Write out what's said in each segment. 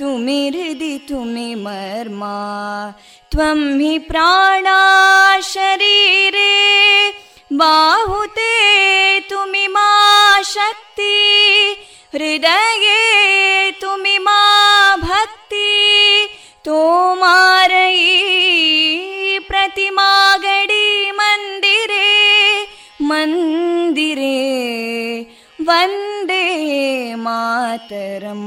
तुमि हृदि तुमि मर्मा त्वं हि प्राणा शरीरे बाहुते तुमि मा शक्ति हृदये तुमि मा भक्ति तोमारयी प्रतिमागडी मन्दिरे मन्दिरे वन्दे मातरम्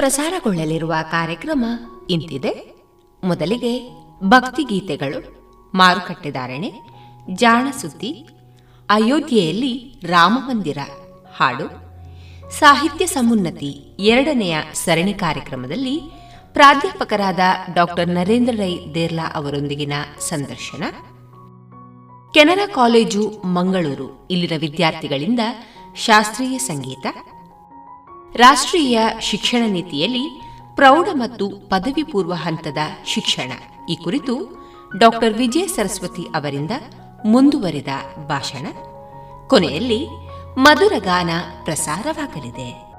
ಪ್ರಸಾರಗೊಳ್ಳಲಿರುವ ಕಾರ್ಯಕ್ರಮ ಇಂತಿದೆ. ಮೊದಲಿಗೆ ಭಕ್ತಿಗೀತೆಗಳು ಮಾರುಕಟ್ಟೆದಾರಣೆ ಜಾಣ ಸುದ್ದಿ, ಅಯೋಧ್ಯೆಯಲ್ಲಿ ರಾಮಮಂದಿರ ಹಾಡು, ಸಾಹಿತ್ಯ ಸಮುನ್ನತಿ ಎರಡನೆಯ ಸರಣಿ ಕಾರ್ಯಕ್ರಮದಲ್ಲಿ ಪ್ರಾಧ್ಯಾಪಕರಾದ ಡಾಕ್ಟರ್ ನರೇಂದ್ರ ರೈ ದೇರ್ಲಾ ಅವರೊಂದಿಗಿನ ಸಂದರ್ಶನ. ಕೆನರಾ ಕಾಲೇಜು ಮಂಗಳೂರು ಇಲ್ಲಿನ ವಿದ್ಯಾರ್ಥಿಗಳಿಂದ ಶಾಸ್ತ್ರೀಯ ಸಂಗೀತ ರಾಷ್ಟ್ರೀಯ ಶಿಕ್ಷಣ ನೀತಿಯಲ್ಲಿ ಪ್ರೌಢ ಮತ್ತು ಪದವಿ ಪೂರ್ವ ಹಂತದ ಶಿಕ್ಷಣ. ಈ ಕುರಿತು ಡಾಕ್ಟರ್ ವಿಜಯ ಸರಸ್ವತಿ ಅವರಿಂದ ಮುಂದುವರೆದ ಭಾಷಣ. ಕೊನೆಯಲ್ಲಿ ಮಧುರ ಗಾನ ಪ್ರಸಾರವಾಗಲಿದೆ.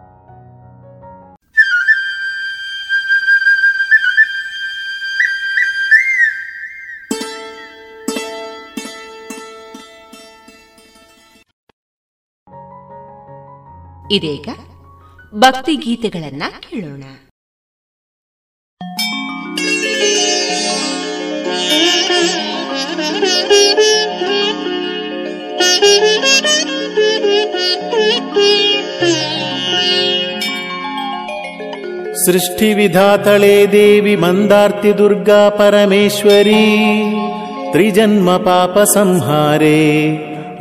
ಇದೀಗ ಭಕ್ತಿ ಗೀತೆಗಳನ್ನ ಕೇಳೋಣ सृष्टिविधातळे देवि मन्दार्ति दुर्गा परमेश्वरी त्रिजन्म पापसंहारे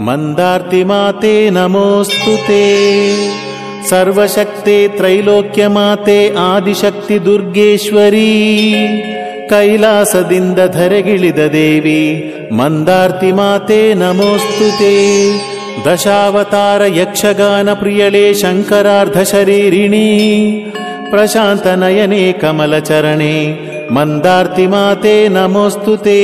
मन्दार्ति माते नमोऽस्तु ते ಸರ್ವಶಕ್ತೆ ತ್ರೈಲೋಕ್ಯಮಾತೆ ಆದಿಶಕ್ತಿ ದುರ್ಗೇಶ್ವರಿ. ಕೈಲಾಸದಿಂದ ಧರೆಗಿಳಿದ ದೇವಿ, ಮಂದಾರ್ತಿ ಮಾತೆ ನಮೋಸ್ತುತೆ ದಶಾವತಾರ ಯಕ್ಷಗಾನ ಪ್ರಿಯಳೇ ಶಂಕರಾರ್ಧ ಶರೀರಿಣಿ. ಪ್ರಶಾಂತ ನಯನೆ ಕಮಲಚರಣೆ ಮಂದಾರ್ತಿ ಮಾತೆ ನಮೋಸ್ತುತೆ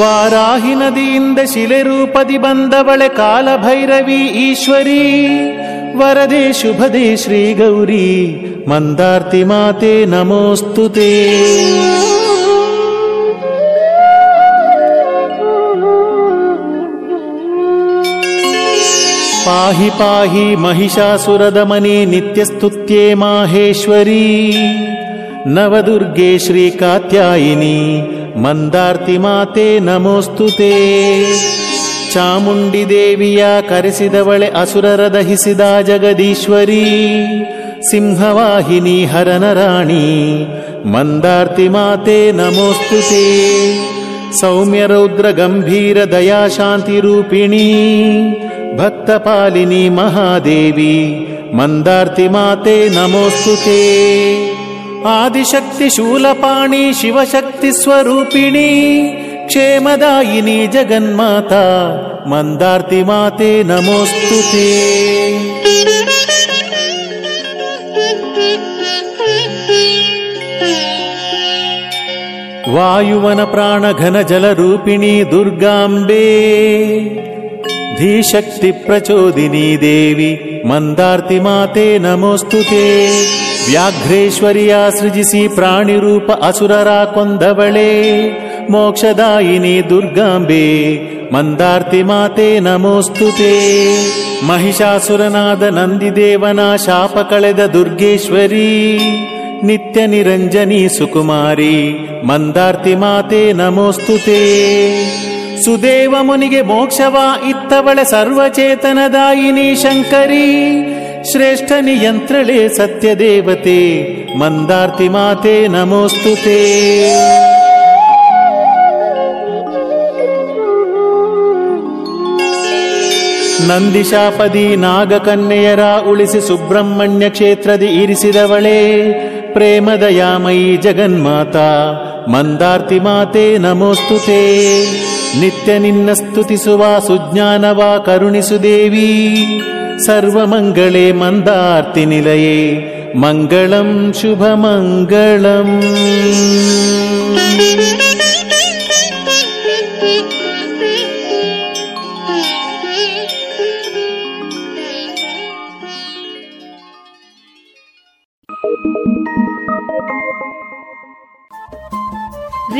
ವಾರಾಹಿ ನದಿಯಿಂದ ಶಿಲೆ ರೂಪದಿ ಬಂದವಳೆ ಕಾಲಭೈರವಿ ಈಶ್ವರಿ. वरदे शुभदे श्रीगौरी मन्दार्तिमाते नमोऽस्तु ते। पाहि पाहि महिषासुरदमने नित्यस्तुत्ये माहेश्वरी नवदुर्गे श्रीकात्यायिनी मन्दार्तिमाते नमोऽस्तु ते। ಚಾಮುಂಡಿ ದೇವಿಯ ಕರೆಸಿದವಳೆ ಅಸುರರ ದಹಿಸಿದ ಜಗದೀಶ್ವರಿ ಸಿಂಹವಾಹಿನಿ ಹರನ ರಾಣಿ ಮಂದಾರ್ತಿ ಮಾತೆ ನಮೋಸ್ತು ಸೌಮ್ಯ ರೌದ್ರ ಗಂಭೀರ ದಯಾ ಶಾಂತಿ ರೂಪಿಣಿ ಭಕ್ತಪಾಲಿನಿ ಮಹಾದೇವಿ ಮಂದಾರ್ತಿ ಮಾತೆ ನಮೋಸ್ತು ಆದಿಶಕ್ತಿ ಶೂಲಪಾಣಿ क्षेमदायिनी जगन्माता मन्दार्ति माते नमोऽस्तु ते वायुवनप्राणघनजलरूपिणी दुर्गाम्बे धीशक्तिप्रचोदिनी देवि मन्दार्ति माते नमोऽस्तु ते व्याघ्रेश्वर्या सृजिसि प्राणिरूप असुररा कोन्दवळे ಮೋಕ್ಷದಾಯಿನಿ ದುರ್ಗಾಂಬೆ, ಮಂದಾರ್ತಿ ಮಾತೆ ನಮೋಸ್ತುತೆ. ಮಹಿಷಾಸುರನಾದ ನಂದಿದೇವನ ಶಾಪ ಕಳೆದ ದುರ್ಗೇಶ್ವರಿ, ನಿತ್ಯ ನಿರಂಜನಿ ಸುಕುಮಾರಿ, ಮಂದಾರ್ತಿ ಮಾತೆ ನಮೋಸ್ತುತೆ. ಸುದೇವ ಮುನಿಗೆ ಮೋಕ್ಷವ ಇತ್ತವಳೆ ಸರ್ವಚೇತನದಾಯಿನಿ ಶಂಕರಿ, ಶ್ರೇಷ್ಠ ನಿಯಂತ್ರಳೆ ಸತ್ಯದೇವತೆ, ಮಂದಾರ್ತಿ ಮಾತೆ ನಮೋಸ್ತುತೆ. ನಂದಿಶಾಪದಿ ನಾಗಕನ್ಯೆಯರ ಉಳಿಸಿ ಸುಬ್ರಹ್ಮಣ್ಯ ಕ್ಷೇತ್ರದಿ ಇರಿಸಿದವಳೆ ಪ್ರೇಮದಯಾಮಯಿ ಜಗನ್ಮಾತಾ ಮಂದಾರ್ತಿ ಮಾತೆ ನಮೋಸ್ತುತೆ ನಿತ್ಯ ನಿನ್ನ ಸ್ತುತಿಸುವ ಸುಜ್ಞಾನವ ಕರುಣಿಸು ದೇವಿ ಸರ್ವಮಂಗಳೇ ಮಂದಾರ್ತಿ ನಿಲಯೇ ಮಂಗಳಂ ಶುಭ ಮಂಗಳಂ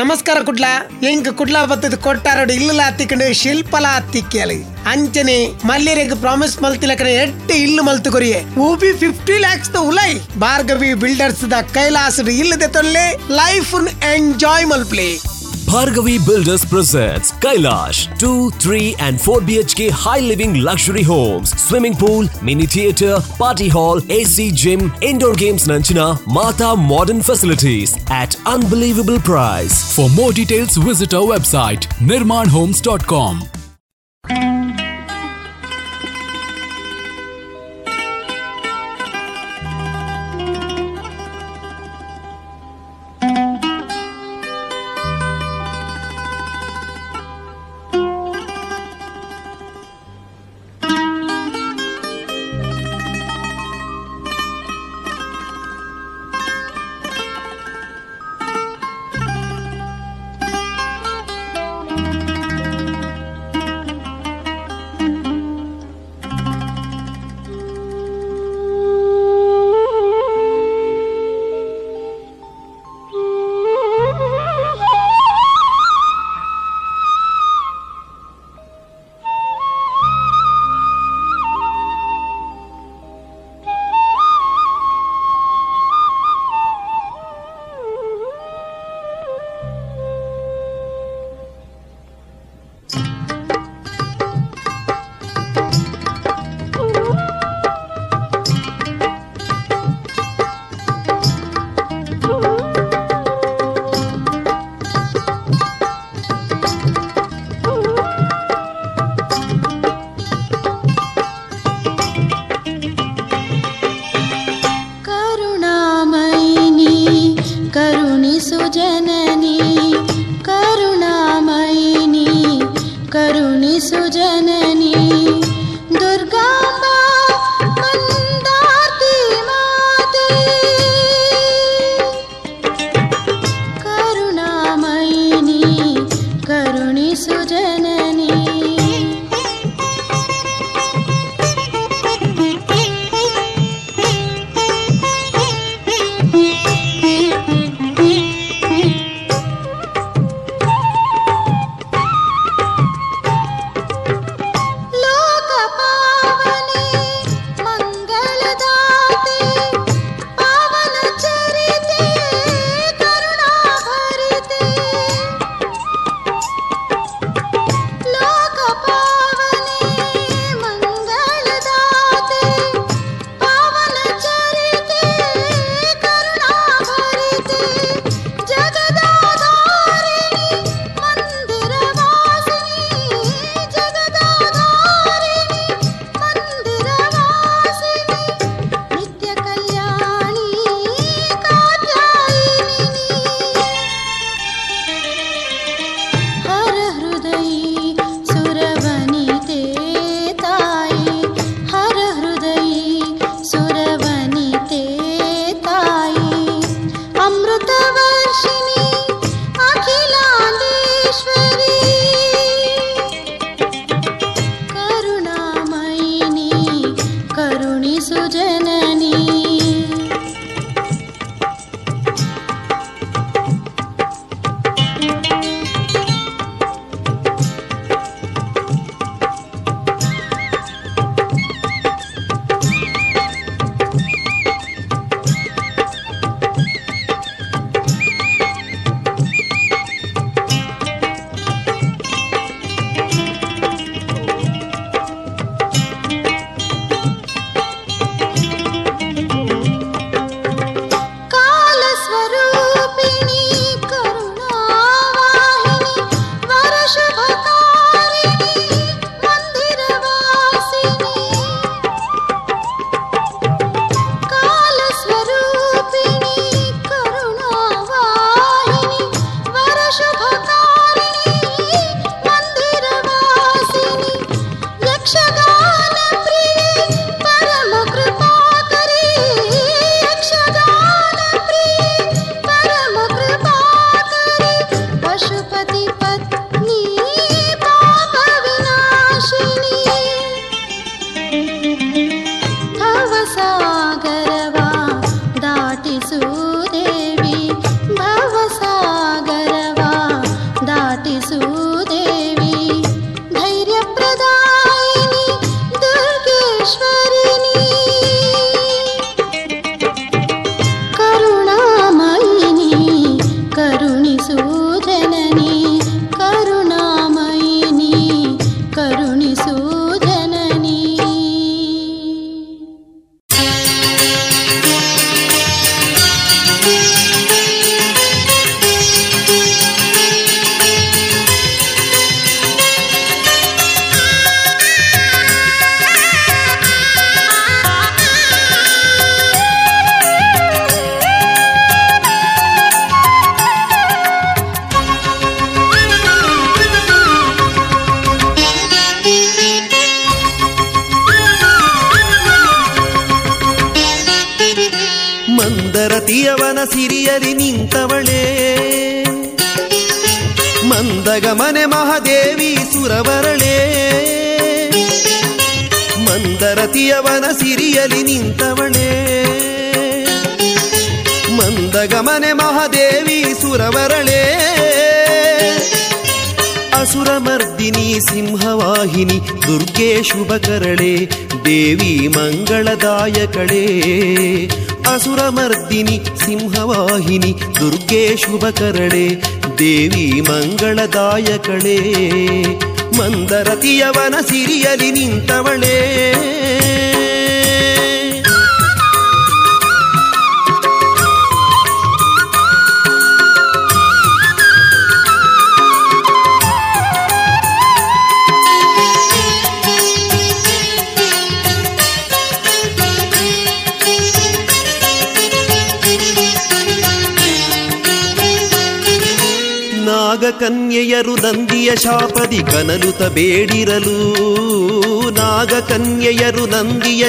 ನಮಸ್ಕಾರ ಕುಡ್ಲ. ಎಂಕ್ ಕುಡ್ಲ ಬತ್ತದ ಕೊಟ್ಟಾರೋಡು ಇಲ್ಲ ಹತ್ತಿಕೊಂಡು ಶಿಲ್ಪಲ ಹತ್ತಿಕ್ಕಲಿ ಅಂಚನೆ ಮಲ್ಯರೆಗ್ ಪ್ರಾಮಿಸ್ ಮಲ್ತಿಲಕನ ಎಟ್ಟು ಇಲ್ಲು ಮಲ್ತು ಕೊರಿಯೆ ಊಬಿ ಫಿಫ್ಟಿ ಲ್ಯಾಕ್ಸ್ ದ ಉಲೈ. ಭಾರ್ಗವಿ ಬಿಲ್ಡರ್ಸ್ ದ ಕೈಲಾಸ ಇಲ್ಲದೆ ತೊಲ್ಲೆ ಲೈಫ್ ಎಂಜಾಯ್ ಮಲ್ಪ್ಲೇ. Bhargavi Builders presents Kailash 2, 3 and 4 BHK high living luxury homes, swimming pool, mini theatre, party hall, AC gym, indoor games Nanchina, Mata modern facilities at unbelievable price. For more details visit our website nirmanhomes.com.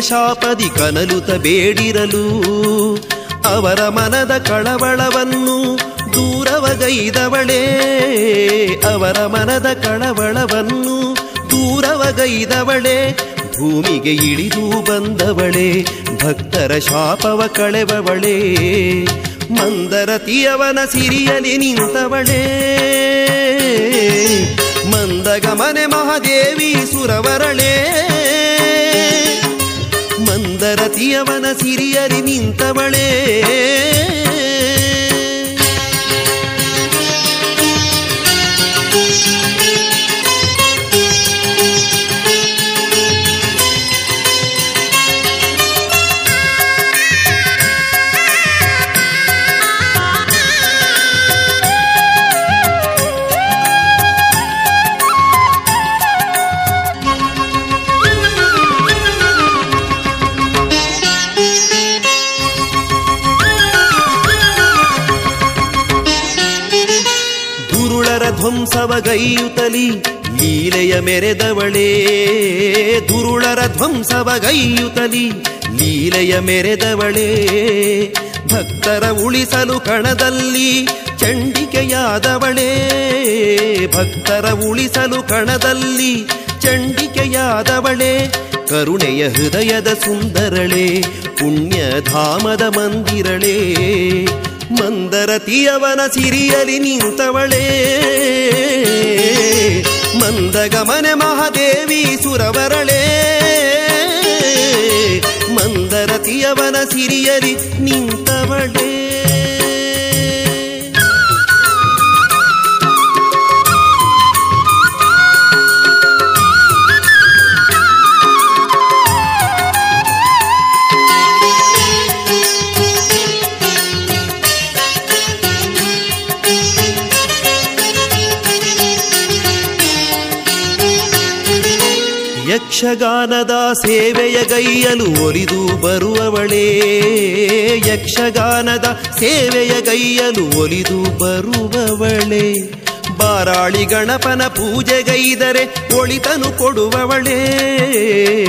ಶಾಪದಿ ಕನಲುತ ಬೇಡಿರಲು ಅವರ ಮನದ ಕಳವಳವನ್ನು ದೂರವಗೈದವಳೇ. ಅವರ ಮನದ ಕಳವಳವನ್ನು ದೂರವಗೈದವಳೇ. ಭೂಮಿಗೆ ಇಳಿದು ಬಂದವಳೇ, ಭಕ್ತರ ಶಾಪವ ಕಳೆವವಳೇ. ಮಂದರತಿಯವನ ಸಿರಿಯಲಿ ನಿಂತವಳೇ. ಮಂದಗಮನೆ ಮಹಾದೇವಿ ಸುರವರಳೇ. ಮಂದರತಿಯವನ ಸಿರಿಯರಿ ನಿಂತವಳೇ. ಧ್ವಂಸವಗೈಯುತಲಿ, ಲೀಲೆಯ ಮೆರೆದವಳೇ. ದುರುಳರ ಧ್ವಂಸವಗೈಯುತಲಿ, ಲೀಲೆಯ ಮೆರೆದವಳೇ. ಭಕ್ತರ ಉಳಿಸಲು ಕಣದಲ್ಲಿ ಚಂಡಿಕೆಯಾದವಳೇ. ಭಕ್ತರ ಉಳಿಸಲು ಕಣದಲ್ಲಿ ಚಂಡಿಕೆಯಾದವಳೇ. ಕರುಣೆಯ ಹೃದಯದ ಸುಂದರಳೆ, ಪುಣ್ಯಧಾಮದ ಮಂದಿರಳೆ. ಮಂದರತಿಯವನ ಸಿರಿಯಲಿ ನಿಂತವಳೇ. ಮಂದಗಮನೆ ಮಹಾದೇವಿ ಸುರವರಳೆ. ಮಂದರತಿಯವನ ಸಿರಿಯಲಿ ನಿಂತವಳೇ. ಯಕ್ಷಗಾನದ ಸೇವೆಯ ಗೈಯಲು ಒಲಿದು ಬರುವವಳೇ. ಯಕ್ಷಗಾನದ ಸೇವೆಯ ಗೈಯಲು ಒಲಿದು ಬರುವವಳೇ. ಬಾರಾಳಿ ಗಣಪನ ಪೂಜೆಗೈದರೆ ಒಳಿತನು ಕೊಡುವವಳೇ.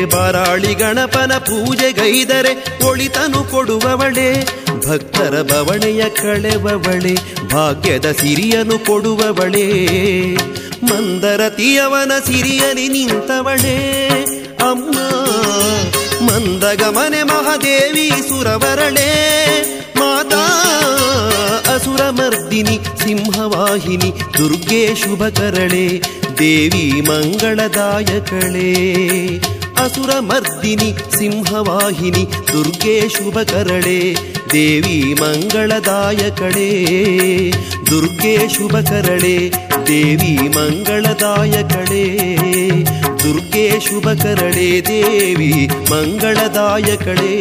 ಬಾರಾಳಿ ಗಣಪನ ಪೂಜೆಗೈದರೆ ಒಳಿತನು ಕೊಡುವವಳೇ. ಭಕ್ತರ ಬವಣೆಯ ಕಳೆವವಳೆ, ಭಾಗ್ಯದ ಸಿರಿಯನು ಕೊಡುವವಳೇ. ಮಂದರತಿಯವನ ಸಿರಿಯಲಿ ನಿಂತವಳೇ. ಅಮ್ಮ, ಮಂದಗಮನೆ ಮಹಾದೇವಿ ಸುರವರಳೆ. ಮಾತಾ ಅಸುರಮರ್ದಿನಿ ಸಿಂಹವಾಹಿನಿ, ದುರ್ಗೆ ಶುಭಕರಳೆ ದೇವಿ ಮಂಗಳದಾಯಕಳೇ ಅಸುರಮರ್ದಿನಿ, ಸಿಂಹವಾಹಿನಿ, ದುರ್ಗೆ ಶುಭಕರಳೆ ದೇವಿ ಮಂಗಳದಾಯಕಳೇ ದುರ್ಗೆ ಶುಭಕರಳೆ ದೇವಿ ಮಂಗಳದಾಯಕಳೇ ದುರ್ಗೆ ಶುಭಕರಳೆ ದೇವಿ ಮಂಗಳದಾಯಕಳೇ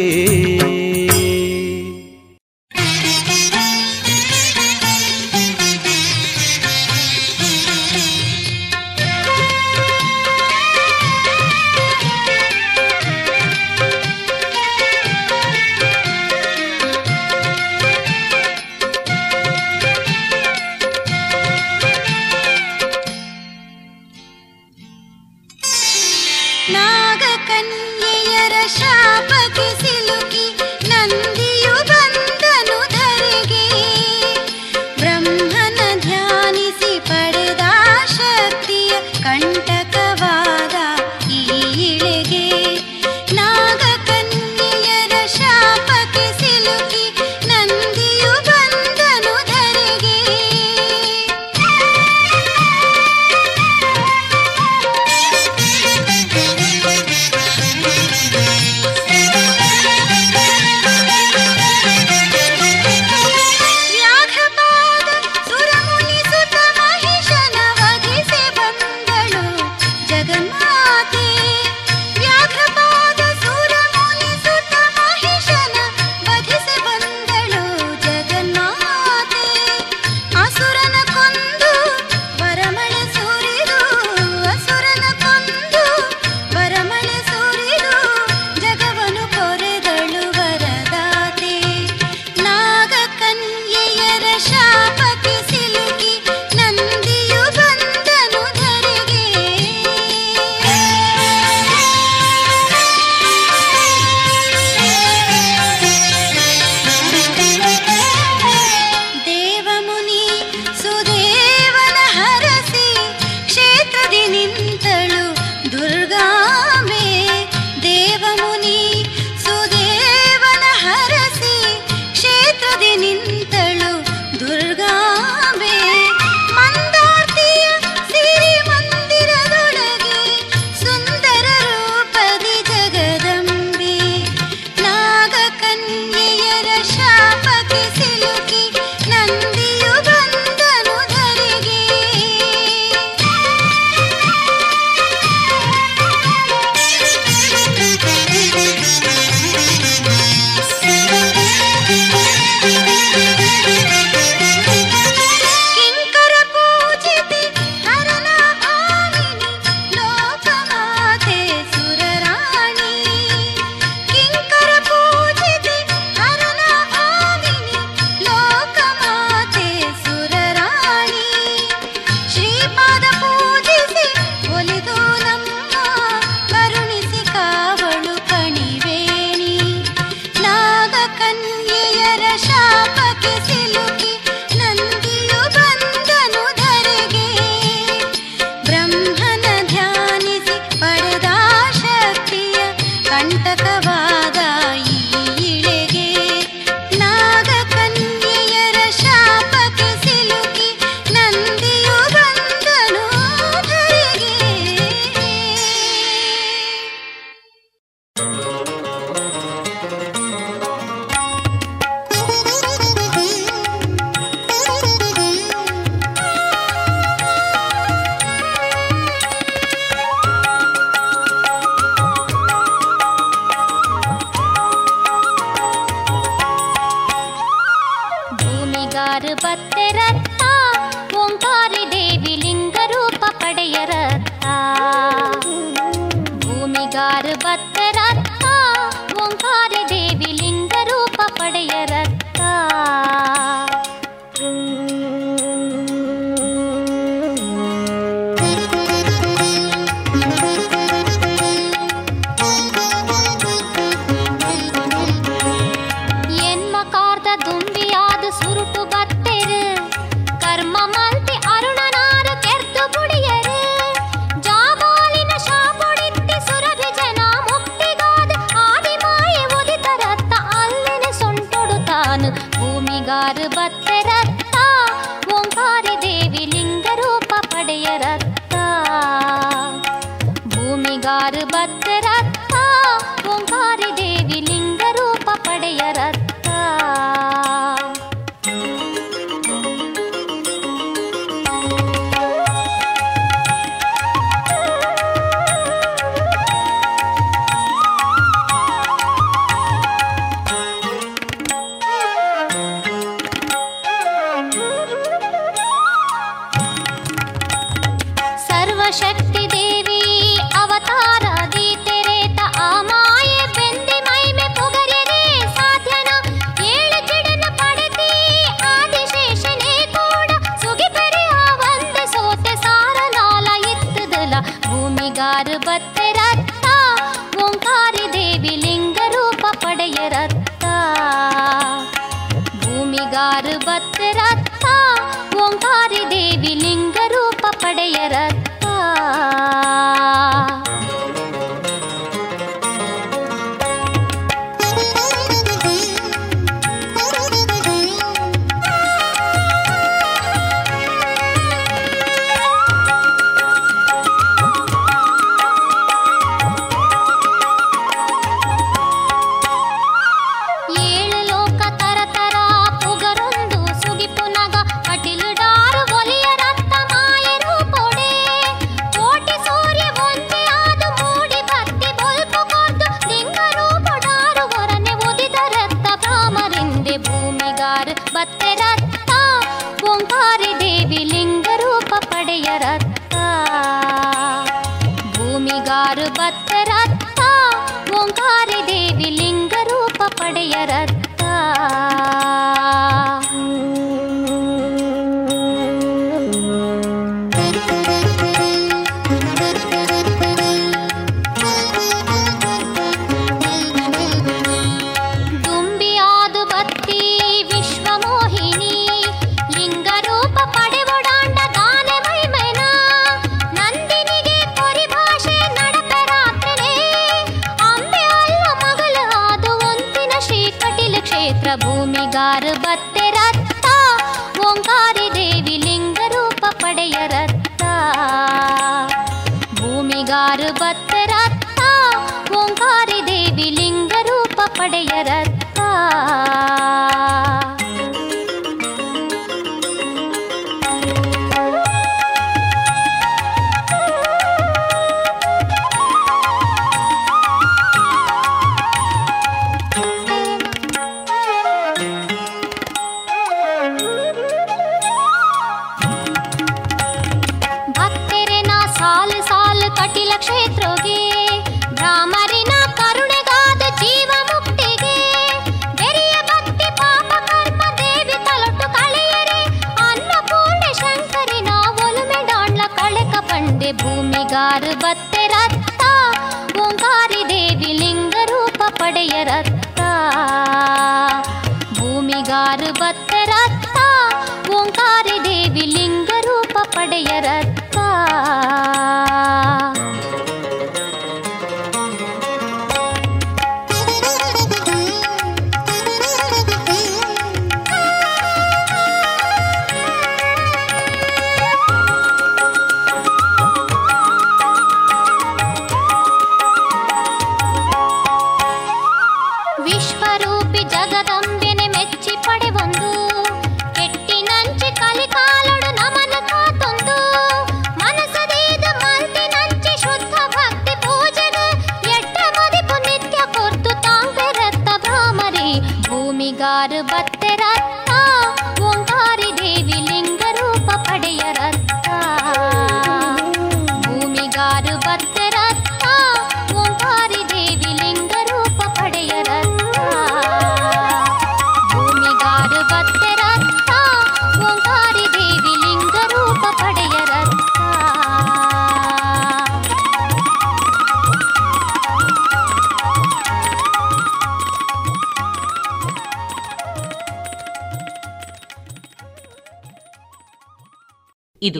ಭೂಮಿಗಾರು ಬತ್ತೆರತ್ತ ಓಂಕಾರಿ ದೇವಿ ಲಿಂಗ ರೂಪ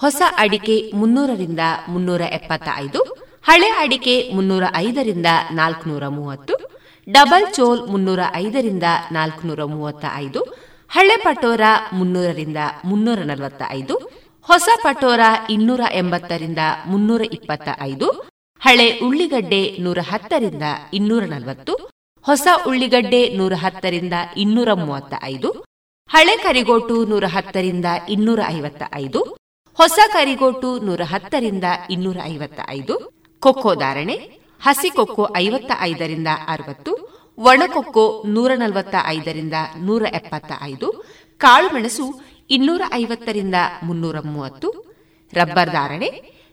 ಹೊಸ ಅಡಿಕೆ ಮುನ್ನೂರರಿಂದ ಮುನ್ನೂರ ಎಪ್ಪತ್ತ ಐದು ಹಳೆ ಅಡಿಕೆ ಮುನ್ನೂರ ಐದರಿಂದ ನಾಲ್ಕುನೂರ ಮೂವತ್ತು, ಡಬಲ್ ಚೋಲ್ ಮುನ್ನೂರ ಐದರಿಂದ ನಾಲ್ಕುನೂರ ಮೂವತ್ತ ಐದು ಹಳೆ ಪಟೋರ ಮುನ್ನೂರರಿಂದ ಮುನ್ನೂರ ನಲವತ್ತ ಐದು ಹೊಸ ಪಟೋರ ಇನ್ನೂರ ಎಂಬತ್ತರಿಂದ ಮುನ್ನೂರ ಇಪ್ಪತ್ತ ಐದು ಹಳೆ ಉಳ್ಳಿಗಡ್ಡೆ ನೂರ ಹತ್ತರಿಂದ ಇನ್ನೂರ ನಲವತ್ತು, ಹೊಸ ಉಳ್ಳಿಗಡ್ಡೆ ನೂರ ಹತ್ತರಿಂದ ಇನ್ನೂರ ಮೂವತ್ತ ಐದು ಹಳೆ ಕರಿಗೋಟು ನೂರ ಹತ್ತರಿಂದ ಇನ್ನೂರ ಐವತ್ತ ಐದು ಹೊಸ ಕರಿಗೋಟು ನೂರ ಹತ್ತರಿಂದ ಇನ್ನೂರ ಐವತ್ತ ಐದು ಕೊಕ್ಕೋ ಧಾರಣೆ, ಹಸಿ ಕೊಕ್ಕೋ ಐವತ್ತ ಐದರಿಂದ ಅರವತ್ತು ಒಣಕೊಕ್ಕೋ ನೂರ ನಲವತ್ತ ಐದರಿಂದ ನೂರ ಎಪ್ಪತ್ತ ಐದು ಕಾಳುಮೆಣಸು ಇನ್ನೂರ ಐವತ್ತರಿಂದ ಮುನ್ನೂರ ಮೂವತ್ತು, ರಬ್ಬರ್ ಧಾರಣೆ,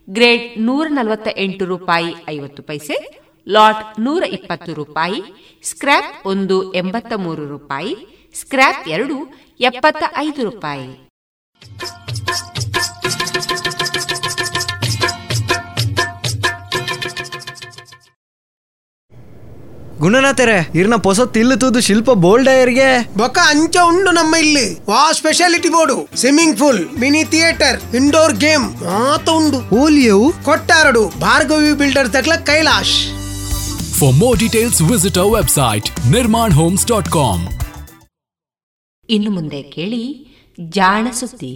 ಗ್ರೇಡ್ ನೂರ ನಲವತ್ತ ಎಂಟು ರೂಪಾಯಿ ಐವತ್ತು ಪೈಸೆ, ಲಾಟ್ ನೂರ ಇಪ್ಪತ್ತು ರೂಪಾಯಿ, ಸ್ಕ್ರ್ಯಾಪ್ ಒಂದು ಎಂಬತ್ತ ಮೂರು ರೂಪಾಯಿ, ಸ್ಕ್ರ್ಯಾಪ್ ಎರಡು ಎಪ್ಪತ್ತ ಐದು ರೂಪಾಯಿ. ಗುಣನಾಥರೆ ಇರ್ನ ಪೊಸ ತಿಲ್ಲು ತೂದು ಶಿಲ್ಪ ಬೋಲ್ಡಯರ್ಗೆ ಬೊಕ್ಕ ಅಂಚ ಉಂಡು ನಮ್ಮ ಇಲ್ಲಿ. ವಾ speciality board swimming pool mini theatre indoor game ಮಾತ ಉಂಡು. ಓಲಿಯವು? ಕೊಟ್ಟಾರಡು. Bhargavi builder ತಕ್ಲ Kailash. For more details visit our website Nirman homes dot com ಇನ್ನು ಮುಂದೆ ಕೇಳಿ ಜಾಣ ಸುದ್ದಿ.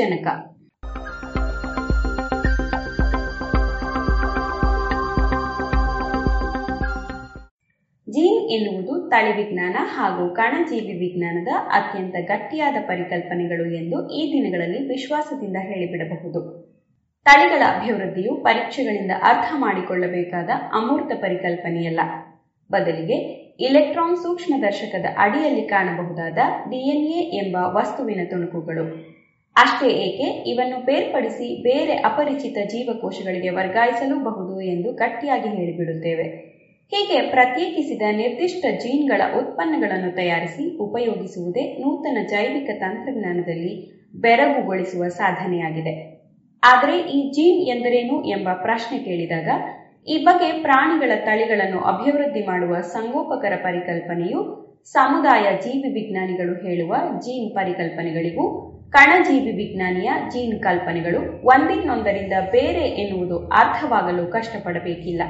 ಜನಕ ಜೀನ್ ಎನ್ನುವುದು ತಳಿ ವಿಜ್ಞಾನ ಹಾಗೂ ಕಣಜೀವಿ ವಿಜ್ಞಾನದ ಅತ್ಯಂತ ಗಟ್ಟಿಯಾದ ಪರಿಕಲ್ಪನೆಗಳು ಎಂದು ಈ ದಿನಗಳಲ್ಲಿ ವಿಶ್ವಾಸದಿಂದ ಹೇಳಿಬಿಡಬಹುದು. ತಳಿಗಳ ಅಭಿವೃದ್ಧಿಯು ಪರೀಕ್ಷೆಗಳಿಂದ ಅರ್ಥ ಮಾಡಿಕೊಳ್ಳಬೇಕಾದ ಅಮೂರ್ತ ಪರಿಕಲ್ಪನೆಯಲ್ಲ. ಬದಲಿಗೆ ಇಲೆಕ್ಟ್ರಾನ್ ಸೂಕ್ಷ್ಮದರ್ಶಕದ ಅಡಿಯಲ್ಲಿ ಕಾಣಬಹುದಾದ ಡಿಎನ್ಎ ಎಂಬ ವಸ್ತುವಿನ ತುಣುಕುಗಳು. ಅಷ್ಟೇ ಏಕೆ ಇವನ್ನು ಬೇರ್ಪಡಿಸಿ ಬೇರೆ ಅಪರಿಚಿತ ಜೀವಕೋಶಗಳಿಗೆ ವರ್ಗಾಯಿಸಲೂಬಹುದು ಎಂದು ಗಟ್ಟಿಯಾಗಿ ಹೇಳಿಬಿಡುತ್ತೇವೆ. ಹೀಗೆ ಪ್ರತ್ಯೇಕಿಸಿದ ನಿರ್ದಿಷ್ಟ ಜೀನ್ಗಳ ಉತ್ಪನ್ನಗಳನ್ನು ತಯಾರಿಸಿ ಉಪಯೋಗಿಸುವುದೇ ನೂತನ ಜೈವಿಕ ತಂತ್ರಜ್ಞಾನದಲ್ಲಿ ಬೆರಗುಗೊಳಿಸುವ ಸಾಧನೆಯಾಗಿದೆ. ಆದರೆ ಈ ಜೀನ್ ಎಂದರೇನು ಎಂಬ ಪ್ರಶ್ನೆ ಕೇಳಿದಾಗ, ಈ ಬಗ್ಗೆ ಪ್ರಾಣಿಗಳ ತಳಿಗಳನ್ನು ಅಭಿವೃದ್ಧಿ ಮಾಡುವ ಸಂಗೋಪಕರ ಪರಿಕಲ್ಪನೆಯು ಸಮುದಾಯ ಜೀವಿ ವಿಜ್ಞಾನಿಗಳು ಹೇಳುವ ಜೀನ್ ಪರಿಕಲ್ಪನೆಗಳಿಗೂ ಕಣಜೀವಿ ವಿಜ್ಞಾನಿಯ ಜೀನ್ ಕಲ್ಪನೆಗಳು ಒಂದಿನ್ನೊಂದರಿಂದ ಬೇರೆ ಎನ್ನುವುದು ಅರ್ಥವಾಗಲು ಕಷ್ಟಪಡಬೇಕಿಲ್ಲ.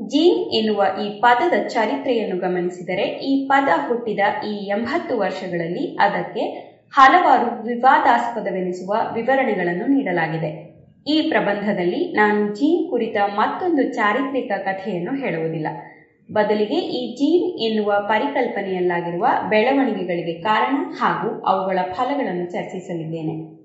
ಜೀನ್ ಎನ್ನುವ ಈ ಪದದ ಚರಿತ್ರೆಯನ್ನು ಗಮನಿಸಿದರೆ ಈ ಪದ ಹುಟ್ಟಿದ ಈ ಎಂಬತ್ತು ವರ್ಷಗಳಲ್ಲಿ ಅದಕ್ಕೆ ಹಲವಾರು ವಿವಾದಾಸ್ಪದವೆನಿಸುವ ವಿವರಣೆಗಳನ್ನು ನೀಡಲಾಗಿದೆ. ಈ ಪ್ರಬಂಧದಲ್ಲಿ ನಾನು ಜೀನ್ ಕುರಿತ ಮತ್ತೊಂದು ಚಾರಿತ್ರಿಕ ಕಥೆಯನ್ನು ಹೇಳುವುದಿಲ್ಲ. ಬದಲಿಗೆ ಈ ಜೀನ್ ಎನ್ನುವ ಪರಿಕಲ್ಪನೆಯಲ್ಲಾಗಿರುವ ಬೆಳವಣಿಗೆಗಳಿಗೆ ಕಾರಣ ಹಾಗೂ ಅವುಗಳ ಫಲಗಳನ್ನು ಚರ್ಚಿಸಲಿದ್ದೇನೆ.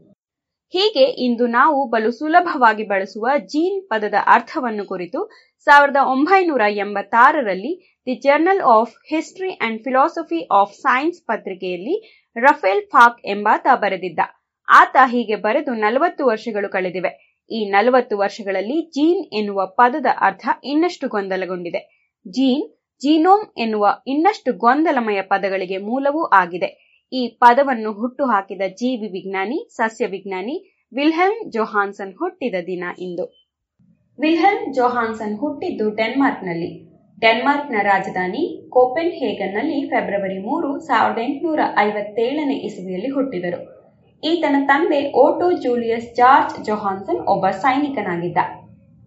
ಹೀಗೆ ಇಂದು ನಾವು ಬಲು ಸುಲಭವಾಗಿ ಬಳಸುವ ಜೀನ್ ಪದದ ಅರ್ಥವನ್ನು ಕುರಿತು ಸಾವಿರದ ಒಂಬೈನೂರ ಎಂಬತ್ತಾರರಲ್ಲಿ the journal of history and philosophy of science ಪತ್ರಿಕೆಯಲ್ಲಿ ರಫೇಲ್ ಫಾಕ್ ಎಂಬಾತ ಬರೆದಿದ್ದ. ಆತ ಹೀಗೆ ಬರೆದು ನಲವತ್ತು ವರ್ಷಗಳು ಕಳೆದಿವೆ. ಈ ನಲವತ್ತು ವರ್ಷಗಳಲ್ಲಿ ಜೀನ್ ಎನ್ನುವ ಪದದ ಅರ್ಥ ಇನ್ನಷ್ಟು ಗೊಂದಲಗೊಂಡಿದೆ. ಜೀನ್, ಜೀನೋಮ್ ಎನ್ನುವ ಇನ್ನಷ್ಟು ಗೊಂದಲಮಯ ಪದಗಳಿಗೆ ಮೂಲವೂ ಆಗಿದೆ. ಈ ಪದವನ್ನು ಹುಟ್ಟು ಹಾಕಿದ ಜೀವಿ ವಿಜ್ಞಾನಿ, ಸಸ್ಯ ವಿಜ್ಞಾನಿ ವಿಲ್ಹೆಲ್ಮ್ ಜೊಹಾನ್ಸನ್ ಹುಟ್ಟಿದ ದಿನ ಇಂದು. ವಿಲ್ಹೆಲ್ಮ್ ಜೊಹಾನ್ಸನ್ ಹುಟ್ಟಿದ್ದು ಡೆನ್ಮಾರ್ಕ್ನಲ್ಲಿ. ಡೆನ್ಮಾರ್ಕ್ನ ರಾಜಧಾನಿ ಕೋಪೆನ್ ಹೇಗನ್ನಲ್ಲಿ ಫೆಬ್ರವರಿ ಮೂರು, ಸಾವಿರದ ಎಂಟುನೂರ ಐವತ್ತೇಳನೇ ಇಸವಿಯಲ್ಲಿ ಹುಟ್ಟಿದರು. ಈತನ ತಂದೆ ಓಟೋ ಜೂಲಿಯಸ್ ಜಾರ್ಜ್ ಜೊಹಾನ್ಸನ್ ಒಬ್ಬ ಸೈನಿಕನಾಗಿದ್ದ.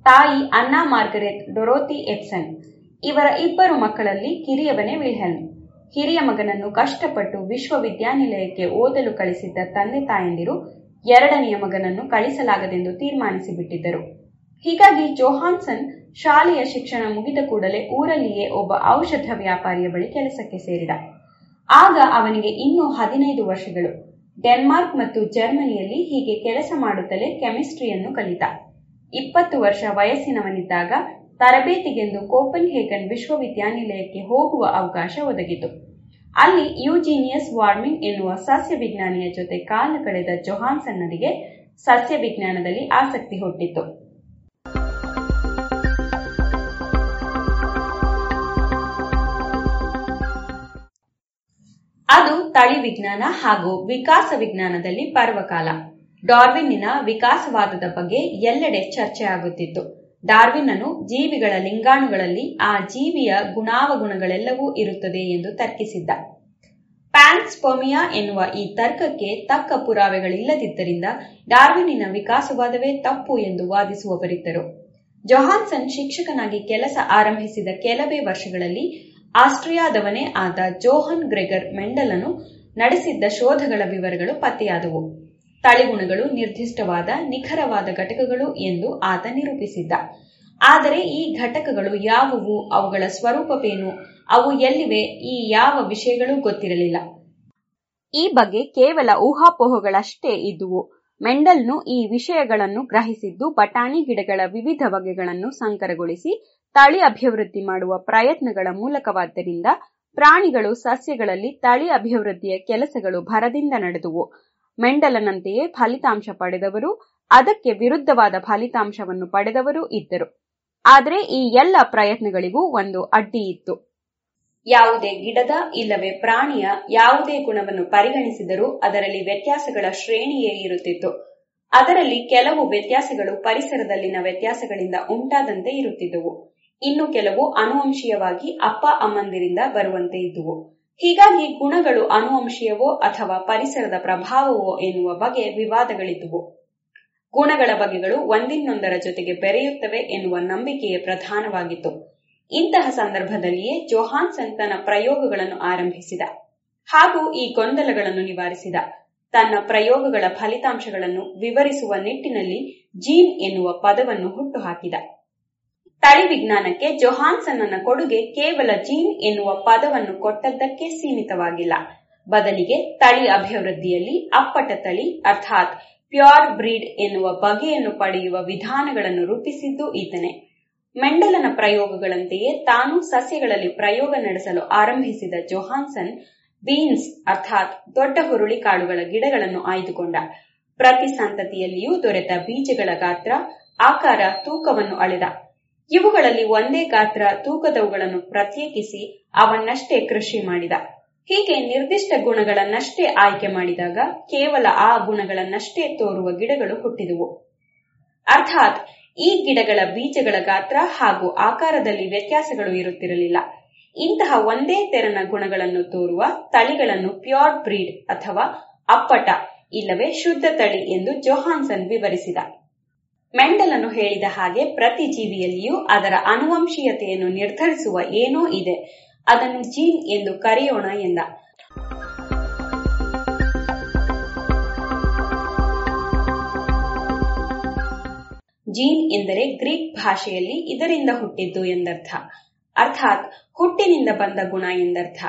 ತಾಯಿ ಅನ್ನಾ ಮಾರ್ಗರೆಟ್ ಡೊರೋತಿ ಎಪ್ಸನ್ ಇವರ ಇಬ್ಬರು ಮಕ್ಕಳಲ್ಲಿ ಕಿರಿಯವನೇ ವಿಲ್ಹೆಲ್ಮ್ ಹಿರಿಯ ಮಗನನ್ನು ಕಷ್ಟಪಟ್ಟು ವಿಶ್ವವಿದ್ಯಾನಿಲಯಕ್ಕೆ ಓದಲು ಕಳಿಸಿದ್ದ ತಂದೆ ತಾಯಂದಿರು ಎರಡನೆಯ ಮಗನನ್ನು ಕಳಿಸಲಾಗದೆಂದು ತೀರ್ಮಾನಿಸಿ ಬಿಟ್ಟಿದ್ದರು ಹೀಗಾಗಿ ಜೋಹಾನ್ಸನ್ ಶಾಲೆಯ ಶಿಕ್ಷಣ ಮುಗಿದ ಕೂಡಲೇ ಊರಲ್ಲಿಯೇ ಒಬ್ಬ ಔಷಧ ವ್ಯಾಪಾರಿಯ ಬಳಿ ಕೆಲಸಕ್ಕೆ ಸೇರಿದ. ಆಗ ಅವನಿಗೆ ಇನ್ನೂ ಹದಿನೈದು ವರ್ಷಗಳು. ಡೆನ್ಮಾರ್ಕ್ ಮತ್ತು ಜರ್ಮನಿಯಲ್ಲಿ ಹೀಗೆ ಕೆಲಸ ಮಾಡುತ್ತಲೇ ಕೆಮಿಸ್ಟ್ರಿಯನ್ನು ಕಲಿತ. ಇಪ್ಪತ್ತು ವರ್ಷ ವಯಸ್ಸಿನವನಿದ್ದಾಗ ತರಬೇತಿಗೆಂದು ಕೋಪನ್ ಹೇಗನ್ ವಿಶ್ವವಿದ್ಯಾನಿಲಯಕ್ಕೆ ಹೋಗುವ ಅವಕಾಶ ಒದಗಿತು. ಅಲ್ಲಿ ಯೂಜಿನಿಯಸ್ ವಾರ್ಮಿಂಗ್ ಎನ್ನುವ ಸಸ್ಯ ವಿಜ್ಞಾನಿಯ ಜೊತೆ ಕಾಲ ಕಳೆದ ಜೊಹಾನ್ಸನ್ನರಿಗೆ ಸಸ್ಯ ವಿಜ್ಞಾನದಲ್ಲಿ ಆಸಕ್ತಿ ಹುಟ್ಟಿತು ಅದು ತಳಿ ವಿಜ್ಞಾನ ಹಾಗೂ ವಿಕಾಸ ವಿಜ್ಞಾನದಲ್ಲಿ ಪರ್ವಕಾಲ. ಡಾರ್ವಿನ್ನಿನ ವಿಕಾಸವಾದದ ಬಗ್ಗೆ ಎಲ್ಲೆಡೆ ಚರ್ಚೆ ಆಗುತ್ತಿತ್ತು ಡಾರ್ವಿನ್ನನು ಜೀವಿಗಳ ಲಿಂಗಾಣುಗಳಲ್ಲಿ ಆ ಜೀವಿಯ ಗುಣಾವಗುಣಗಳೆಲ್ಲವೂ ಇರುತ್ತದೆ ಎಂದು ತರ್ಕಿಸಿದ್ದ. ಪ್ಯಾನ್ಸ್ಪೊಮಿಯಾ ಎನ್ನುವ ಈ ತರ್ಕಕ್ಕೆ ತಕ್ಕ ಪುರಾವೆಗಳಿಲ್ಲದಿದ್ದರಿಂದ ಡಾರ್ವಿನಿನ ವಿಕಾಸವಾದವೇ ತಪ್ಪು ಎಂದು ವಾದಿಸುವವರಿದ್ದರು. ಜೊಹಾನ್ಸನ್ ಶಿಕ್ಷಕನಾಗಿ ಕೆಲಸ ಆರಂಭಿಸಿದ ಕೆಲವೇ ವರ್ಷಗಳಲ್ಲಿ ಆಸ್ಟ್ರಿಯಾದವನೇ ಆದ ಜೋಹನ್ ಗ್ರೆಗರ್ ಮೆಂಡಲನು ನಡೆಸಿದ್ದ ಶೋಧಗಳ ವಿವರಗಳು ಪತ್ತೆಯಾದವು. ತಳಿಗುಣಗಳು ನಿರ್ದಿಷ್ಟವಾದ ನಿಖರವಾದ ಘಟಕಗಳು ಎಂದು ಆತ ನಿರೂಪಿಸಿದ್ದ. ಆದರೆ ಈ ಘಟಕಗಳು ಯಾವುವು, ಅವುಗಳ ಸ್ವರೂಪವೇನು, ಅವು ಎಲ್ಲಿವೆ, ಈ ಯಾವ ವಿಷಯಗಳು ಗೊತ್ತಿರಲಿಲ್ಲ. ಈ ಬಗ್ಗೆ ಕೇವಲ ಊಹಾಪೋಹಗಳಷ್ಟೇ ಇದ್ದುವು. ಮೆಂಡಲ್ನು ಈ ವಿಷಯಗಳನ್ನು ಗ್ರಹಿಸಿದ್ದು ಬಟಾಣಿ ಗಿಡಗಳ ವಿವಿಧ ಬಗೆಗಳನ್ನು ಸಂಕರಗೊಳಿಸಿ ತಳಿ ಅಭಿವೃದ್ಧಿ ಮಾಡುವ ಪ್ರಯತ್ನಗಳ ಮೂಲಕವಾದ್ದರಿಂದ ಪ್ರಾಣಿಗಳು ಸಸ್ಯಗಳಲ್ಲಿ ತಳಿ ಅಭಿವೃದ್ಧಿಯ ಕೆಲಸಗಳು ಭರದಿಂದ ನಡೆದುವು. ಮೆಂಡಲನಂತೆಯೇ ಫಲಿತಾಂಶ ಪಡೆದವರು, ಅದಕ್ಕೆ ವಿರುದ್ಧವಾದ ಫಲಿತಾಂಶವನ್ನು ಪಡೆದವರು ಇದ್ದರು. ಆದರೆ ಈ ಎಲ್ಲ ಪ್ರಯತ್ನಗಳಿಗೂ ಒಂದು ಅಡ್ಡಿ ಇತ್ತು. ಯಾವುದೇ ಗಿಡದ ಇಲ್ಲವೇ ಪ್ರಾಣಿಯ ಯಾವುದೇ ಗುಣವನ್ನು ಪರಿಗಣಿಸಿದರೂ ಅದರಲ್ಲಿ ವ್ಯತ್ಯಾಸಗಳ ಶ್ರೇಣಿಯೇ ಇರುತ್ತಿತ್ತು. ಅದರಲ್ಲಿ ಕೆಲವು ವ್ಯತ್ಯಾಸಗಳು ಪರಿಸರದಲ್ಲಿನ ವ್ಯತ್ಯಾಸಗಳಿಂದ ಉಂಟಾದಂತೆ ಇರುತ್ತಿದ್ದವು. ಇನ್ನು ಕೆಲವು ಅನುವಂಶೀಯವಾಗಿ ಅಪ್ಪ ಅಮ್ಮಂದಿರಿಂದ ಬರುವಂತೆ ಇದ್ದುವು. ಹೀಗಾಗಿ ಗುಣಗಳು ಅನುವಂಶೀಯವೋ ಅಥವಾ ಪರಿಸರದ ಪ್ರಭಾವವೋ ಎನ್ನುವ ಬಗ್ಗೆ ವಿವಾದಗಳಿದ್ದುವು. ಗುಣಗಳ ಬಗೆಗಳು ಒಂದಿನ್ನೊಂದರ ಜೊತೆಗೆ ಬೆರೆಯುತ್ತವೆ ಎನ್ನುವ ನಂಬಿಕೆಯೇ ಪ್ರಧಾನವಾಗಿತ್ತು. ಇಂತಹ ಸಂದರ್ಭದಲ್ಲಿಯೇ ಜೊಹಾನ್ಸನ್ ತನ್ನ ಪ್ರಯೋಗಗಳನ್ನು ಆರಂಭಿಸಿದ ಹಾಗೂ ಈ ಗೊಂದಲಗಳನ್ನು ನಿವಾರಿಸಿದ. ತನ್ನ ಪ್ರಯೋಗಗಳ ಫಲಿತಾಂಶಗಳನ್ನು ವಿವರಿಸುವ ನಿಟ್ಟಿನಲ್ಲಿ ಜೀನ್ ಎನ್ನುವ ಪದವನ್ನು ಹುಟ್ಟುಹಾಕಿದ ತಳಿ ವಿಜ್ಞಾನಕ್ಕೆ ಜೊಹಾನ್ಸನ್ನ ಕೊಡುಗೆ ಕೇವಲ ಜೀನ್ ಎನ್ನುವ ಪದವನ್ನು ಕೊಟ್ಟದ್ದಕ್ಕೆ ಸೀಮಿತವಾಗಿಲ್ಲ. ಬದಲಿಗೆ ತಳಿ ಅಭಿವೃದ್ಧಿಯಲ್ಲಿ ಅಪ್ಪಟ ತಳಿ ಅರ್ಥಾತ್ ಪ್ಯೂರ್ ಬ್ರೀಡ್ ಎನ್ನುವ ಬಗೆಯನ್ನು ಪಡೆಯುವ ವಿಧಾನಗಳನ್ನು ರೂಪಿಸಿದ್ದು ಈತನೇ. ಮೆಂಡಲನ ಪ್ರಯೋಗಗಳಂತೆಯೇ ತಾನು ಸಸ್ಯಗಳಲ್ಲಿ ಪ್ರಯೋಗ ನಡೆಸಲು ಆರಂಭಿಸಿದ ಜೊಹಾನ್ಸನ್ ಬೀನ್ಸ್ ಅರ್ಥಾತ್ ದೊಡ್ಡ ಹುರುಳಿ ಕಾಳುಗಳ ಗಿಡಗಳನ್ನು ಆಯ್ದುಕೊಂಡ. ಪ್ರತಿ ಸಂತತಿಯಲ್ಲಿಯೂ ದೊರೆತ ಬೀಜಗಳ ಗಾತ್ರ, ಆಕಾರ, ತೂಕವನ್ನು ಅಳೆದ. ಇವುಗಳಲ್ಲಿ ಒಂದೇ ಗಾತ್ರ ತೂಕದವುಗಳನ್ನು ಪ್ರತ್ಯೇಕಿಸಿ ಅವನ್ನಷ್ಟೇ ಕೃಷಿ ಮಾಡಿದ. ಹೀಗೆ ನಿರ್ದಿಷ್ಟ ಗುಣಗಳನ್ನಷ್ಟೇ ಆಯ್ಕೆ ಮಾಡಿದಾಗ ಕೇವಲ ಆ ಗುಣಗಳನ್ನಷ್ಟೇ ತೋರುವ ಗಿಡಗಳು ಹುಟ್ಟಿದುವು. ಅರ್ಥಾತ್ ಈ ಗಿಡಗಳ ಬೀಜಗಳ ಗಾತ್ರ ಹಾಗೂ ಆಕಾರದಲ್ಲಿ ವ್ಯತ್ಯಾಸಗಳು ಇರುತ್ತಿರಲಿಲ್ಲ. ಇಂತಹ ಒಂದೇ ತೆರನ ಗುಣಗಳನ್ನು ತೋರುವ ತಳಿಗಳನ್ನು ಪ್ಯೂರ್ ಬ್ರೀಡ್ ಅಥವಾ ಅಪ್ಪಟ, ಇಲ್ಲವೇ ಶುದ್ಧ ತಳಿ ಎಂದು ಜೋಹಾನ್ಸನ್ ವಿವರಿಸಿದ. ಮೆಂಡಲನು ಹೇಳಿದ ಹಾಗೆ ಪ್ರತಿ ಜೀವಿಯಲ್ಲಿಯೂ ಅದರ ಅನುವಂಶೀಯತೆಯನ್ನು ನಿರ್ಧರಿಸುವ ಏನೋ ಇದೆ. ಅದನ್ನು ಜೀನ್ ಎಂದು ಕರೆಯೋಣ ಎಂದ. ಜೀನ್ ಎಂದರೆ ಗ್ರೀಕ್ ಭಾಷೆಯಲ್ಲಿ ಇದರಿಂದ ಹುಟ್ಟಿದ್ದು ಎಂದರ್ಥ. ಅರ್ಥಾತ್ ಹುಟ್ಟಿನಿಂದ ಬಂದ ಗುಣ ಎಂದರ್ಥ.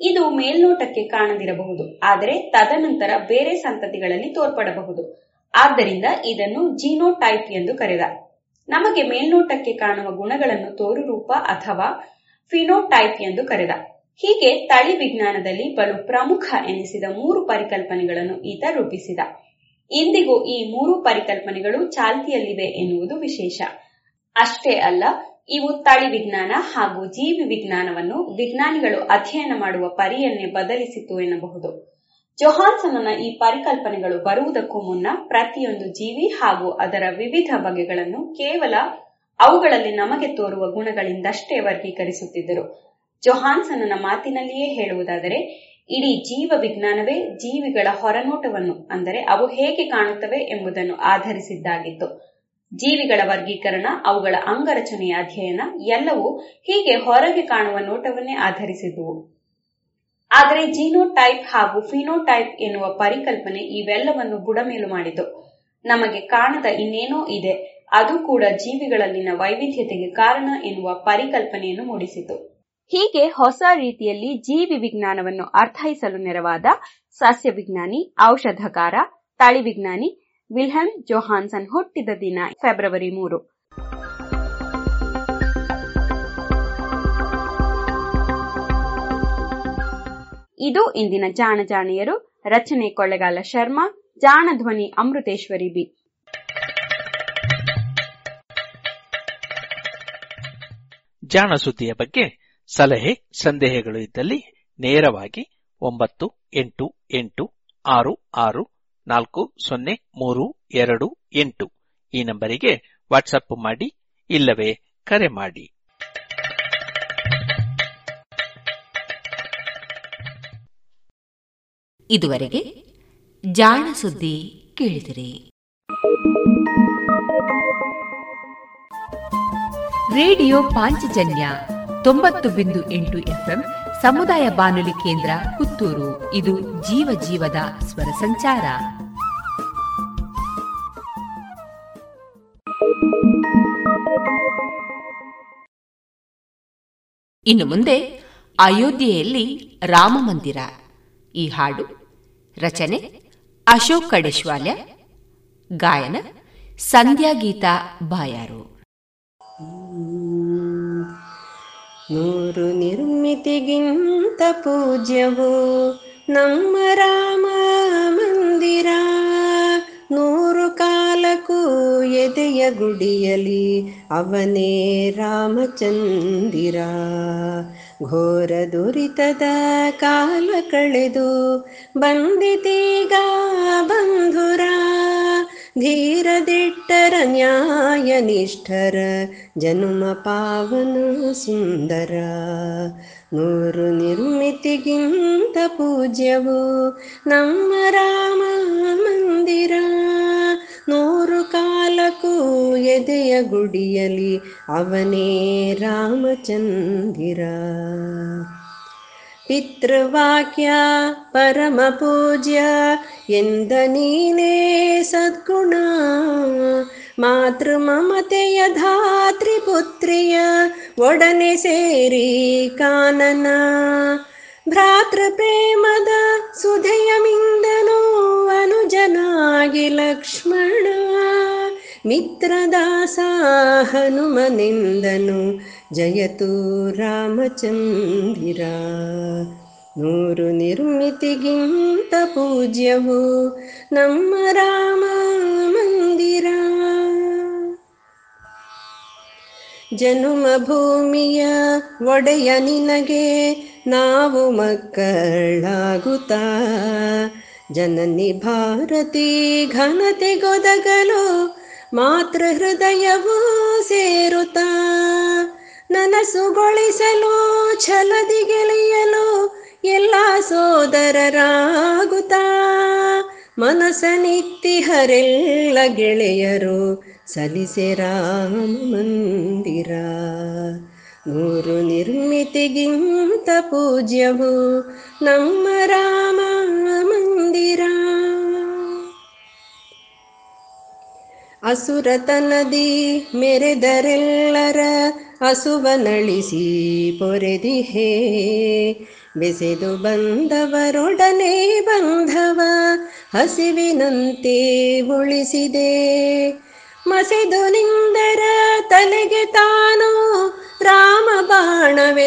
ಇದು ಮೇಲ್ನೋಟಕ್ಕೆ ಕಾಣದಿರಬಹುದು, ಆದರೆ ತದನಂತರ ಬೇರೆ ಸಂತತಿಗಳಲ್ಲಿ ತೋರ್ಪಡಬಹುದು. ಆದ್ದರಿಂದ ಇದನ್ನು ಜೀನೋಟೈಪ್ ಎಂದು ಕರೆದ. ನಮಗೆ ಮೇಲ್ನೋಟಕ್ಕೆ ಕಾಣುವ ಗುಣಗಳನ್ನು ತೋರುರೂಪ ಅಥವಾ ಫಿನೋಟೈಪ್ ಎಂದು ಕರೆದ. ಹೀಗೆ ತಳಿ ವಿಜ್ಞಾನದಲ್ಲಿ ಬಲು ಪ್ರಮುಖ ಎನಿಸಿದ ಮೂರು ಪರಿಕಲ್ಪನೆಗಳನ್ನು ಈತ ರೂಪಿಸಿದ. ಇಂದಿಗೂ ಈ ಮೂರು ಪರಿಕಲ್ಪನೆಗಳು ಚಾಲ್ತಿಯಲ್ಲಿವೆ ಎನ್ನುವುದು ವಿಶೇಷ. ಅಷ್ಟೇ ಅಲ್ಲ, ಇವು ತಳಿ ವಿಜ್ಞಾನ ಹಾಗೂ ಜೀವಿ ವಿಜ್ಞಾನವನ್ನು ವಿಜ್ಞಾನಿಗಳು ಅಧ್ಯಯನ ಮಾಡುವ ಪರಿಯನ್ನೇ ಬದಲಿಸಿತು ಎನ್ನಬಹುದು. ಜೊಹಾನ್ಸನ್ನ ಈ ಪರಿಕಲ್ಪನೆಗಳು ಬರುವುದಕ್ಕೂ ಮುನ್ನ ಪ್ರತಿಯೊಂದು ಜೀವಿ ಹಾಗೂ ಅದರ ವಿವಿಧ ಬಗೆಗಳನ್ನು ಕೇವಲ ಅವುಗಳಲ್ಲಿ ನಮಗೆ ತೋರುವ ಗುಣಗಳಿಂದಷ್ಟೇ ವರ್ಗೀಕರಿಸುತ್ತಿದ್ದರು. ಜೊಹಾನ್ಸನ್ನ ಮಾತಿನಲ್ಲಿಯೇ ಹೇಳುವುದಾದರೆ, ಇಡೀ ಜೀವ ವಿಜ್ಞಾನವೇ ಜೀವಿಗಳ ಹೊರನೋಟವನ್ನು, ಅಂದರೆ ಅವು ಹೇಗೆ ಕಾಣುತ್ತವೆ ಎಂಬುದನ್ನು ಆಧರಿಸಿದ್ದಾಗಿತ್ತು. ಜೀವಿಗಳ ವರ್ಗೀಕರಣ, ಅವುಗಳ ಅಂಗರಚನೆಯ ಅಧ್ಯಯನ ಎಲ್ಲವೂ ಹೀಗೆ ಹೊರಗೆ ಕಾಣುವ ನೋಟವನ್ನೇ ಆಧರಿಸಿದುವು ಆದರೆ ಜೀನೋಟೈಪ್ ಹಾಗೂ ಫಿನೋಟೈಪ್ ಎನ್ನುವ ಪರಿಕಲ್ಪನೆ ಇವೆಲ್ಲವನ್ನು ಬುಡಮೇಲು ಮಾಡಿತು. ನಮಗೆ ಕಾಣದ ಇನ್ನೇನೋ ಇದೆ. ಅದು ಕೂಡ ಜೀವಿಗಳಲ್ಲಿನ ವೈವಿಧ್ಯತೆಗೆ ಕಾರಣ ಎನ್ನುವ ಪರಿಕಲ್ಪನೆಯನ್ನು ಮೂಡಿಸಿತು. ಹೀಗೆ ಹೊಸ ರೀತಿಯಲ್ಲಿ ಜೀವಿ ವಿಜ್ಞಾನವನ್ನು ಅರ್ಥೈಸಲು ನೆರವಾದ ಸಸ್ಯ ವಿಜ್ಞಾನಿ, ಔಷಧಕಾರ, ತಳಿ ವಿಜ್ಞಾನಿ ವಿಲ್ಹೆಮ್ ಜೊಹಾನ್ಸನ್ ಹುಟ್ಟಿದ ದಿನ, ಫೆಬ್ರವರಿ ಮೂರು. ಇದು ಇಂದಿನ ಜಾಣ ಜಾಣಿಯರು. ರಚನೆ ಕೊಳ್ಳೆಗಾಲ ಶರ್ಮಾ, ಜಾಣ ಧ್ವನಿ ಅಮೃತೇಶ್ವರಿ ಬಿ. ಜಾಣ ಸುದ್ದಿಯ ಬಗ್ಗೆ ಸಲಹೆ, ಸಂದೇಹಗಳು ಇದ್ದಲ್ಲಿ ನೇರವಾಗಿ ಒಂಬತ್ತು, ಎಂಟು ಎಂಟು, ಆರು ಆರು, ನಾಲ್ಕು, ಸೊನ್ನೆ, ಮೂರು, ಎರಡು, ಎಂಟು ಈ ನಂಬರಿಗೆ ವಾಟ್ಸಪ್ ಮಾಡಿ ಇಲ್ಲವೇ ಕರೆ ಮಾಡಿ. ಇದುವರೆಗೆ ಜಾಣ ಸುದ್ದಿ ಕೇಳಿದಿರಿ. ರೇಡಿಯೋ ಪಾಂಚಜನ್ಯ ತೊಂಬತ್ತು ಬಿಂದು ಎಂಟು ಎಫ್ಎಂ ಸಮುದಾಯ ಬಾನುಲಿ ಕೇಂದ್ರ ಪುತ್ತೂರು. ಇದು ಜೀವ ಜೀವದ ಸ್ವರ ಸಂಚಾರ. ಇನ್ನು ಮುಂದೆ ಅಯೋಧ್ಯೆಯಲ್ಲಿ ರಾಮ ಮಂದಿರ. ಈ ಹಾಡು ರಚನೆ ಅಶೋಕ್ ಕಡೇಶ್ವಾಲ್ಯ, ಗಾಯನ ಸಂಧ್ಯಾ ಗೀತಾ ಬಾಯಾರು. ನೂರು ನಿರ್ಮಿತಿಗಿಂತ ಪೂಜ್ಯವು ನಮ್ಮ ರಾಮ ಮಂದಿರ. ನೂರು ಕಾಲಕ್ಕೂ ಎದೆಯ ಗುಡಿಯಲಿ ಅವನೇ ರಾಮಚಂದಿರ. ಘೋರ ದುರಿತದ ಕಾಲ ಕಳೆದು ಬಂದಿತೀಗ ಬಂಧುರ, ಧೀರದಿಟ್ಟರ ನ್ಯಾಯ ನಿಷ್ಠರ, ಜನುಮ ಪಾವನ ಸುಂದರ. ನೂರು ನಿರ್ಮಿತಿಗಿಂತ ಪೂಜ್ಯವು ನಮ್ಮ ರಾಮ ಮಂದಿರ. ನೂರು ಕಾಲಕ್ಕೂ ಎದೆಯ ಗುಡಿಯಲಿ ಅವನೇ ರಾಮಚಂದಿರ. ಪಿತೃವಾಕ್ಯ, ಪರಮ ಪೂಜ್ಯ, ಎಂದ ನೀನೇ ಸದ್ಗುಣ. ಮಾತೃ ಮಮತೆಯ ಧಾತ್ರಿ ಪುತ್ರಿಯ ಒಡನೆ ಸೇರಿ ಕಾನನ. ಭ್ರಾತೃ ಪ್ರೇಮದ ಸುಧೆಯ ಮಿಂದನು ಅನುಜನಾಗಿ ಲಕ್ಷ್ಮಣ. ಮಿತ್ರದಾಸ ಹನುಮನಿಂದನು ಜಯತು ರಾಮಚಂದಿರ. ನೂರು ನಿರ್ಮಿತಿಗಿಂತ ಪೂಜ್ಯವು ನಮ್ಮ ರಾಮ ಮಂದಿರ. ಜನುಮ ಭೂಮಿಯ ಒಡೆಯ ನಿನಗೆ ನಾವು ಮಕ್ಕಳಾಗುತ್ತಾ. ಜನನಿ ಭಾರತಿ ಘನತೆ ಗೊದಗಲು ಮಾತೃ ಹೃದಯವೂ ಸೇರುತ್ತಾ. ನನಸುಗೊಳಿಸಲು ಛಲದಿ ಗೆಳೆಯಲು ಎಲ್ಲ ಸೋದರರಾಗುತ್ತಾ. ಮನಸನಿತ್ತಿಹರೆಲ್ಲ ಗೆಳೆಯರು, ಸಲಿಸೆ ರಾಮ ಮಂದಿರ. ನೂರು ನಿರ್ಮಿತಿಗಿಂತ ಪೂಜ್ಯವು ನಮ್ಮ ರಾಮ ಮಂದಿರ. ಅಸುರತನದಿ ಮೆರೆದರೆಲ್ಲರ ಅಸುವನಳಿಸಿ ಪೊರೆದಿಹೇ ಬೆಸೆದು ಬಂದವರೊಡನೆ ಬಂಧವ ಹಸಿವಿನಂತೆ ಉಳಿಸಿದೆ. ಮಸೆದು ನಿಂದರ ತಲೆಗೆ ತಾನು ರಾಮ ಬಾಣವೆಯಾಗಿಹೇ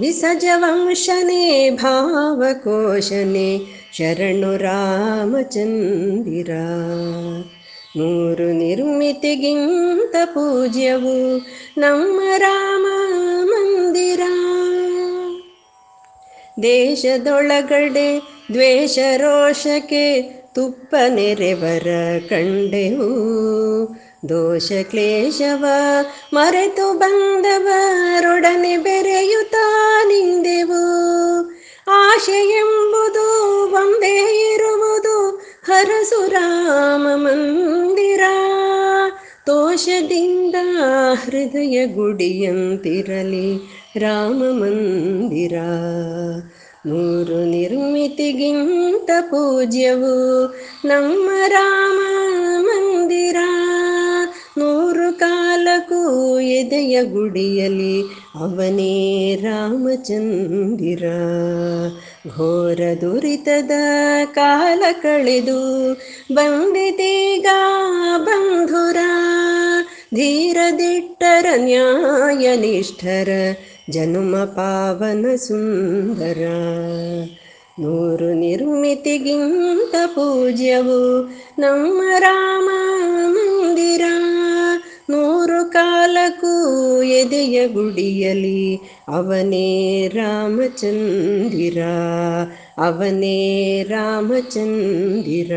ವಿಸಜವಂಶನೆ ಭಾವಕೋಶನೆ ಶರಣು ರಾಮಚಂದಿರ ನೂರು ನಿರ್ಮಿತಿಗಿಂತ ಪೂಜ್ಯವು ನಮ್ಮ ರಾಮ ಮಂದಿರ ದೇಶದೊಳಗಡೆ ದ್ವೇಷ ರೋಷಕ್ಕೆ ತುಪ್ಪ ನೆರೆವರ ಕಂಡೆವು. ದೋಷ ಕ್ಲೇಶವ ಮರೆತು ಬಂದವರೊಡನೆ ಬೆರೆಯುತ್ತಾ ನಿಂದೆವು. ಆಶೆ ಎಂಬುದು ಒಂದೇ ಇರುವುದು, ಹರಸು ರಾಮ ಮಂದಿರ. ತೋಷದಿಂದ ಹೃದಯ ಗುಡಿಯಂತಿರಲಿ ರಾಮ ಮಂದಿರ. ನೂರು ನಿರ್ಮಿತಿಗಿಂತ ಪೂಜ್ಯವು ನಮ್ಮ ರಾಮ ಮಂದಿರ. ನೂರು ಕಾಲಕ್ಕೂ ಎದೆಯ ಗುಡಿಯಲಿ ಅವನೇ ರಾಮಚಂದಿರ. ಘೋರ ದುರಿತದ ಕಾಲ ಕಳೆದು ಬಂದಿದೀಗ ಬಂಧುರ. ಧೀರದಿಟ್ಟರ ನ್ಯಾಯ ನಿಷ್ಠರ ಜನುಮ ಪಾವನ ಸುಂದರ ನೂರು ನಿರ್ಮಿತಿಗಿಂತ ಪೂಜ್ಯವು ನಮ್ಮ ರಾಮ ಮಂದಿರ ನೂರು ಕಾಲಕ್ಕೂ ಎದೆಯ ಗುಡಿಯಲಿ ಅವನೇ ರಾಮಚಂದಿರ ಅವನೇ ರಾಮಚಂದಿರ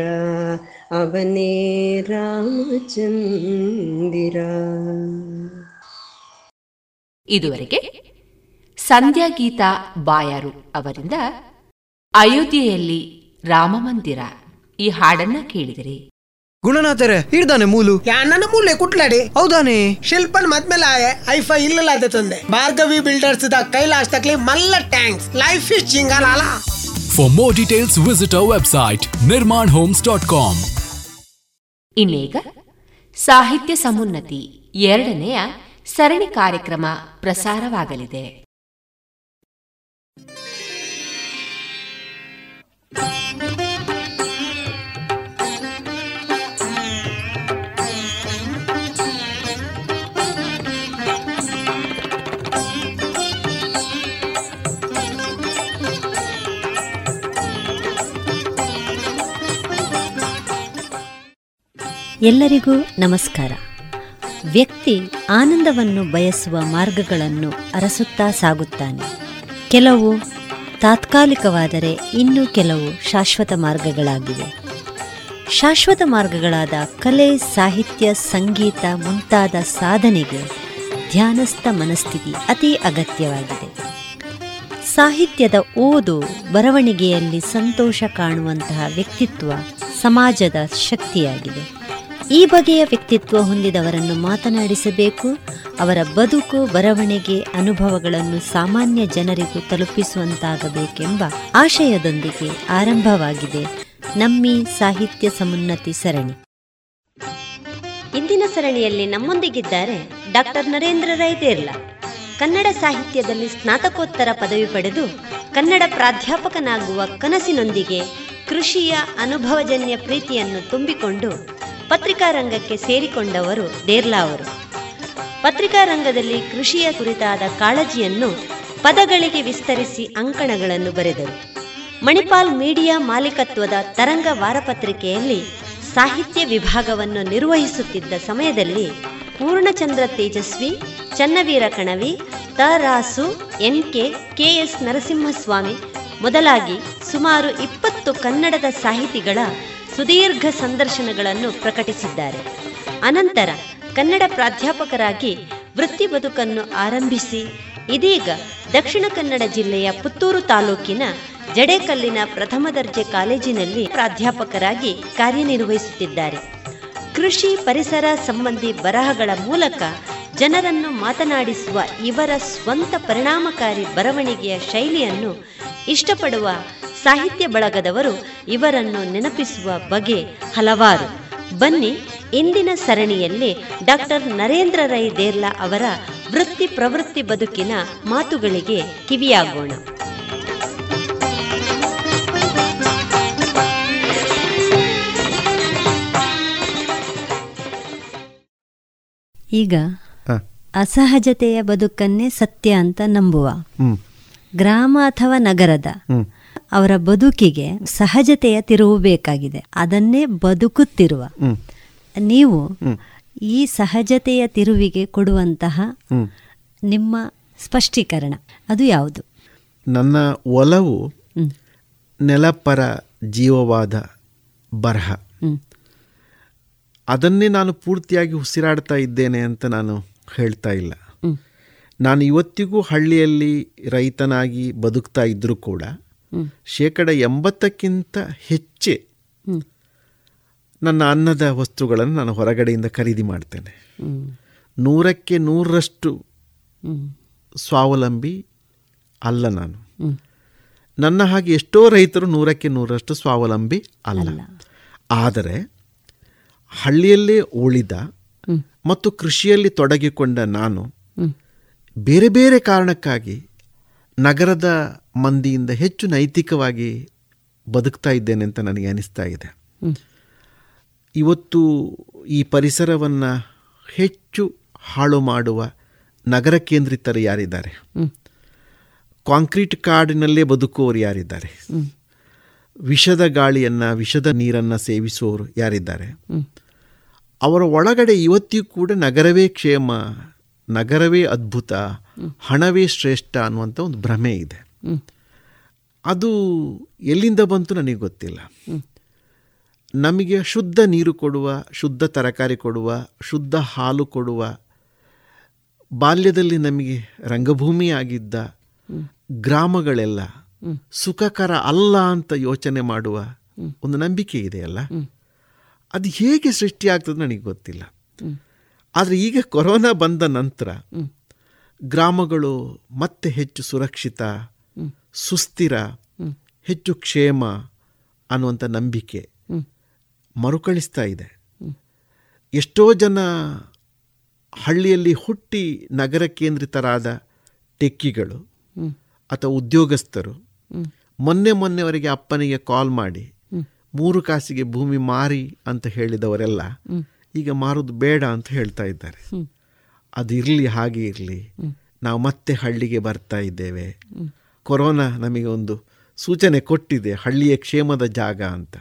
ಅವನೇ ರಾಮಚಂದಿರ ಇದುವರೆಗೆ ಸಂಧ್ಯಾ ಗೀತಾ ಬಾಯಾರು ಅವರಿಂದ ಅಯೋಧ್ಯೆಯಲ್ಲಿ ರಾಮಮಂದಿರ ಈ ಹಾಡನ್ನ ಕೇಳಿದಿರಿ. ಗುಣನಾಥರ ಹಿಡ್ದಾನೆ ಮೂಲು. ಯಾನ ಮೂಲೆ ಕುಟ್ಲಾಡಿ. ಹೌದಾನೆ. ಶಿಲ್ಪನ್ ಮದ್ಮೇಲೆ ಆಯೆ ಐಫೈ ಇಲ್ಲ ಅದೇ ತಂದೆ. ಭಾರ್ಗವಿ ಬಿಲ್ಡರ್ಸ್ ದ ಕೈಲಾಶ್ ತಕ್ಲಿ ಮಲ್ಲ thanks. Life is more details visitor website Nirmana homes dot com ಇನ್ನೀಗ ಸಾಹಿತ್ಯ ಸಮುನ್ನತಿ ಎರಡನೆಯ ಸರಣಿ ಕಾರ್ಯಕ್ರಮ ಪ್ರಸಾರವಾಗಲಿದೆ. ಎಲ್ಲರಿಗೂ ನಮಸ್ಕಾರ. ವ್ಯಕ್ತಿ ಆನಂದವನ್ನು ಬಯಸುವ ಮಾರ್ಗಗಳನ್ನು ಅರಸುತ್ತಾ ಸಾಗುತ್ತಾನೆ. ಕೆಲವು ತಾತ್ಕಾಲಿಕವಾದರೆ ಇನ್ನು ಕೆಲವು ಶಾಶ್ವತ ಮಾರ್ಗಗಳಾಗಿವೆ. ಶಾಶ್ವತ ಮಾರ್ಗಗಳಾದ ಕಲೆ, ಸಾಹಿತ್ಯ, ಸಂಗೀತ ಮುಂತಾದ ಸಾಧನೆಗೆ ಧ್ಯಾನಸ್ಥ ಮನಸ್ಥಿತಿ ಅತಿ ಅಗತ್ಯವಾಗಿದೆ. ಸಾಹಿತ್ಯದ ಓದು ಬರವಣಿಗೆಯಲ್ಲಿ ಸಂತೋಷ ಕಾಣುವಂತಹ ವ್ಯಕ್ತಿತ್ವ ಸಮಾಜದ ಶಕ್ತಿಯಾಗಿದೆ. ಈ ಬಗೆಯ ವ್ಯಕ್ತಿತ್ವ ಹೊಂದಿದವರನ್ನು ಮಾತನಾಡಿಸಬೇಕು. ಅವರ ಬದುಕು, ಬರವಣಿಗೆ, ಅನುಭವಗಳನ್ನು ಸಾಮಾನ್ಯ ಜನರಿಗೂ ತಲುಪಿಸುವಂತಾಗಬೇಕೆಂಬ ಆಶಯದೊಂದಿಗೆ ಆರಂಭವಾಗಿದೆ. ನಮ್ಮಿ ಸಾಹಿತ್ಯ ಸಮುನ್ನತಿ ಸರಣಿ. ಇಂದಿನ ಸರಣಿಯಲ್ಲಿ ನಮ್ಮೊಂದಿಗಿದ್ದಾರೆ ಡಾಕ್ಟರ್ ನರೇಂದ್ರ ರೈ ದೇರ್ಲಾ ಕನ್ನಡ ಸಾಹಿತ್ಯದಲ್ಲಿ ಸ್ನಾತಕೋತ್ತರ ಪದವಿ ಪಡೆದು ಕನ್ನಡ ಪ್ರಾಧ್ಯಾಪಕನಾಗುವ ಕನಸಿನೊಂದಿಗೆ ಕೃಷಿಯ ಅನುಭವಜನ್ಯ ಪ್ರೀತಿಯನ್ನು ತುಂಬಿಕೊಂಡು ಪತ್ರಿಕಾ ರಂಗಕ್ಕೆ ಸೇರಿಕೊಂಡವರು ದೇರ್ಲಾ ಅವರು. ಪತ್ರಿಕಾ ರಂಗದಲ್ಲಿ ಕೃಷಿಯ ಕುರಿತಾದ ಕಾಳಜಿಯನ್ನು ಪದಗಳಿಗೆ ವಿಸ್ತರಿಸಿ ಅಂಕಣಗಳನ್ನು ಬರೆದರು. ಮಣಿಪಾಲ್ ಮೀಡಿಯಾ ಮಾಲೀಕತ್ವದ ತರಂಗ ವಾರಪತ್ರಿಕೆಯಲ್ಲಿ ಸಾಹಿತ್ಯ ವಿಭಾಗವನ್ನು ನಿರ್ವಹಿಸುತ್ತಿದ್ದ ಸಮಯದಲ್ಲಿ Purnachandra Tejaswi, Channaveera Kanavi Tarasu N K K S Narasimhaswamy ಮೊದಲಾಗಿ ಸುಮಾರು ಇಪ್ಪತ್ತು ಕನ್ನಡದ ಸಾಹಿತಿಗಳ ಸುದೀರ್ಘ ಸಂದರ್ಶನಗಳನ್ನು ಪ್ರಕಟಿಸಿದ್ದಾರೆ. ಅನಂತರ ಕನ್ನಡ ಪ್ರಾಧ್ಯಾಪಕರಾಗಿ ವೃತ್ತಿ ಬದುಕನ್ನು ಆರಂಭಿಸಿ, ಇದೀಗ ದಕ್ಷಿಣ ಕನ್ನಡ ಜಿಲ್ಲೆಯ ಪುತ್ತೂರು ತಾಲೂಕಿನ ಜಡೇಕಲ್ಲಿನ ಪ್ರಥಮ ದರ್ಜೆ ಕಾಲೇಜಿನಲ್ಲಿ ಪ್ರಾಧ್ಯಾಪಕರಾಗಿ ಕಾರ್ಯನಿರ್ವಹಿಸುತ್ತಿದ್ದಾರೆ. ಕೃಷಿ ಪರಿಸರ ಸಂಬಂಧಿ ಬರಹಗಳ ಮೂಲಕ ಜನರನ್ನು ಮಾತನಾಡಿಸುವ ಇವರ ಸ್ವಂತ ಪರಿಣಾಮಕಾರಿ ಬರವಣಿಗೆಯ ಶೈಲಿಯನ್ನು ಇಷ್ಟಪಡುವ ಸಾಹಿತ್ಯ ಬಳಗದವರು ಇವರನ್ನು ನೆನಪಿಸುವ ಬಗೆ ಹಲವಾರು. ಬನ್ನಿ, ಇಂದಿನ ಸರಣಿಯಲ್ಲಿ ಡಾಕ್ಟರ್ ನರೇಂದ್ರ ರೈ ದೇರ್ಲಾ ಅವರ ವೃತ್ತಿ ಪ್ರವೃತ್ತಿ ಬದುಕಿನ ಮಾತುಗಳಿಗೆ ಕಿವಿಯಾಗೋಣ. ಈಗ ಅಸಹಜತೆಯ ಬದುಕನ್ನೇ ಸತ್ಯ ಅಂತ ನಂಬುವ. ಗ್ರಾಮ ಅಥವಾ ನಗರದ ಅವರ ಬದುಕಿಗೆ ಸಹಜತೆಯ ತಿರುವು ಬೇಕಾಗಿದೆ. ಅದನ್ನೇ ಬದುಕುತ್ತಿರುವ. ನೀವು ಈ ಸಹಜತೆಯ ತಿರುವಿಗೆ ಕೊಡುವಂತಹ ನಿಮ್ಮ ಸ್ಪಷ್ಟೀಕರಣ. ಅದು ಯಾವುದು? ನನ್ನ ಒಲವು ನೆಲಪರ ಜೀವವಾದ ಬರಹ. ಅದನ್ನೇ ನಾನು ಪೂರ್ತಿಯಾಗಿ ಉಸಿರಾಡ್ತಾ ಇದ್ದೇನೆ ಅಂತ ನಾನು ಹೇಳ್ತಾ ಇಲ್ಲ. ನಾನು ಇವತ್ತಿಗೂ ಹಳ್ಳಿಯಲ್ಲಿ ರೈತನಾಗಿ ಬದುಕ್ತಾ ಇದ್ದರೂ ಕೂಡ. ಶೇಕಡ ಎಂಬತ್ತಕ್ಕಿಂತ ಹೆಚ್ಚೆ ನನ್ನ ಅನ್ನದ ವಸ್ತುಗಳನ್ನು ನಾನು ಹೊರಗಡೆಯಿಂದ ಖರೀದಿ ಮಾಡ್ತೇನೆ. ನೂರಕ್ಕೆ ನೂರರಷ್ಟು ಸ್ವಾವಲಂಬಿ ಅಲ್ಲ ನಾನು. ನನ್ನ ಹಾಗೆ ಎಷ್ಟೋ ರೈತರು ನೂರಕ್ಕೆ ನೂರರಷ್ಟು ಸ್ವಾವಲಂಬಿ ಅಲ್ಲ. ಆದರೆ ಹಳ್ಳಿಯಲ್ಲೇ ಉಳಿದ. ಮತ್ತು ಕೃಷಿಯಲ್ಲಿ ತೊಡಗಿಕೊಂಡ ನಾನು ಬೇರೆ ಬೇರೆ ಕಾರಣಕ್ಕಾಗಿ ನಗರದ ಮಂದಿಯಿಂದ ಹೆಚ್ಚು ನೈತಿಕವಾಗಿ ಬದುಕ್ತಾ ಇದ್ದೇನೆ ಅಂತ ನನಗೆ ಅನಿಸ್ತಾ ಇದೆ ಇವತ್ತು ಈ ಪರಿಸರವನ್ನು ಹೆಚ್ಚು ಹಾಳು ಮಾಡುವ ನಗರ ಕೇಂದ್ರಿತರು ಯಾರಿದ್ದಾರೆ. ಕಾಂಕ್ರೀಟ್ ಕಾಡಿನಲ್ಲೇ ಬದುಕುವವರು ಯಾರಿದ್ದಾರೆ. ವಿಷದ ಗಾಳಿಯನ್ನು ವಿಷದ ನೀರನ್ನು ಸೇವಿಸುವವರು ಯಾರಿದ್ದಾರೆ. ಅವರ ಒಳಗಡೆ ಇವತ್ತಿಗೂ ಕೂಡ ನಗರವೇ ಕ್ಷೇಮ, ನಗರವೇ ಅದ್ಭುತ, ಹಣವೇ ಶ್ರೇಷ್ಠ ಅನ್ನುವಂಥ ಒಂದು ಭ್ರಮೆ ಇದೆ ಅದು ಎಲ್ಲಿಂದ ಬಂತು ನನಗೆ ಗೊತ್ತಿಲ್ಲ ನಮಗೆ ಶುದ್ಧ ನೀರು ಕೊಡುವ, ಶುದ್ಧ ತರಕಾರಿ ಕೊಡುವ, ಶುದ್ಧ ಹಾಲು ಕೊಡುವ, ಬಾಲ್ಯದಲ್ಲಿ ನಮಗೆ ರಂಗಭೂಮಿಯಾಗಿದ್ದ. ಗ್ರಾಮಗಳೆಲ್ಲ ಸುಖಕರ ಅಲ್ಲ ಅಂತ ಯೋಚನೆ ಮಾಡುವ ಒಂದು ನಂಬಿಕೆ ಇದೆಯಲ್ಲ. ಅದು ಹೇಗೆ ಸೃಷ್ಟಿಯಾಗ್ತದೆ ನನಗೆ ಗೊತ್ತಿಲ್ಲ. ಆದರೆ ಈಗ ಕೊರೋನಾ ಬಂದ ನಂತರ ಗ್ರಾಮಗಳು ಮತ್ತೆ ಹೆಚ್ಚು ಸುರಕ್ಷಿತ. ಸುಸ್ಥಿರ, ಹೆಚ್ಚು ಕ್ಷೇಮ ಅನ್ನುವಂಥ ನಂಬಿಕೆ. ಮರುಕಳಿಸ್ತಾ ಇದೆ ಎಷ್ಟೋ ಜನ ಹಳ್ಳಿಯಲ್ಲಿ ಹುಟ್ಟಿ ನಗರ ಕೇಂದ್ರಿತರಾದ ಟೆಕ್ಕಿಗಳು ಅಥವಾ ಉದ್ಯೋಗಸ್ಥರು. ಮೊನ್ನೆ ಮೊನ್ನೆವರೆಗೆ ಅಪ್ಪನಿಗೆ ಕಾಲ್ ಮಾಡಿ. ಮೂರು ಕಾಸಿಗೆ ಭೂಮಿ ಮಾರಿ ಅಂತ ಹೇಳಿದವರೆಲ್ಲ ಈಗ ಮಾರೋದು ಬೇಡ ಅಂತ ಹೇಳ್ತಾ ಇದ್ದಾರೆ. ಅದು ಇರಲಿ ಹಾಗೆ ಇರಲಿ. ನಾವು ಮತ್ತೆ ಹಳ್ಳಿಗೆ ಬರ್ತಾ ಇದ್ದೇವೆ. ಕೊರೋನಾ ನಮಗೆ ಒಂದು ಸೂಚನೆ ಕೊಟ್ಟಿದೆ ಹಳ್ಳಿಯ ಕ್ಷೇಮದ ಜಾಗ ಅಂತ.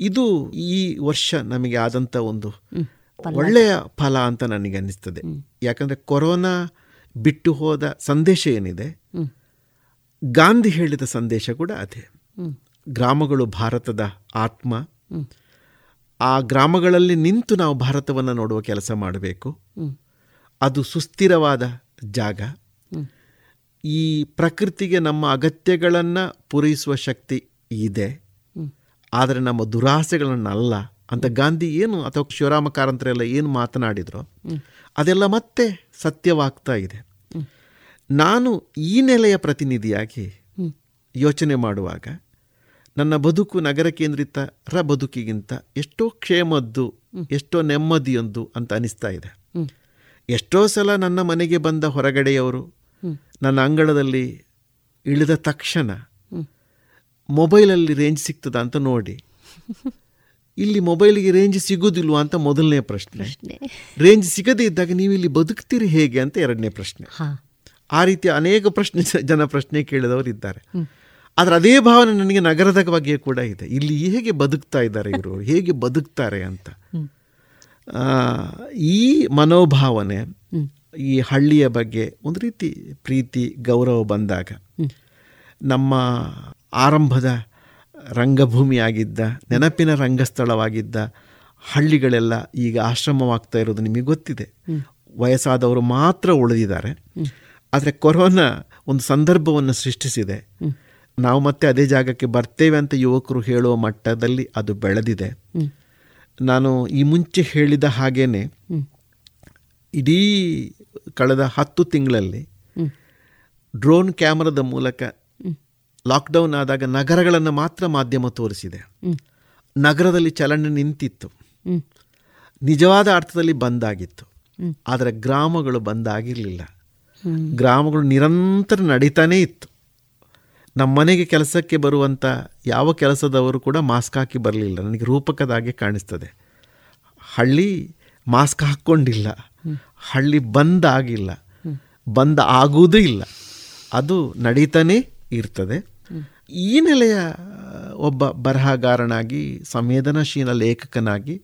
ಇದು ಈ ವರ್ಷ ನಮಗೆ ಆದಂಥ ಒಂದು ಒಳ್ಳೆಯ ಫಲ ಅಂತ ನನಗೆ ಅನ್ನಿಸ್ತದೆ ಯಾಕಂದರೆ ಕೊರೋನಾ ಬಿಟ್ಟು ಹೋದ ಸಂದೇಶ ಏನಿದೆ. ಗಾಂಧಿ ಹೇಳಿದ ಸಂದೇಶ ಕೂಡ ಅದೇ. ಗ್ರಾಮಗಳು ಭಾರತದ ಆತ್ಮ. ಆ ಗ್ರಾಮಗಳಲ್ಲಿ ನಿಂತು ನಾವು ಭಾರತವನ್ನು ನೋಡುವ ಕೆಲಸ ಮಾಡಬೇಕು. ಅದು ಸುಸ್ಥಿರವಾದ ಜಾಗ. ಈ ಪ್ರಕೃತಿಗೆ ನಮ್ಮ ಅಗತ್ಯಗಳನ್ನು ಪೂರೈಸುವ ಶಕ್ತಿ ಇದೆ. ಆದರೆ ನಮ್ಮ ದುರಾಸೆಗಳನ್ನಲ್ಲ. ಅಂತ ಗಾಂಧಿ ಏನು, ಅಥವಾ ಶಿವರಾಮ ಕಾರಂತರೆಲ್ಲ ಏನು ಮಾತನಾಡಿದ್ರು, ಅದೆಲ್ಲ ಮತ್ತೆ ಸತ್ಯವಾಗ್ತಾ ಇದೆ. ನಾನು ಈ ನೆಲೆಯ ಪ್ರತಿನಿಧಿಯಾಗಿ ಯೋಚನೆ ಮಾಡುವಾಗ ನನ್ನ ಬದುಕು ನಗರ ಕೇಂದ್ರಿತರ ಬದುಕಿಗಿಂತ ಎಷ್ಟೋ ಕ್ಷೇಮದ್ದು ಎಷ್ಟೋ ನೆಮ್ಮದಿಯೊಂದು ಅಂತ ಅನಿಸ್ತಾ ಇದೆ. ಎಷ್ಟೋ ಸಲ ನನ್ನ ಮನೆಗೆ ಬಂದ ಹೊರಗಡೆಯವರು ನನ್ನ ಅಂಗಳದಲ್ಲಿ ಇಳಿದ ತಕ್ಷಣ. ಮೊಬೈಲಲ್ಲಿ ರೇಂಜ್ ಸಿಗ್ತದ ಅಂತ ನೋಡಿ. ಇಲ್ಲಿ ಮೊಬೈಲಿಗೆ ರೇಂಜ್ ಸಿಗೋದಿಲ್ವಾ ಅಂತ ಮೊದಲನೇ ಪ್ರಶ್ನೆ. ರೇಂಜ್ ಸಿಗದೇ ಇದ್ದಾಗ ನೀವು ಇಲ್ಲಿ ಬದುಕ್ತೀರಿ ಹೇಗೆ ಅಂತ ಎರಡನೇ ಪ್ರಶ್ನೆ. ಆ ರೀತಿ ಅನೇಕ ಪ್ರಶ್ನೆ ಜನ ಪ್ರಶ್ನೆ ಕೇಳಿದವರು ಇದ್ದಾರೆ. ಆದರೆ ಅದೇ ಭಾವನೆ ನನಗೆ ನಗರದ ಬಗ್ಗೆ ಕೂಡ ಇದೆ. ಇಲ್ಲಿ ಹೇಗೆ ಬದುಕ್ತಾ ಇದ್ದಾರೆ ಇವರು? ಹೇಗೆ ಬದುಕ್ತಾರೆ ಅಂತ? ಈ ಮನೋಭಾವನೆ ಈ ಹಳ್ಳಿಯ ಬಗ್ಗೆ ಒಂದು ರೀತಿ ಪ್ರೀತಿ ಗೌರವ ಬಂದಾಗ ನಮ್ಮ ಆರಂಭದ ರಂಗಭೂಮಿಯಾಗಿದ್ದ ನೆನಪಿನ ರಂಗಸ್ಥಳವಾಗಿದ್ದ ಹಳ್ಳಿಗಳೆಲ್ಲ ಈಗ ಆಶ್ರಮವಾಗ್ತಾ ಇರೋದು ನಿಮಗೆ ಗೊತ್ತಿದೆ. ವಯಸ್ಸಾದವರು ಮಾತ್ರ ಉಳಿದಿದ್ದಾರೆ. ಆದರೆ ಕೊರೋನಾ ಒಂದು ಸಂದರ್ಭವನ್ನು ಸೃಷ್ಟಿಸಿದೆ. ನಾವು ಮತ್ತೆ ಅದೇ ಜಾಗಕ್ಕೆ ಬರ್ತೇವೆ ಅಂತ ಯುವಕರು ಹೇಳುವ ಮಟ್ಟದಲ್ಲಿ ಅದು ಬೆಳೆದಿದೆ. ನಾನು ಈ ಮುಂಚೆ ಹೇಳಿದ ಹಾಗೇನೆ. ಇಡೀ ಕಳೆದ ಹತ್ತು ತಿಂಗಳಲ್ಲಿ ಡ್ರೋನ್ ಕ್ಯಾಮರಾದ ಮೂಲಕ. ಲಾಕ್ಡೌನ್ ಆದಾಗ ನಗರಗಳನ್ನು ಮಾತ್ರ ಮಾಧ್ಯಮ ತೋರಿಸಿದೆ. ನಗರದಲ್ಲಿ ಚಲನೆ ನಿಂತಿತ್ತು. ನಿಜವಾದ ಅರ್ಥದಲ್ಲಿ ಬಂದಾಗಿತ್ತು. ಆದರೆ ಗ್ರಾಮಗಳು ಬಂದಾಗಿರಲಿಲ್ಲ. ಗ್ರಾಮಗಳು ನಿರಂತರ ನಡೀತಾನೇ ಇತ್ತು. ನಮ್ಮ ಮನೆಗೆ ಕೆಲಸಕ್ಕೆ ಬರುವಂಥ ಯಾವ ಕೆಲಸದವರು ಕೂಡ ಮಾಸ್ಕ್ ಹಾಕಿ ಬರಲಿಲ್ಲ. ನನಗೆ ರೂಪಕದಾಗೆ ಕಾಣಿಸ್ತದೆ. ಹಳ್ಳಿ ಮಾಸ್ಕ್ ಹಾಕ್ಕೊಂಡಿಲ್ಲ. ಹಳ್ಳಿ ಬಂದ್ ಆಗಿಲ್ಲ. ಬಂದ್ ಆಗುವುದೂ ಇಲ್ಲ. ಅದು ನಡೀತಾನೇ ಇರ್ತದೆ. ಈ ನೆಲೆಯ ಒಬ್ಬ ಬರಹಗಾರನಾಗಿ, ಸಂವೇದನಾಶೀಲ ಲೇಖಕನಾಗಿ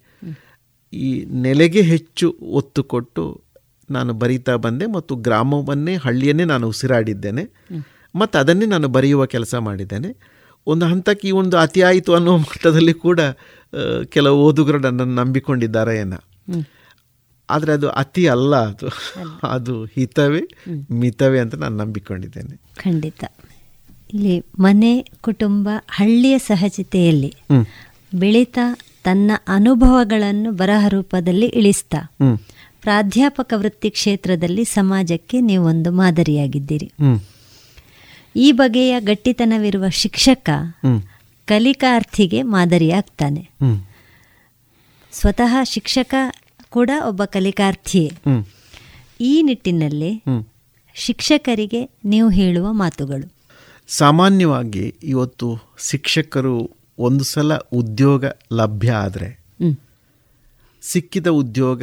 ಈ ನೆಲೆಗೆ ಹೆಚ್ಚು ಒತ್ತು ಕೊಟ್ಟು ನಾನು ಬರೀತಾ ಬಂದೆ ಮತ್ತು ಗ್ರಾಮವನ್ನೇ, ಹಳ್ಳಿಯನ್ನೇ ನಾನು ಉಸಿರಾಡಿದ್ದೇನೆ. ಮತ್ತು ಅದನ್ನೇ ನಾನು ಬರೆಯುವ ಕೆಲಸ ಮಾಡಿದ್ದೇನೆ. ಒಂದು ಹಂತಕ್ಕೆ ಈ ಒಂದು ಅತಿ ಆಯಿತು ಅನ್ನೋ ಮಟ್ಟದಲ್ಲಿ ಕೂಡ ಕೆಲವು ಓದುಗರು ನನ್ನನ್ನು ನಂಬಿಕೊಂಡಿದ್ದಾರೆ ಏನ. ಆದರೆ ಅದು ಅತಿ ಅಲ್ಲ ಅದು ಅದು ಹಿತವೇ ಮಿತವೇ ಅಂತ ನಾನು ನಂಬಿಕೊಂಡಿದ್ದೇನೆ. ಖಂಡಿತ. ಇಲ್ಲಿ ಮನೆ ಕುಟುಂಬ ಹಳ್ಳಿಯ ಸಹಜತೆಯಲ್ಲಿ. ಬೆಳೀತಾ ತನ್ನ ಅನುಭವಗಳನ್ನು ಬರಹ ರೂಪದಲ್ಲಿ ಇಳಿಸ್ತಾ ಪ್ರಾಧ್ಯಾಪಕ ವೃತ್ತಿ ಕ್ಷೇತ್ರದಲ್ಲಿ ಸಮಾಜಕ್ಕೆ ನೀವೊಂದು ಮಾದರಿಯಾಗಿದ್ದೀರಿ. ಈ ಬಗೆಯ ಗಟ್ಟಿತನವಿರುವ ಶಿಕ್ಷಕ. ಕಲಿಕಾರ್ಥಿಗೆ ಮಾದರಿಯಾಗ್ತಾನೆ. ಸ್ವತಃ ಶಿಕ್ಷಕ ಕೂಡ ಒಬ್ಬ ಕಲಿಕಾರ್ಥಿಯೇ. ಈ ನಿಟ್ಟಿನಲ್ಲಿ. ಶಿಕ್ಷಕರಿಗೆ ನೀವು ಹೇಳುವ ಮಾತುಗಳು ಸಾಮಾನ್ಯವಾಗಿ ಇವತ್ತು ಶಿಕ್ಷಕರು ಒಂದು ಸಲ ಉದ್ಯೋಗ ಲಭ್ಯ ಆದರೆ ಸಿಕ್ಕಿದ ಉದ್ಯೋಗ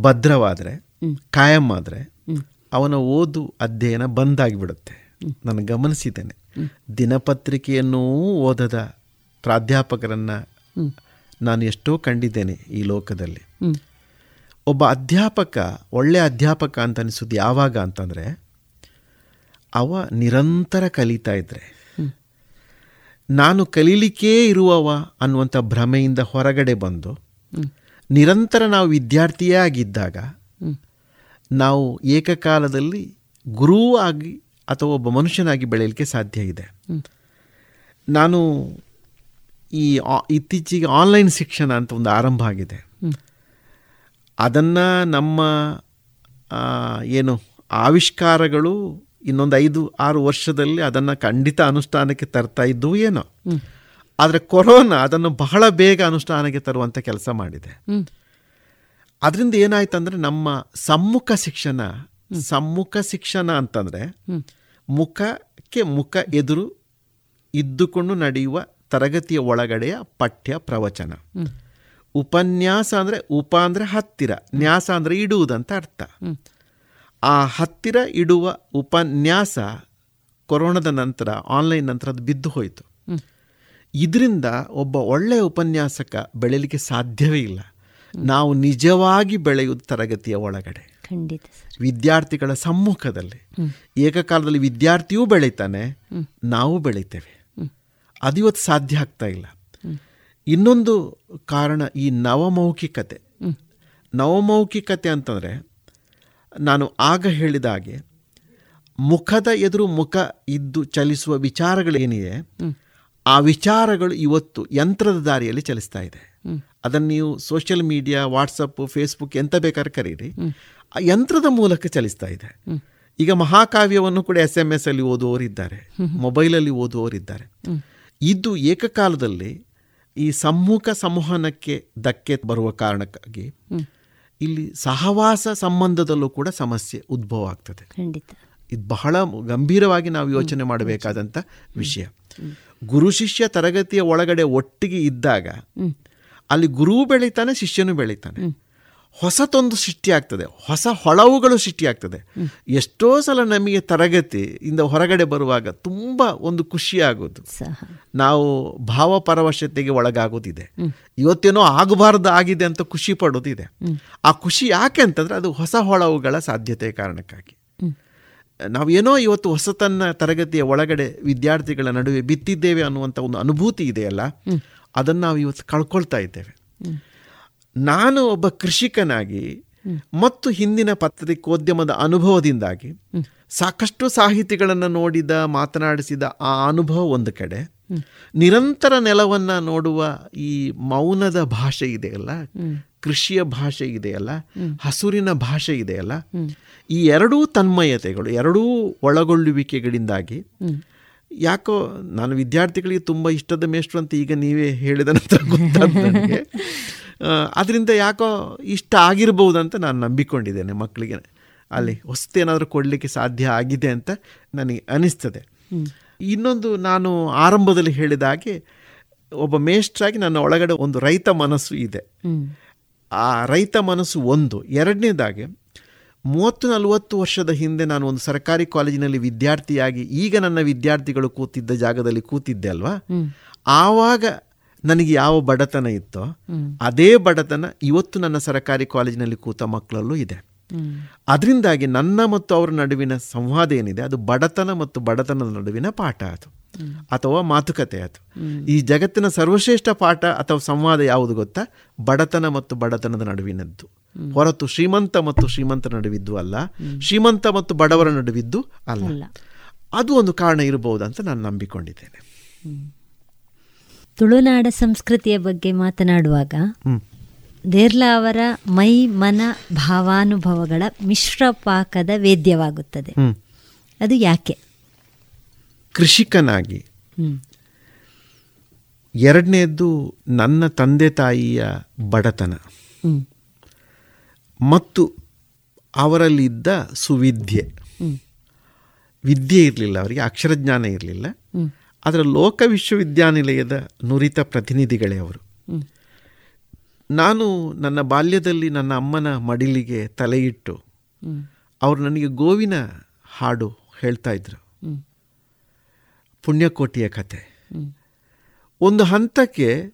ಭದ್ರವಾದರೆ. ಕಾಯಂ ಆದರೆ. ಅವನ ಓದು ಅಧ್ಯಯನ ಬಂದಾಗಿಬಿಡುತ್ತೆ ನಾನು ಗಮನಿಸಿದ್ದೇನೆ. ದಿನಪತ್ರಿಕೆಯನ್ನು ಓದದ ಪ್ರಾಧ್ಯಾಪಕರನ್ನು ನಾನು ಎಷ್ಟೋ ಕಂಡಿದ್ದೇನೆ ಈ ಲೋಕದಲ್ಲಿ. ಒಬ್ಬ ಅಧ್ಯಾಪಕ ಒಳ್ಳೆಯ ಅಧ್ಯಾಪಕ ಅಂತ ಅನಿಸೋದು ಯಾವಾಗ ಅಂತಂದರೆ ಅವ ನಿರಂತರ ಕಲಿತಾ ಇದ್ದರೆ ನಾನು ಕಲೀಲಿಕ್ಕೇ ಇರುವವ ಅನ್ನುವಂಥ ಭ್ರಮೆಯಿಂದ ಹೊರಗಡೆ ಬಂದು ನಿರಂತರ ನಾವು ವಿದ್ಯಾರ್ಥಿಯೇ ಆಗಿದ್ದಾಗ ನಾವು ಏಕಕಾಲದಲ್ಲಿ ಗುರುವಾಗಿ ಆಗಿ ಅಥವಾ ಒಬ್ಬ ಮನುಷ್ಯನಾಗಿ ಬೆಳೆಯಲಿಕ್ಕೆ ಸಾಧ್ಯ ಇದೆ ನಾನು ಈ ಇತ್ತೀಚೆಗೆ ಆನ್ಲೈನ್ ಶಿಕ್ಷಣ ಅಂತ ಒಂದು ಆರಂಭ ಆಗಿದೆ. ಅದನ್ನು ನಮ್ಮ ಏನು ಆವಿಷ್ಕಾರಗಳು ಇನ್ನೊಂದು ಐದು ಆರು ವರ್ಷದಲ್ಲಿ ಅದನ್ನು ಖಂಡಿತ ಅನುಷ್ಠಾನಕ್ಕೆ ತರ್ತಾ ಇದ್ದವು ಏನೋ. ಆದರೆ ಕೊರೋನಾ ಅದನ್ನು ಬಹಳ ಬೇಗ ಅನುಷ್ಠಾನಕ್ಕೆ ತರುವಂಥ ಕೆಲಸ ಮಾಡಿದೆ. ಅದರಿಂದ ಏನಾಯ್ತು ಅಂದರೆ ನಮ್ಮ ಸಮ್ಮುಖ ಶಿಕ್ಷಣ ಸಮ್ಮುಖ ಶಿಕ್ಷಣ ಅಂತಂದರೆ. ಮುಖಕ್ಕೆ ಮುಖ ಎದುರು ಇದ್ದುಕೊಂಡು ನಡೆಯುವ ತರಗತಿಯ ಒಳಗಡೆಯ ಪಠ್ಯ ಪ್ರವಚನ. ಉಪನ್ಯಾಸ ಅಂದರೆ ಉಪ ಅಂದರೆ ಹತ್ತಿರ ನ್ಯಾಸ ಅಂದರೆ ಇಡುವುದಂತ ಅರ್ಥ. ಆ ಹತ್ತಿರ ಇಡುವ ಉಪನ್ಯಾಸ ಕೊರೋನಾದ ನಂತರ ಆನ್ಲೈನ್ ನಂತರ ಅದು ಬಿದ್ದು ಹೋಯಿತು. ಇದರಿಂದ ಒಬ್ಬ ಒಳ್ಳೆಯ ಉಪನ್ಯಾಸಕ ಬೆಳೆಯಲಿಕ್ಕೆ ಸಾಧ್ಯವೇ ಇಲ್ಲ. ನಾವು ನಿಜವಾಗಿ ಬೆಳೆಯುವುದು ತರಗತಿಯ ಒಳಗಡೆ. ಖಂಡಿತ ವಿದ್ಯಾರ್ಥಿಗಳ ಸಮ್ಮುಖದಲ್ಲಿ ಏಕಕಾಲದಲ್ಲಿ ವಿದ್ಯಾರ್ಥಿಯೂ ಬೆಳೀತಾನೆ, ನಾವು ಬೆಳಿತೇವೆ. ಅದು ಇವತ್ತು ಸಾಧ್ಯ ಆಗ್ತಾ ಇಲ್ಲ ಇನ್ನೊಂದು ಕಾರಣ ಈ ನವಮೌಖಿಕತೆ ನವಮೌಖಿಕತೆ ಅಂತಂದರೆ, ನಾನು ಆಗ ಹೇಳಿದ ಹಾಗೆ, ಮುಖದ ಎದುರು ಮುಖ ಇದ್ದು ಚಲಿಸುವ ವಿಚಾರಗಳೇನಿದೆ. ಆ ವಿಚಾರಗಳು ಇವತ್ತು ಯಂತ್ರದ ದಾರಿಯಲ್ಲಿ ಚಲಿಸ್ತಾ ಇದೆ. ಅದನ್ನು ನೀವು ಸೋಷಿಯಲ್ ಮೀಡಿಯಾ ವಾಟ್ಸಪ್ ಫೇಸ್ಬುಕ್ ಎಂತ ಬೇಕಾದ್ರೆ ಕರೀರಿ. ಆ ಯಂತ್ರದ ಮೂಲಕ ಚಲಿಸ್ತಾ ಇದೆ. ಈಗ ಮಹಾಕಾವ್ಯವನ್ನು ಕೂಡ ಎಸ್ ಎಂ ಎಸ್ ಅಲ್ಲಿ ಓದುವವರಿದ್ದಾರೆ. ಮೊಬೈಲ್ ಮೊಬೈಲಲ್ಲಿ ಓದುವವರಿದ್ದಾರೆ. ಇದು ಏಕಕಾಲದಲ್ಲಿ ಈ ಸಮ್ಮುಖ ಸಂವಹನಕ್ಕೆ ಧಕ್ಕೆ ಬರುವ ಕಾರಣಕ್ಕಾಗಿ ಇಲ್ಲಿ ಸಹವಾಸ ಸಂಬಂಧದಲ್ಲೂ ಕೂಡ ಸಮಸ್ಯೆ ಉದ್ಭವ ಆಗ್ತದೆ. ಇದು ಬಹಳ ಗಂಭೀರವಾಗಿ ನಾವು ಯೋಚನೆ ಮಾಡಬೇಕಾದಂಥ ವಿಷಯ. ಗುರು ಶಿಷ್ಯ ತರಗತಿಯ ಒಳಗಡೆ ಒಟ್ಟಿಗೆ ಇದ್ದಾಗ ಅಲ್ಲಿ ಗುರು ಬೆಳೀತಾನೆ ಶಿಷ್ಯನು ಬೆಳೀತಾನೆ. ಹೊಸತೊಂದು ಸೃಷ್ಟಿಯಾಗ್ತದೆ ಹೊಸ ಹೊಳವುಗಳು ಸೃಷ್ಟಿಯಾಗ್ತದೆ ಆಗ್ತದೆ ಎಷ್ಟೋ ಸಲ ನಮಗೆ ತರಗತಿ ಇಂದ ಹೊರಗಡೆ ಬರುವಾಗ ತುಂಬ ಒಂದು ಖುಷಿಯಾಗೋದು ನಾವು ಭಾವಪರವಶತೆಗೆ ಒಳಗಾಗೋದಿದೆ. ಇವತ್ತೇನೋ ಆಗಬಾರ್ದು ಆಗಿದೆ ಅಂತ ಖುಷಿ ಪಡೋದಿದೆ ಆ ಖುಷಿ ಯಾಕೆ ಅಂತಂದರೆ ಅದು ಹೊಸ ಹೊಳವುಗಳ ಸಾಧ್ಯತೆ ಕಾರಣಕ್ಕಾಗಿ ನಾವು ನಾವೇನೋ ಇವತ್ತು ಹೊಸತನ್ನ ತರಗತಿಯ ಒಳಗಡೆ ವಿದ್ಯಾರ್ಥಿಗಳ ನಡುವೆ ಬಿತ್ತಿದ್ದೇವೆ ಅನ್ನುವಂಥ ಒಂದು ಅನುಭೂತಿ ಇದೆಯಲ್ಲ. ಅದನ್ನು ನಾವು ಇವತ್ತು ಕಳ್ಕೊಳ್ತಾ ಇದ್ದೇವೆ. ನಾನು ಒಬ್ಬ ಕೃಷಿಕನಾಗಿ ಮತ್ತು ಹಿಂದಿನ ಪತ್ರಿಕೋದ್ಯಮದ ಅನುಭವದಿಂದಾಗಿ ಸಾಕಷ್ಟು ಸಾಹಿತಿಗಳನ್ನು ನೋಡಿದ, ಮಾತನಾಡಿಸಿದ ಆ ಅನುಭವ ಒಂದು ಕಡೆ ನಿರಂತರ ನೆಲವನ್ನು ನೋಡುವ ಈ ಮೌನದ ಭಾಷೆ ಇದೆಯಲ್ಲ. ಕೃಷಿಯ ಭಾಷೆ ಇದೆಯಲ್ಲ. ಹಸುರಿನ ಭಾಷೆ ಇದೆಯಲ್ಲ. ಈ ಎರಡೂ ತನ್ಮಯತೆಗಳು, ಎರಡೂ ಒಳಗೊಳ್ಳುವಿಕೆಗಳಿಂದಾಗಿ ಯಾಕೋ ನಾನು ವಿದ್ಯಾರ್ಥಿಗಳಿಗೆ ತುಂಬ ಇಷ್ಟದ ಮೇಷ್ಟ್ರು ಅಂತ ಈಗ ನೀವೇ ಹೇಳಿದ ನಂತರ ಗೊತ್ತಾದ ಅದರಿಂದ ಯಾಕೋ ಇಷ್ಟ ಆಗಿರ್ಬೋದು ಅಂತ ನಾನು ನಂಬಿಕೊಂಡಿದ್ದೇನೆ ಮಕ್ಕಳಿಗೆ ಅಲ್ಲಿ ಹೊಸ್ತೇನಾದರೂ ಕೊಡಲಿಕ್ಕೆ ಸಾಧ್ಯ ಆಗಿದೆ ಅಂತ ನನಗೆ ಅನಿಸ್ತದೆ. ಇನ್ನೊಂದು ನಾನು ಆರಂಭದಲ್ಲಿ ಹೇಳಿದ ಹಾಗೆ ಒಬ್ಬ ಮೇಷ್ಟ್ರಾಗಿ ನನ್ನ ಒಳಗಡೆ ಒಂದು ರೈತ ಮನಸ್ಸು ಇದೆ. ಆ ರೈತ ಮನಸ್ಸು ಒಂದು. ಎರಡನೇದಾಗಿ ಮೂವತ್ತು ನಲವತ್ತು ವರ್ಷದ ಹಿಂದೆ ನಾನು ಒಂದು ಸರ್ಕಾರಿ ಕಾಲೇಜಿನಲ್ಲಿ ವಿದ್ಯಾರ್ಥಿಯಾಗಿ ಈಗ ನನ್ನ ವಿದ್ಯಾರ್ಥಿಗಳು ಕೂತಿದ್ದ ಜಾಗದಲ್ಲಿ ಕೂತಿದ್ದೆ ಅಲ್ವಾ? ಆವಾಗ ನನಗೆ ಯಾವ ಬಡತನ ಇತ್ತೋ ಅದೇ ಬಡತನ ಇವತ್ತು ನನ್ನ ಸರಕಾರಿ ಕಾಲೇಜಿನಲ್ಲಿ ಕೂತ ಮಕ್ಕಳಲ್ಲೂ ಇದೆ. ಅದರಿಂದಾಗಿ ನನ್ನ ಮತ್ತು ಅವರ ನಡುವಿನ ಸಂವಾದ ಏನಿದೆ ಅದು ಬಡತನ ಮತ್ತು ಬಡತನದ ನಡುವಿನ ಪಾಠ ಅದು. ಅಥವಾ ಮಾತುಕತೆ ಅದು. ಈ ಜಗತ್ತಿನ ಸರ್ವಶ್ರೇಷ್ಠ ಪಾಠ ಅಥವಾ ಸಂವಾದ ಯಾವುದು ಗೊತ್ತಾ? ಬಡತನ ಮತ್ತು ಬಡತನದ ನಡುವಿನದ್ದು. ಹೊರತು ಶ್ರೀಮಂತ ಮತ್ತು ಶ್ರೀಮಂತ ನಡುವಿದ್ದು ಅಲ್ಲ ಶ್ರೀಮಂತ ಮತ್ತು ಬಡವರ ನಡುವಿದ್ದು ಅಲ್ಲ. ಅದು ಒಂದು ಕಾರಣ ಇರಬಹುದು ಅಂತ ನಾನು ನಂಬಿಕೊಂಡಿದ್ದೇನೆ. ತುಳುನಾಡ ಸಂಸ್ಕೃತಿಯ ಬಗ್ಗೆ ಮಾತನಾಡುವಾಗ ದೇರ್ಲಾ ಅವರ ಮೈ ಮನ ಭಾವಾನುಭವಗಳ ಮಿಶ್ರ ಪಾಕದ ವೇದ್ಯವಾಗುತ್ತದೆ. ಅದು ಯಾಕೆ ಕೃಷಿಕನಾಗಿ. ಎರಡನೇದ್ದು ನನ್ನ ತಂದೆ ತಾಯಿಯ ಬಡತನ. ಮತ್ತು ಅವರಲ್ಲಿದ್ದ ಸುವಿದ್ಯೆ. ವಿದ್ಯೆ ಇರಲಿಲ್ಲ ಅವರಿಗೆ ಅಕ್ಷರಜ್ಞಾನ ಇರಲಿಲ್ಲ ಅದರ ಲೋಕ ವಿಶ್ವವಿದ್ಯಾನಿಲಯದ ನುರಿತ ಪ್ರತಿನಿಧಿಗಳೇ ಅವರು ನಾನು ನನ್ನ ಬಾಲ್ಯದಲ್ಲಿ ನನ್ನ ಅಮ್ಮನ ಮಡಿಲಿಗೆ ತಲೆಯಿಟ್ಟು. ಅವರು ನನಗೆ ಗೋವಿನ ಹಾಡು ಹೇಳ್ತಾ ಇದ್ರು. ಪುಣ್ಯಕೋಟಿಯ ಕತೆ ಒಂದು ಹಂತಕ್ಕೆ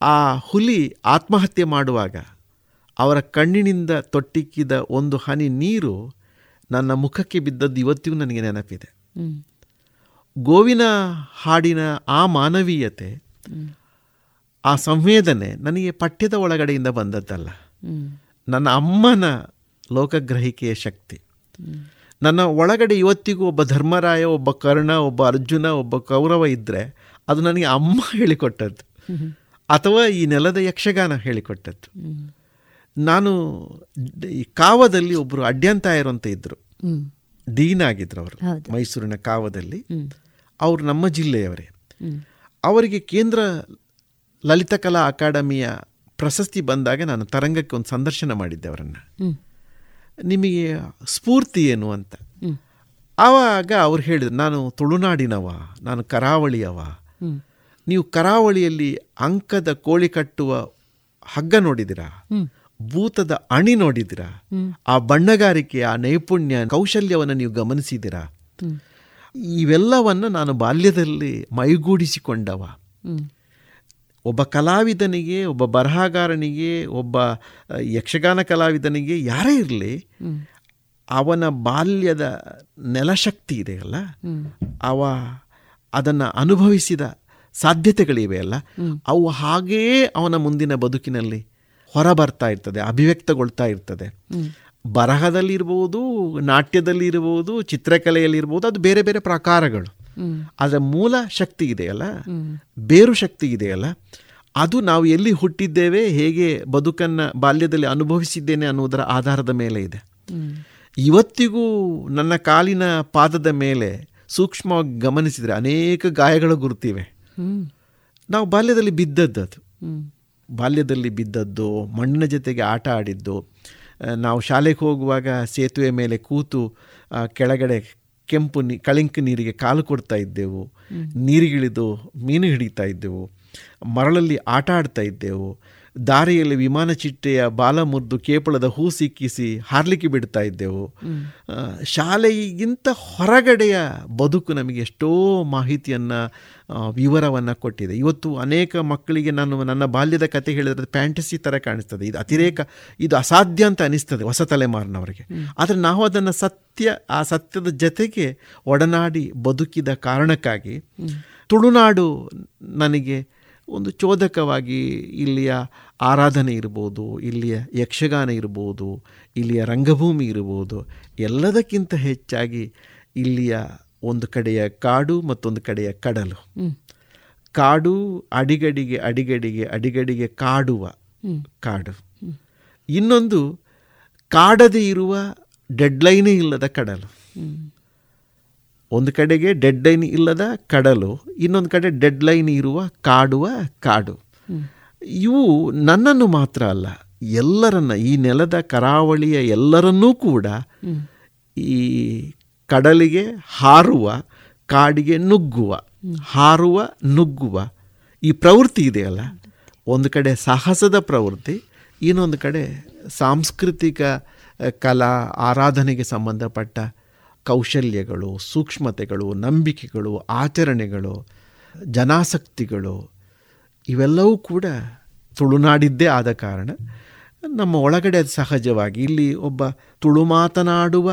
ಆ ಹುಲಿ ಆತ್ಮಹತ್ಯೆ ಮಾಡುವಾಗ ಅವರ ಕಣ್ಣಿನಿಂದ ತೊಟ್ಟಿಕ್ಕಿದ ಒಂದು ಹನಿ ನೀರು ನನ್ನ ಮುಖಕ್ಕೆ ಬಿದ್ದದ್ದು ಇವತ್ತಿಗೂ ನನಗೆ ನೆನಪಿದೆ. ಗೋವಿನ ಹಾಡಿನ ಆ ಮಾನವೀಯತೆ ಆ ಸಂವೇದನೆ ನನಗೆ ಪಠ್ಯದ ಒಳಗಡೆಯಿಂದ ಬಂದದ್ದಲ್ಲ ನನ್ನ ಅಮ್ಮನ ಲೋಕಗ್ರಹಿಕೆಯ ಶಕ್ತಿ ನನ್ನ ಒಳಗಡೆ ಇವತ್ತಿಗೂ ಒಬ್ಬ ಧರ್ಮರಾಯ ಒಬ್ಬ ಕರ್ಣ ಒಬ್ಬ ಅರ್ಜುನ ಒಬ್ಬ ಕೌರವ ಇದ್ದರೆ ಅದು ನನಗೆ ಅಮ್ಮ ಹೇಳಿಕೊಟ್ಟದ್ದು. ಅಥವಾ ಈ ನೆಲದ ಯಕ್ಷಗಾನ ಹೇಳಿಕೊಟ್ಟದ್ದು. ನಾನು ಈ ಕಾವದಲ್ಲಿ ಒಬ್ಬರು ಅಡ್ಯಂತಾಯರು ಅಂತ ಇದ್ದರು. ಡೀನ್ ಆಗಿದ್ರು ಅವರು ಮೈಸೂರಿನ ಕಾವದಲ್ಲಿ. ಅವರು ನಮ್ಮ ಜಿಲ್ಲೆಯವರೇ. ಅವರಿಗೆ ಕೇಂದ್ರ ಲಲಿತಕಲಾ ಅಕಾಡೆಮಿಯ ಪ್ರಶಸ್ತಿ ಬಂದಾಗ ನಾನು ತರಂಗಕ್ಕೆ ಒಂದು ಸಂದರ್ಶನ ಮಾಡಿದ್ದೆ ಅವರನ್ನು. ನಿಮಗೆ ಸ್ಫೂರ್ತಿ ಏನು ಅಂತ. ಆವಾಗ ಅವ್ರು ಹೇಳಿದ್ರು ನಾನು ತುಳುನಾಡಿನವ ನಾನು ಕರಾವಳಿಯವ. ನೀವು ಕರಾವಳಿಯಲ್ಲಿ ಅಂಕದ ಕೋಳಿ ಕಟ್ಟುವ ಹಗ್ಗ ನೋಡಿದಿರಾ? ಭೂತದ ಅಣಿ ನೋಡಿದಿರಾ? ಆ ಬಣ್ಣಗಾರಿಕೆ ಆ ನೈಪುಣ್ಯ ಕೌಶಲ್ಯವನ್ನು ನೀವು ಗಮನಿಸಿದಿರಾ. ಇವೆಲ್ಲವನ್ನು ನಾನು ಬಾಲ್ಯದಲ್ಲಿ ಮೈಗೂಡಿಸಿಕೊಂಡವ ಒಬ್ಬ ಕಲಾವಿದನಿಗೆ ಒಬ್ಬ ಬರಹಗಾರನಿಗೆ ಒಬ್ಬ ಯಕ್ಷಗಾನ ಕಲಾವಿದನಿಗೆ ಯಾರೇ ಇರಲಿ ಅವನ ಬಾಲ್ಯದ ನೆಲಶಕ್ತಿ ಇದೆಯಲ್ಲ. ಅವ ಅದನ್ನು ಅನುಭವಿಸಿದ ಸಾಧ್ಯತೆಗಳಿವೆ ಅಲ್ಲ ಹ್ಮ್. ಅವು ಹಾಗೆಯೇ ಅವನ ಮುಂದಿನ ಬದುಕಿನಲ್ಲಿ ಹೊರಬರ್ತಾ ಇರ್ತದೆ ಅಭಿವ್ಯಕ್ತಗೊಳ್ತಾ ಇರ್ತದೆ. ಬರಹದಲ್ಲಿರ್ಬೋದು, ನಾಟ್ಯದಲ್ಲಿರ್ಬೋದು, ಚಿತ್ರಕಲೆಯಲ್ಲಿರ್ಬೋದು, ಅದು ಬೇರೆ ಬೇರೆ ಪ್ರಕಾರಗಳು. ಆದರೆ ಮೂಲ ಶಕ್ತಿ ಇದೆಯಲ್ಲ. ಬೇರು ಶಕ್ತಿ ಇದೆಯಲ್ಲ? ಅದು ನಾವು ಎಲ್ಲಿ ಹುಟ್ಟಿದ್ದೇವೆ, ಹೇಗೆ ಬದುಕನ್ನು, ಬಾಲ್ಯದಲ್ಲಿ ಅನುಭವಿಸಿದ್ದೇನೆ ಅನ್ನೋದರ ಆಧಾರದ ಮೇಲೆ ಇದೆ. ಇವತ್ತಿಗೂ ನನ್ನ ಕಾಲಿನ ಪಾದದ ಮೇಲೆ ಸೂಕ್ಷ್ಮವಾಗಿ ಗಮನಿಸಿದರೆ ಅನೇಕ ಗಾಯಗಳು ಗುರುತಿವೆ. ನಾವು ಬಾಲ್ಯದಲ್ಲಿ ಬಿದ್ದದ್ದು ಅದು. ಬಾಲ್ಯದಲ್ಲಿ ಬಿದ್ದದ್ದು, ಮಣ್ಣಿನ ಜೊತೆಗೆ ಆಟ ಆಡಿದ್ದು ನಾವು ಶಾಲೆಗೆ ಹೋಗುವಾಗ ಸೇತುವೆ ಮೇಲೆ ಕೂತು ಕೆಳಗಡೆ ಕೆಂಪು ನೀ ಕಳಿಂಕ ನೀರಿಗೆ ಕಾಲು ಕೊಡ್ತಾ ಇದ್ದೆವು. ನೀರಿಗಿಳಿದು ಮೀನು ಹಿಡಿತಾ ಇದ್ದೆವು. ಮರಳಲ್ಲಿ ಆಟ ಆಡ್ತಾ ಇದ್ದೆವು. ದಾರಿಯಲ್ಲಿ ವಿಮಾನ ಚಿಟ್ಟೆಯ ಬಾಲ ಮುರಿದು ಕೇಪಳದ ಹೂ ಸಿಕ್ಕಿಸಿ ಹಾರ್ಲಿಕ್ಕೆ ಬಿಡ್ತಾ ಇದ್ದೆವು. ಶಾಲೆಗಿಂತ ಹೊರಗಡೆಯ ಬದುಕು ನಮಗೆ ಎಷ್ಟೋ ಮಾಹಿತಿಯನ್ನು ವಿವರವನ್ನು ಕೊಟ್ಟಿದೆ. ಇವತ್ತು ಅನೇಕ ಮಕ್ಕಳಿಗೆ ನಾನು ನನ್ನ ಬಾಲ್ಯದ ಕತೆ ಹೇಳಿದ್ರೆ ಫ್ಯಾಂಟಸಿ ಥರ ಕಾಣಿಸ್ತದೆ. ಇದು ಅತಿರೇಕ ಇದು ಅಸಾಧ್ಯ ಅಂತ ಅನಿಸ್ತದೆ ಹೊಸ ತಲೆಮಾರಿನವರಿಗೆ. ಆದರೆ ನಾವು ಅದನ್ನು ಸತ್ಯ ಆ ಸತ್ಯದ ಜೊತೆಗೆ ಒಡನಾಡಿ ಬದುಕಿದ ಕಾರಣಕ್ಕಾಗಿ ತುಳುನಾಡು ನನಗೆ ಒಂದು ಚೋದಕವಾಗಿ ಇಲ್ಲಿಯ ಆರಾಧನೆ ಇರ್ಬೋದು ಇಲ್ಲಿಯ ಯಕ್ಷಗಾನ ಇರ್ಬೋದು ಇಲ್ಲಿಯ ರಂಗಭೂಮಿ ಇರ್ಬೋದು ಎಲ್ಲದಕ್ಕಿಂತ ಹೆಚ್ಚಾಗಿ ಇಲ್ಲಿಯ ಒಂದು ಕಡೆಯ ಕಾಡು ಮತ್ತೊಂದು ಕಡೆಯ ಕಡಲು. ಕಾಡು ಅಡಿಗಡಿಗೆ ಅಡಿಗಡಿಗೆ ಅಡಿಗಡಿಗೆ ಕಾಡುವ ಕಾಡು. ಇನ್ನೊಂದು ಕಾಡದೇ ಇರುವ ಡೆಡ್ಲೈನೇ ಇಲ್ಲದ ಕಡಲು. ಒಂದು ಕಡೆಗೆ ಡೆಡ್ ಲೈನ್ ಇಲ್ಲದ ಕಡಲು, ಇನ್ನೊಂದು ಕಡೆ ಡೆಡ್ ಲೈನ್ ಇರುವ ಕಾಡುವ ಕಾಡು. ಇವು ನನ್ನನ್ನು ಮಾತ್ರ ಅಲ್ಲ, ಎಲ್ಲರನ್ನ, ಈ ನೆಲದ ಕರಾವಳಿಯ ಎಲ್ಲರನ್ನೂ ಕೂಡ ಈ ಕಡಲಿಗೆ ಹಾರುವ, ಕಾಡಿಗೆ ನುಗ್ಗುವ, ಹಾರುವ, ನುಗ್ಗುವ ಈ ಪ್ರವೃತ್ತಿ ಇದೆಯಲ್ಲ ಒಂದು ಕಡೆ ಸಾಹಸದ ಪ್ರವೃತ್ತಿ, ಇನ್ನೊಂದು ಕಡೆ ಸಾಂಸ್ಕೃತಿಕ ಕಲಾ, ಆರಾಧನೆಗೆ ಸಂಬಂಧಪಟ್ಟ ಕೌಶಲ್ಯಗಳು ಸೂಕ್ಷ್ಮತೆಗಳು ನಂಬಿಕೆಗಳು ಆಚರಣೆಗಳು ಜನಾಸಕ್ತಿಗಳು ಇವೆಲ್ಲವೂ ಕೂಡ ತುಳುನಾಡಿದ್ದೇ ಆದ ಕಾರಣ ನಮ್ಮ ಒಳಗಡೆ ಅದು ಸಹಜವಾಗಿ ಇಲ್ಲಿ ಒಬ್ಬ ತುಳು ಮಾತನಾಡುವ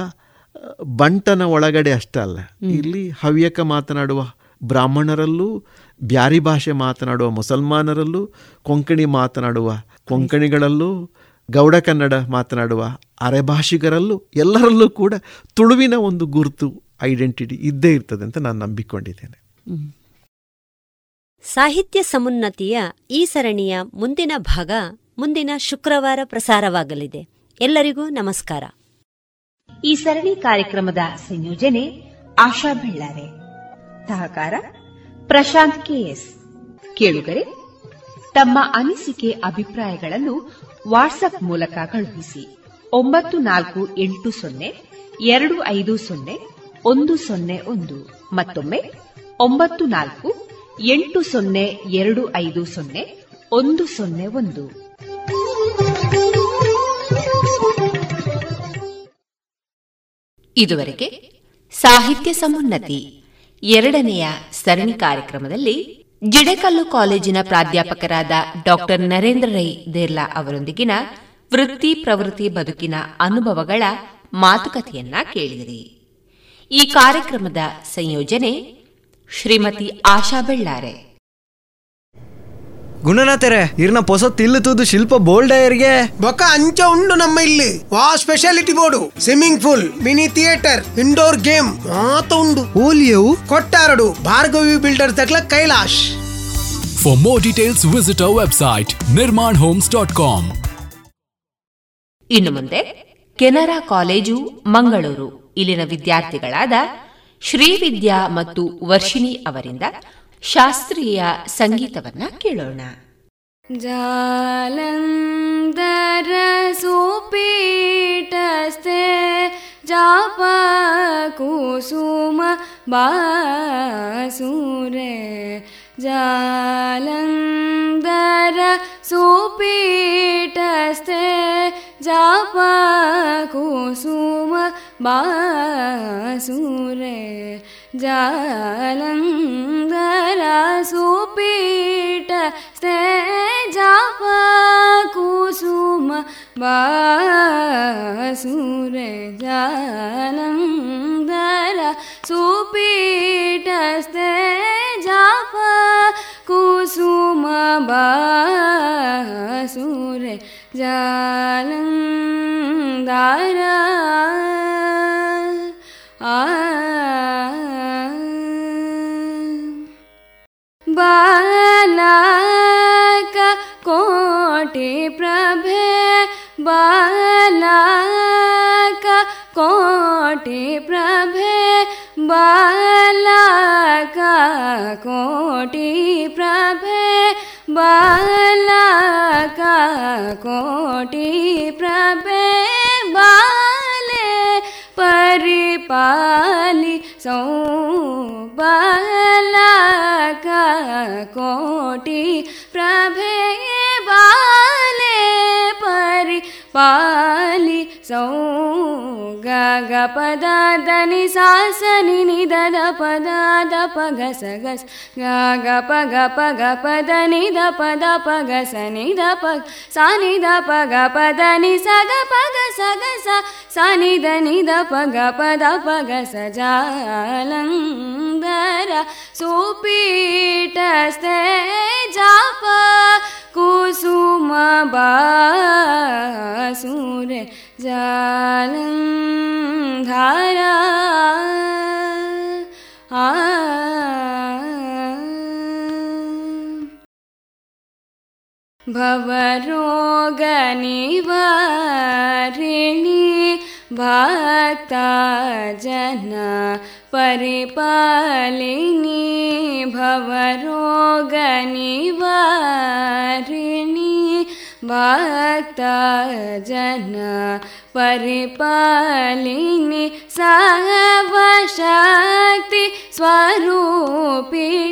ಬಂಟನ ಒಳಗಡೆ ಅಷ್ಟಲ್ಲ ಇಲ್ಲಿ ಹವ್ಯಕ ಮಾತನಾಡುವ ಬ್ರಾಹ್ಮಣರಲ್ಲೂ ಬ್ಯಾರಿ ಭಾಷೆ ಮಾತನಾಡುವ ಮುಸಲ್ಮಾನರಲ್ಲೂ ಕೊಂಕಣಿ ಮಾತನಾಡುವ ಕೊಂಕಣಿಗಳಲ್ಲೂ ಗೌಡ ಕನ್ನಡ ಮಾತನಾಡುವ ಅರೆಭಾಷಿಗರಲ್ಲೂ ಎಲ್ಲರಲ್ಲೂ ಕೂಡ ತುಳುವಿನ ಒಂದು ಗುರುತು ಐಡೆಂಟಿಟಿ ಇದ್ದೇ ಇರ್ತದೆ ಅಂತ ನಾನು ನಂಬಿಕೊಂಡಿದ್ದೇನೆ. ಸಾಹಿತ್ಯ ಸಮುನ್ನತಿಯ ಈ ಸರಣಿಯ ಮುಂದಿನ ಭಾಗ ಮುಂದಿನ ಶುಕ್ರವಾರ ಪ್ರಸಾರವಾಗಲಿದೆ. ಎಲ್ಲರಿಗೂ ನಮಸ್ಕಾರ. ಈ ಸರಣಿ ಕಾರ್ಯಕ್ರಮದ ಸಂಯೋಜನೆ ಆಶಾ ಬೆಳ್ಳಾರೆ. ಸಹಕಾರ ಪ್ರಶಾಂತ್ ಕೆಎಸ್. ಕೇಳುಗರೆ ತಮ್ಮ ಅನಿಸಿಕೆ ಅಭಿಪ್ರಾಯಗಳನ್ನು ವಾಟ್ಸ್ಆಪ್ ಮೂಲಕ ಕಳುಹಿಸಿ ಒಂಬತ್ತು ನಾಲ್ಕು ಎಂಟು ಸೊನ್ನೆ, ಎರಡು ಐದು ಸೊನ್ನೆ, ಒಂದು ಸೊನ್ನೆ ಒಂದು ಮತ್ತೊಮ್ಮೆ ಒಂಬತ್ತು ನಾಲ್ಕು ಎಂಟು ಸೊನ್ನೆ ಎರಡು ಐದು ಸೊನ್ನೆ ಒಂದು ಸೊನ್ನೆ ಒಂದು. ಇದುವರೆಗೆ ಸಾಹಿತ್ಯ ಸಮುನ್ನತಿ ಎರಡನೆಯ ಸರಣಿ ಕಾರ್ಯಕ್ರಮದಲ್ಲಿ ಜಿಡಕಲ್ಲು ಕಾಲೇಜಿನ ಪ್ರಾಧ್ಯಾಪಕರಾದ ಡಾಕ್ಟರ್ ನರೇಂದ್ರ ರೈ ದೇರ್ಲಾ ಅವರೊಂದಿಗಿನ ವೃತ್ತಿ ಪ್ರವೃತ್ತಿ ಬದುಕಿನ ಅನುಭವಗಳ ಮಾತುಕತೆಯನ್ನ ಕೇಳಿದಿರಿ. ಈ ಕಾರ್ಯಕ್ರಮದ ಸಂಯೋಜನೆ ಶ್ರೀಮತಿ ಆಶಾ ಬೆಳ್ಳಾರೆ. ಗುಣನಾಥರೆ ಇರ್ನ ಪೊಸ ತಿಲ್ಲು ತೂದು ಶಿಲ್ಪ ಬೋಲ್ಡಯರ್ಗೆ ಬೊಕ್ಕ ಅಂಚ ಉಂಡು ನಮ್ಮ ಇಲ್ಲಿ. ವಾ speciality board. Swimming pool mini theatre indoor game ಮಾತ ಉಂಡು. ಓಲಿಯವು? ಕೊಟ್ಟಾರಡು Bhargavi builder ತಕ್ಲ Kailash. For more details visit our website Nirman homes dot com ಇನ್ನು ಮುಂದೆ ಕೆನರಾ ಕಾಲೇಜು ಮಂಗಳೂರು. ಇಲ್ಲಿನ ವಿದ್ಯಾರ್ಥಿಗಳಾದ ಶ್ರೀವಿದ್ಯಾ ಮತ್ತು ವರ್ಷಿಣಿ ಅವರಿಂದ ಶಾಸ್ತ್ರೀಯ ಸಂಗೀತವನ್ನ ಕೇಳೋಣ. ಜಾಲಂದರ ಸುಪೀಠಸ್ತೆ ಜಾಪ ಕುಸುಮ ಬಾಸುರೆ. ಜಾಲಂದರ ಸುಪೀಠಸ್ತೆ ಜಾಪ जलं दरा सुपीीटे जाप कुसुमसुर जलं दरा सुपीीटस्ते जाप कुसुमबुर जलरा बालक कोटि प्रभे बालक कोटि प्रभे बालक कोटि प्रभे बालक कोटि प्रभे बाले परिपालि सौ ಕೋಟಿ ಪ್ರಭೆ ಬಾಲೆ ಪರಿ ಪಾಲಿ ಸೌ ಗ ಪದ ಧನಿ ಸಾಸನಿ ನಿಧದ ಪದ ದ ಪಗ ಸ ಗ ಗ ಪಗ ಪಗ ಪದ ನಿಧ ಪದ ಪಗ ಸ ನಿಧ ಪ ಸ ನಿಧ ಪ ಪದ ನಿ ಸ ಗ ಪ ಗ ಸ ಸ ನಿಧ ನಿಧ ದ ಪದ ಗ ಸ ಜಾಲಂದರ ಸೂಪೀಟಸ್ತೆ ಜಾಪ ಕುಸುಮ ಬಾಸುರೆ. जलं धार भवरोगनि भक्ता जना परिपालिनी भवरोगनिवारिणि भक्ता जना परिपालिनी सर्वशक्ति स्वरूपिणी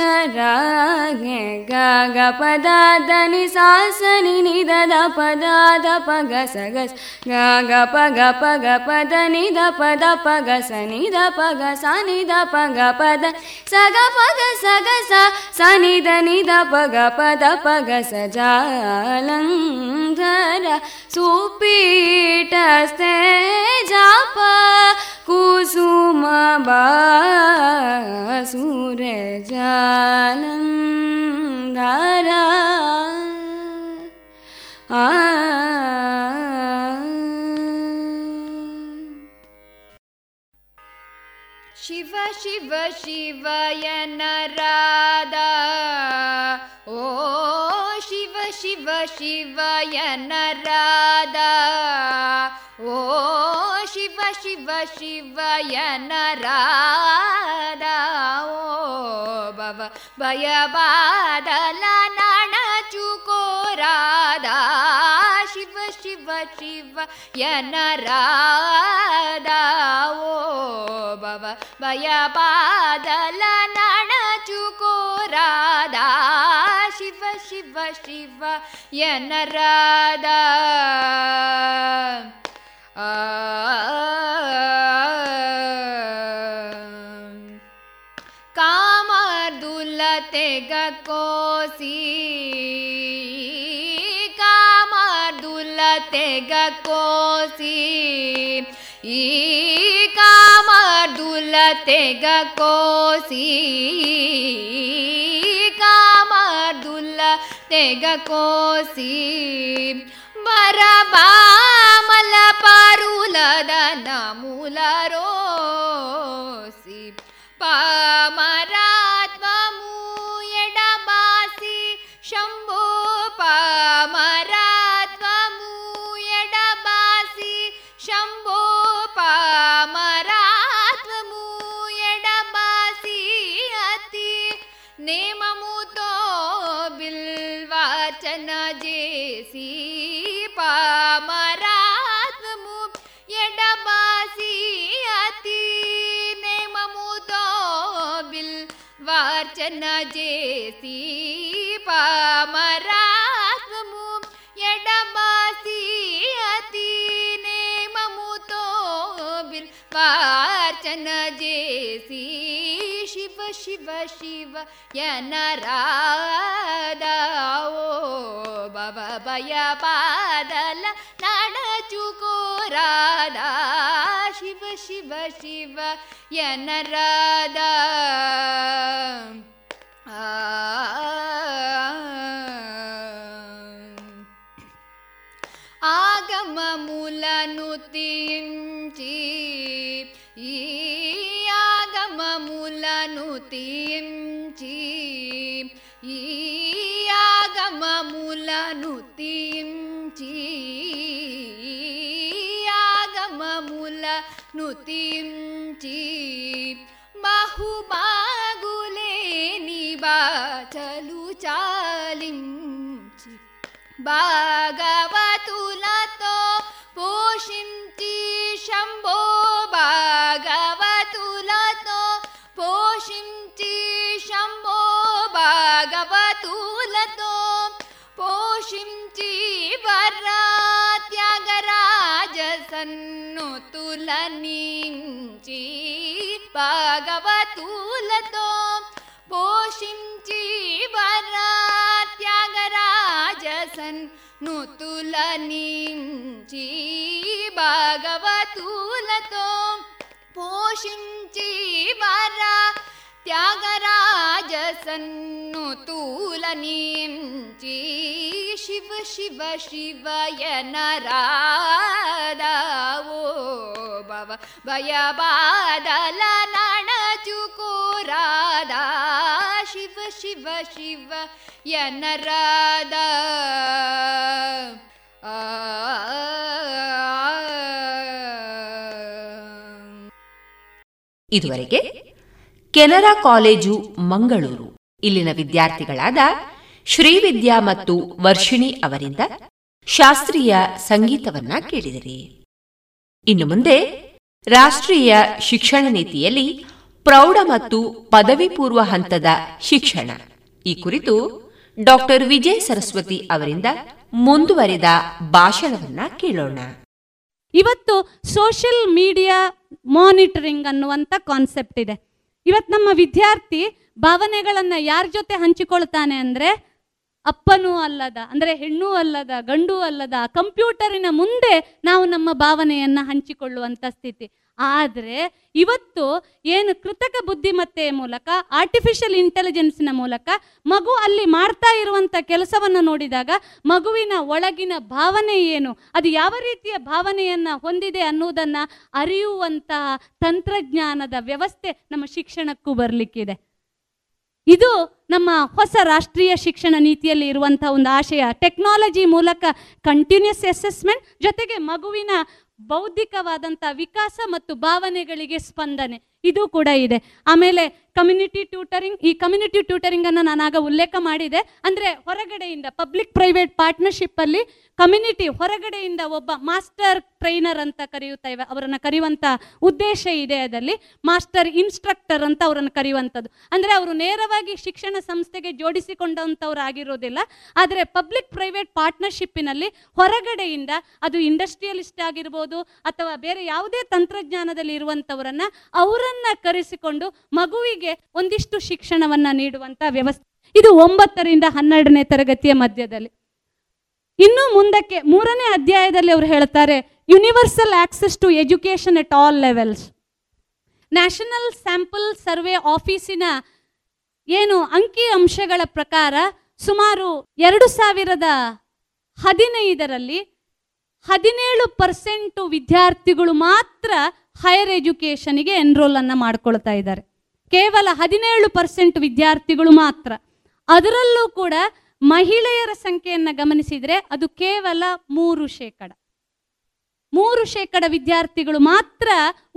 ಕೇಶರಾಗೆ ಗಗ ಪದ ಧನಿ ಸಾಸನಿ ನಿಧದ ಪದ ದ ಪಗ ಸಗಸ್ ಗಗ ಪಗ ಪಗ ಪದ ನಿಧ ಪದ ಪಗ ಸ ನಿಧ ಪಗ ಸ ನಿಧ ಪಗ ಪದ ಸಗ ಪಗ ಸಗ ಸ ಸ ನಿಧ ನಿಧ ಪಗ ಪದ ಪಗ ಸ ಜಾಲಂಧರ ಸುಪೀಟಸ್ತೆ ಜಾಪ ಕುಸುಮ ಬಾಸು रजल शिव शिव शिव न राधा ओ शिव शिव शिवय न राधा ಓ ಶಿವ ಶಿವ ಶಿವಯನ ರಾಧ ಓ ಭವ ಭಯ ಬಾದಲ ನಣ ಚುಕೋ ರಾಧ ಶಿವ ಶಿವ ಶಿವ ಯನ ರಾಧ ಓ ಭವ ಭಯ ಬಾದಲ ನಣ ಚುಕೋ ರಾಧ ಶಿವ ಶಿವ ಶಿವ ಯನ ರಾಧ ಕಾಮರ್ದುಲ್ಲತೆಗ ಕೋಸಿ ಕಾಮರ್ದುಲ್ಲತೆಗ ಕೋಸಿ ಈ ಕಾಮರ್ದುಲ್ಲತೆಗ ಕೋಸಿ ಕಾಮರ್ದುಲ್ಲತೆಗ ಕೋಸಿ ಬರಬಾಮಲ ಪಾರುಲದ ನಮೂಲ ವಾರ್ಚನ ಜೇಸಿ ಪಾಮರಾತ್ಮಮು ಎಡಬಾಸಿ ಅತಿ ನೇಮಮೂತೋ ಬಿಲ್ ವಾರ್ಚನ ಜೇಸಿ ಶಿವ ಶಿವ ಶಿವ ಯನ ರಾಧ ಓ ಬವ ಭಯ ಬಾದಲ ನಡ ी बाहुबागुले निवा चलु चालिं चि भगवतुलतो पोषिं चि शम्भो भागवतुलतो पोषिं च शम्भो भागवतुलतो पोषिं चि वरा त्यागराजसन् నుంచి భాగవతులతో పోషించి వర త్యాగరాజ సన్నుతుల నుంచి భాగవతులతో పోషించి వర త్యాగరాజ సన్నుతుల నుంచి శివ శివ శివయన రాధావో ಭವ ಭಯಬಾದಲ ನಣಚುಕೋರಾದ ಶಿವ ಶಿವ ಶಿವ ಯನರಾದ ಇದುವರೆಗೆ ಕೆನರಾ ಕಾಲೇಜು ಮಂಗಳೂರು ಇಲ್ಲಿನ ವಿದ್ಯಾರ್ಥಿಗಳಾದ ಶ್ರೀವಿದ್ಯಾ ಮತ್ತು ವರ್ಷಿಣಿ ಅವರಿಂದ ಶಾಸ್ತ್ರೀಯ ಸಂಗೀತವನ್ನ ಕೇಳಿದಿರಿ ಇನ್ನು ಮುಂದೆ ರಾಷ್ಟ್ರೀಯ ಶಿಕ್ಷಣ ನೀತಿಯಲ್ಲಿ ಪ್ರೌಢ ಮತ್ತು ಪದವಿ ಪೂರ್ವ ಹಂತದ ಶಿಕ್ಷಣ. ಈ ಕುರಿತು ಡಾಕ್ಟರ್ ವಿಜಯ್ ಸರಸ್ವತಿ ಅವರಿಂದ ಮುಂದುವರಿದ ಭಾಷಣವನ್ನ ಕೇಳೋಣ. ಇವತ್ತು ಸೋಷಿಯಲ್ ಮೀಡಿಯಾ ಮಾನಿಟರಿಂಗ್ ಅನ್ನುವಂಥ ಕಾನ್ಸೆಪ್ಟ್ ಇದೆ. ಇವತ್ತು ನಮ್ಮ ವಿದ್ಯಾರ್ಥಿ ಭಾವನೆಗಳನ್ನು ಯಾರ ಜೊತೆ ಹಂಚಿಕೊಳ್ತಾನೆ ಅಂದರೆ ಅಪ್ಪನೂ ಅಲ್ಲದ, ಅಂದರೆ ಹೆಣ್ಣೂ ಅಲ್ಲದ, ಗಂಡು ಅಲ್ಲದ, ಕಂಪ್ಯೂಟರಿನ ಮುಂದೆ ನಾವು ನಮ್ಮ ಭಾವನೆಯನ್ನು ಹಂಚಿಕೊಳ್ಳುವಂಥ ಸ್ಥಿತಿ. ಆದರೆ ಇವತ್ತು ಏನು ಕೃತಕ ಬುದ್ಧಿಮತ್ತೆಯ ಮೂಲಕ ಆರ್ಟಿಫಿಷಿಯಲ್ ಇಂಟೆಲಿಜೆನ್ಸ್ನ ಮೂಲಕ ಮಗು ಅಲ್ಲಿ ಮಾಡ್ತಾ ಇರುವಂಥ ಕೆಲಸವನ್ನು ನೋಡಿದಾಗ ಮಗುವಿನ ಒಳಗಿನ ಭಾವನೆ ಏನು, ಅದು ಯಾವ ರೀತಿಯ ಭಾವನೆಯನ್ನು ಹೊಂದಿದೆ ಅನ್ನುವುದನ್ನು ಅರಿಯುವಂತಹ ತಂತ್ರಜ್ಞಾನದ ವ್ಯವಸ್ಥೆ ನಮ್ಮ ಶಿಕ್ಷಣಕ್ಕೂ ಬರಲಿಕ್ಕಿದೆ. ಇದು ನಮ್ಮ ಹೊಸ ರಾಷ್ಟ್ರೀಯ ಶಿಕ್ಷಣ ನೀತಿಯಲ್ಲಿ ಇರುವಂಥ ಒಂದು ಆಶಯ. ಟೆಕ್ನಾಲಜಿ ಮೂಲಕ ಕಂಟಿನ್ಯೂಸ್ ಅಸೆಸ್ಮೆಂಟ್ ಜೊತೆಗೆ ಮಗುವಿನ ಬೌದ್ಧಿಕವಾದಂಥ ವಿಕಾಸ ಮತ್ತು ಭಾವನೆಗಳಿಗೆ ಸ್ಪಂದನೆ. ಇದು ಕೂಡ ಇದೆ. ಆಮೇಲೆ ಕಮ್ಯುನಿಟಿ ಟ್ಯೂಟರಿಂಗ್ ಈ ಕಮ್ಯುನಿಟಿ ಟ್ಯೂಟರಿಂಗ್ ಅನ್ನು ನಾನಾಗ ಉಲ್ಲೇಖ ಮಾಡಿದೆ. ಅಂದರೆ ಹೊರಗಡೆಯಿಂದ ಪಬ್ಲಿಕ್ ಪ್ರೈವೇಟ್ ಪಾರ್ಟ್ನರ್ಶಿಪ್ ಅಲ್ಲಿ ಕಮ್ಯುನಿಟಿ ಹೊರಗಡೆಯಿಂದ ಒಬ್ಬ ಮಾಸ್ಟರ್ ಟ್ರೈನರ್ ಅಂತ ಕರೆಯುತ್ತೇವೆ ಅವರನ್ನು ಕರೆಯುವಂಥ ಉದ್ದೇಶ ಇದೆ ಅದರಲ್ಲಿ. ಮಾಸ್ಟರ್ ಇನ್ಸ್ಟ್ರಕ್ಟರ್ ಅಂತ ಅವರನ್ನು ಕರೆಯುವಂಥದ್ದು. ಅಂದರೆ ಅವರು ನೇರವಾಗಿ ಶಿಕ್ಷಣ ಸಂಸ್ಥೆಗೆ ಜೋಡಿಸಿಕೊಂಡಂಥವ್ರು ಆಗಿರೋದಿಲ್ಲ. ಆದರೆ ಪಬ್ಲಿಕ್ ಪ್ರೈವೇಟ್ ಪಾರ್ಟ್ನರ್ಶಿಪ್ಪಿನಲ್ಲಿ ಹೊರಗಡೆಯಿಂದ ಅದು ಇಂಡಸ್ಟ್ರಿಯಲಿಸ್ಟ್ ಆಗಿರ್ಬೋದು ಅಥವಾ ಬೇರೆ ಯಾವುದೇ ತಂತ್ರಜ್ಞಾನದಲ್ಲಿ ಇರುವಂಥವರನ್ನ ಅವರನ್ನ ಕರೆಸಿಕೊಂಡು ಮಗುವಿಗೆ ಒಂದಿಷ್ಟು ಶಿಕ್ಷಣವನ್ನ ನೀಡುವಂತ ವ್ಯವಸ್ಥೆ. ಇದು ಒಂಬತ್ತರಿಂದ ಹನ್ನೆರಡನೇ ತರಗತಿಯ ಮಧ್ಯದಲ್ಲಿ. ಇನ್ನು ಮುಂದಕ್ಕೆ ಮೂರನೇ ಅಧ್ಯಾಯದಲ್ಲಿ ಅವರು ಹೇಳ್ತಾರೆ universal access to education at all levels national sample survey ಆಫೀಸಿನ ಏನು ಅಂಕಿ ಅಂಶಗಳ ಪ್ರಕಾರ ಸುಮಾರು ಎರಡು ಸಾವಿರದ ಹದಿನೈದರಲ್ಲಿ ಹದಿನೇಳು ಪರ್ಸೆಂಟು ವಿದ್ಯಾರ್ಥಿಗಳು ಮಾತ್ರ ಹೈಯರ್ ಎಜುಕೇಷನ್ಗೆ ಎನ್ರೋಲ್ ಅನ್ನ ಮಾಡ್ಕೊಳ್ತಾ ಇದ್ದಾರೆ. ಕೇವಲ ಹದಿನೇಳು ಪರ್ಸೆಂಟ್ ವಿದ್ಯಾರ್ಥಿಗಳು ಮಾತ್ರ. ಅದರಲ್ಲೂ ಕೂಡ ಮಹಿಳೆಯರ ಸಂಖ್ಯೆಯನ್ನು ಗಮನಿಸಿದರೆ ಅದು ಕೇವಲ ಮೂರು ಶೇಕಡ. ಮೂರು ಶೇಕಡ ವಿದ್ಯಾರ್ಥಿಗಳು ಮಾತ್ರ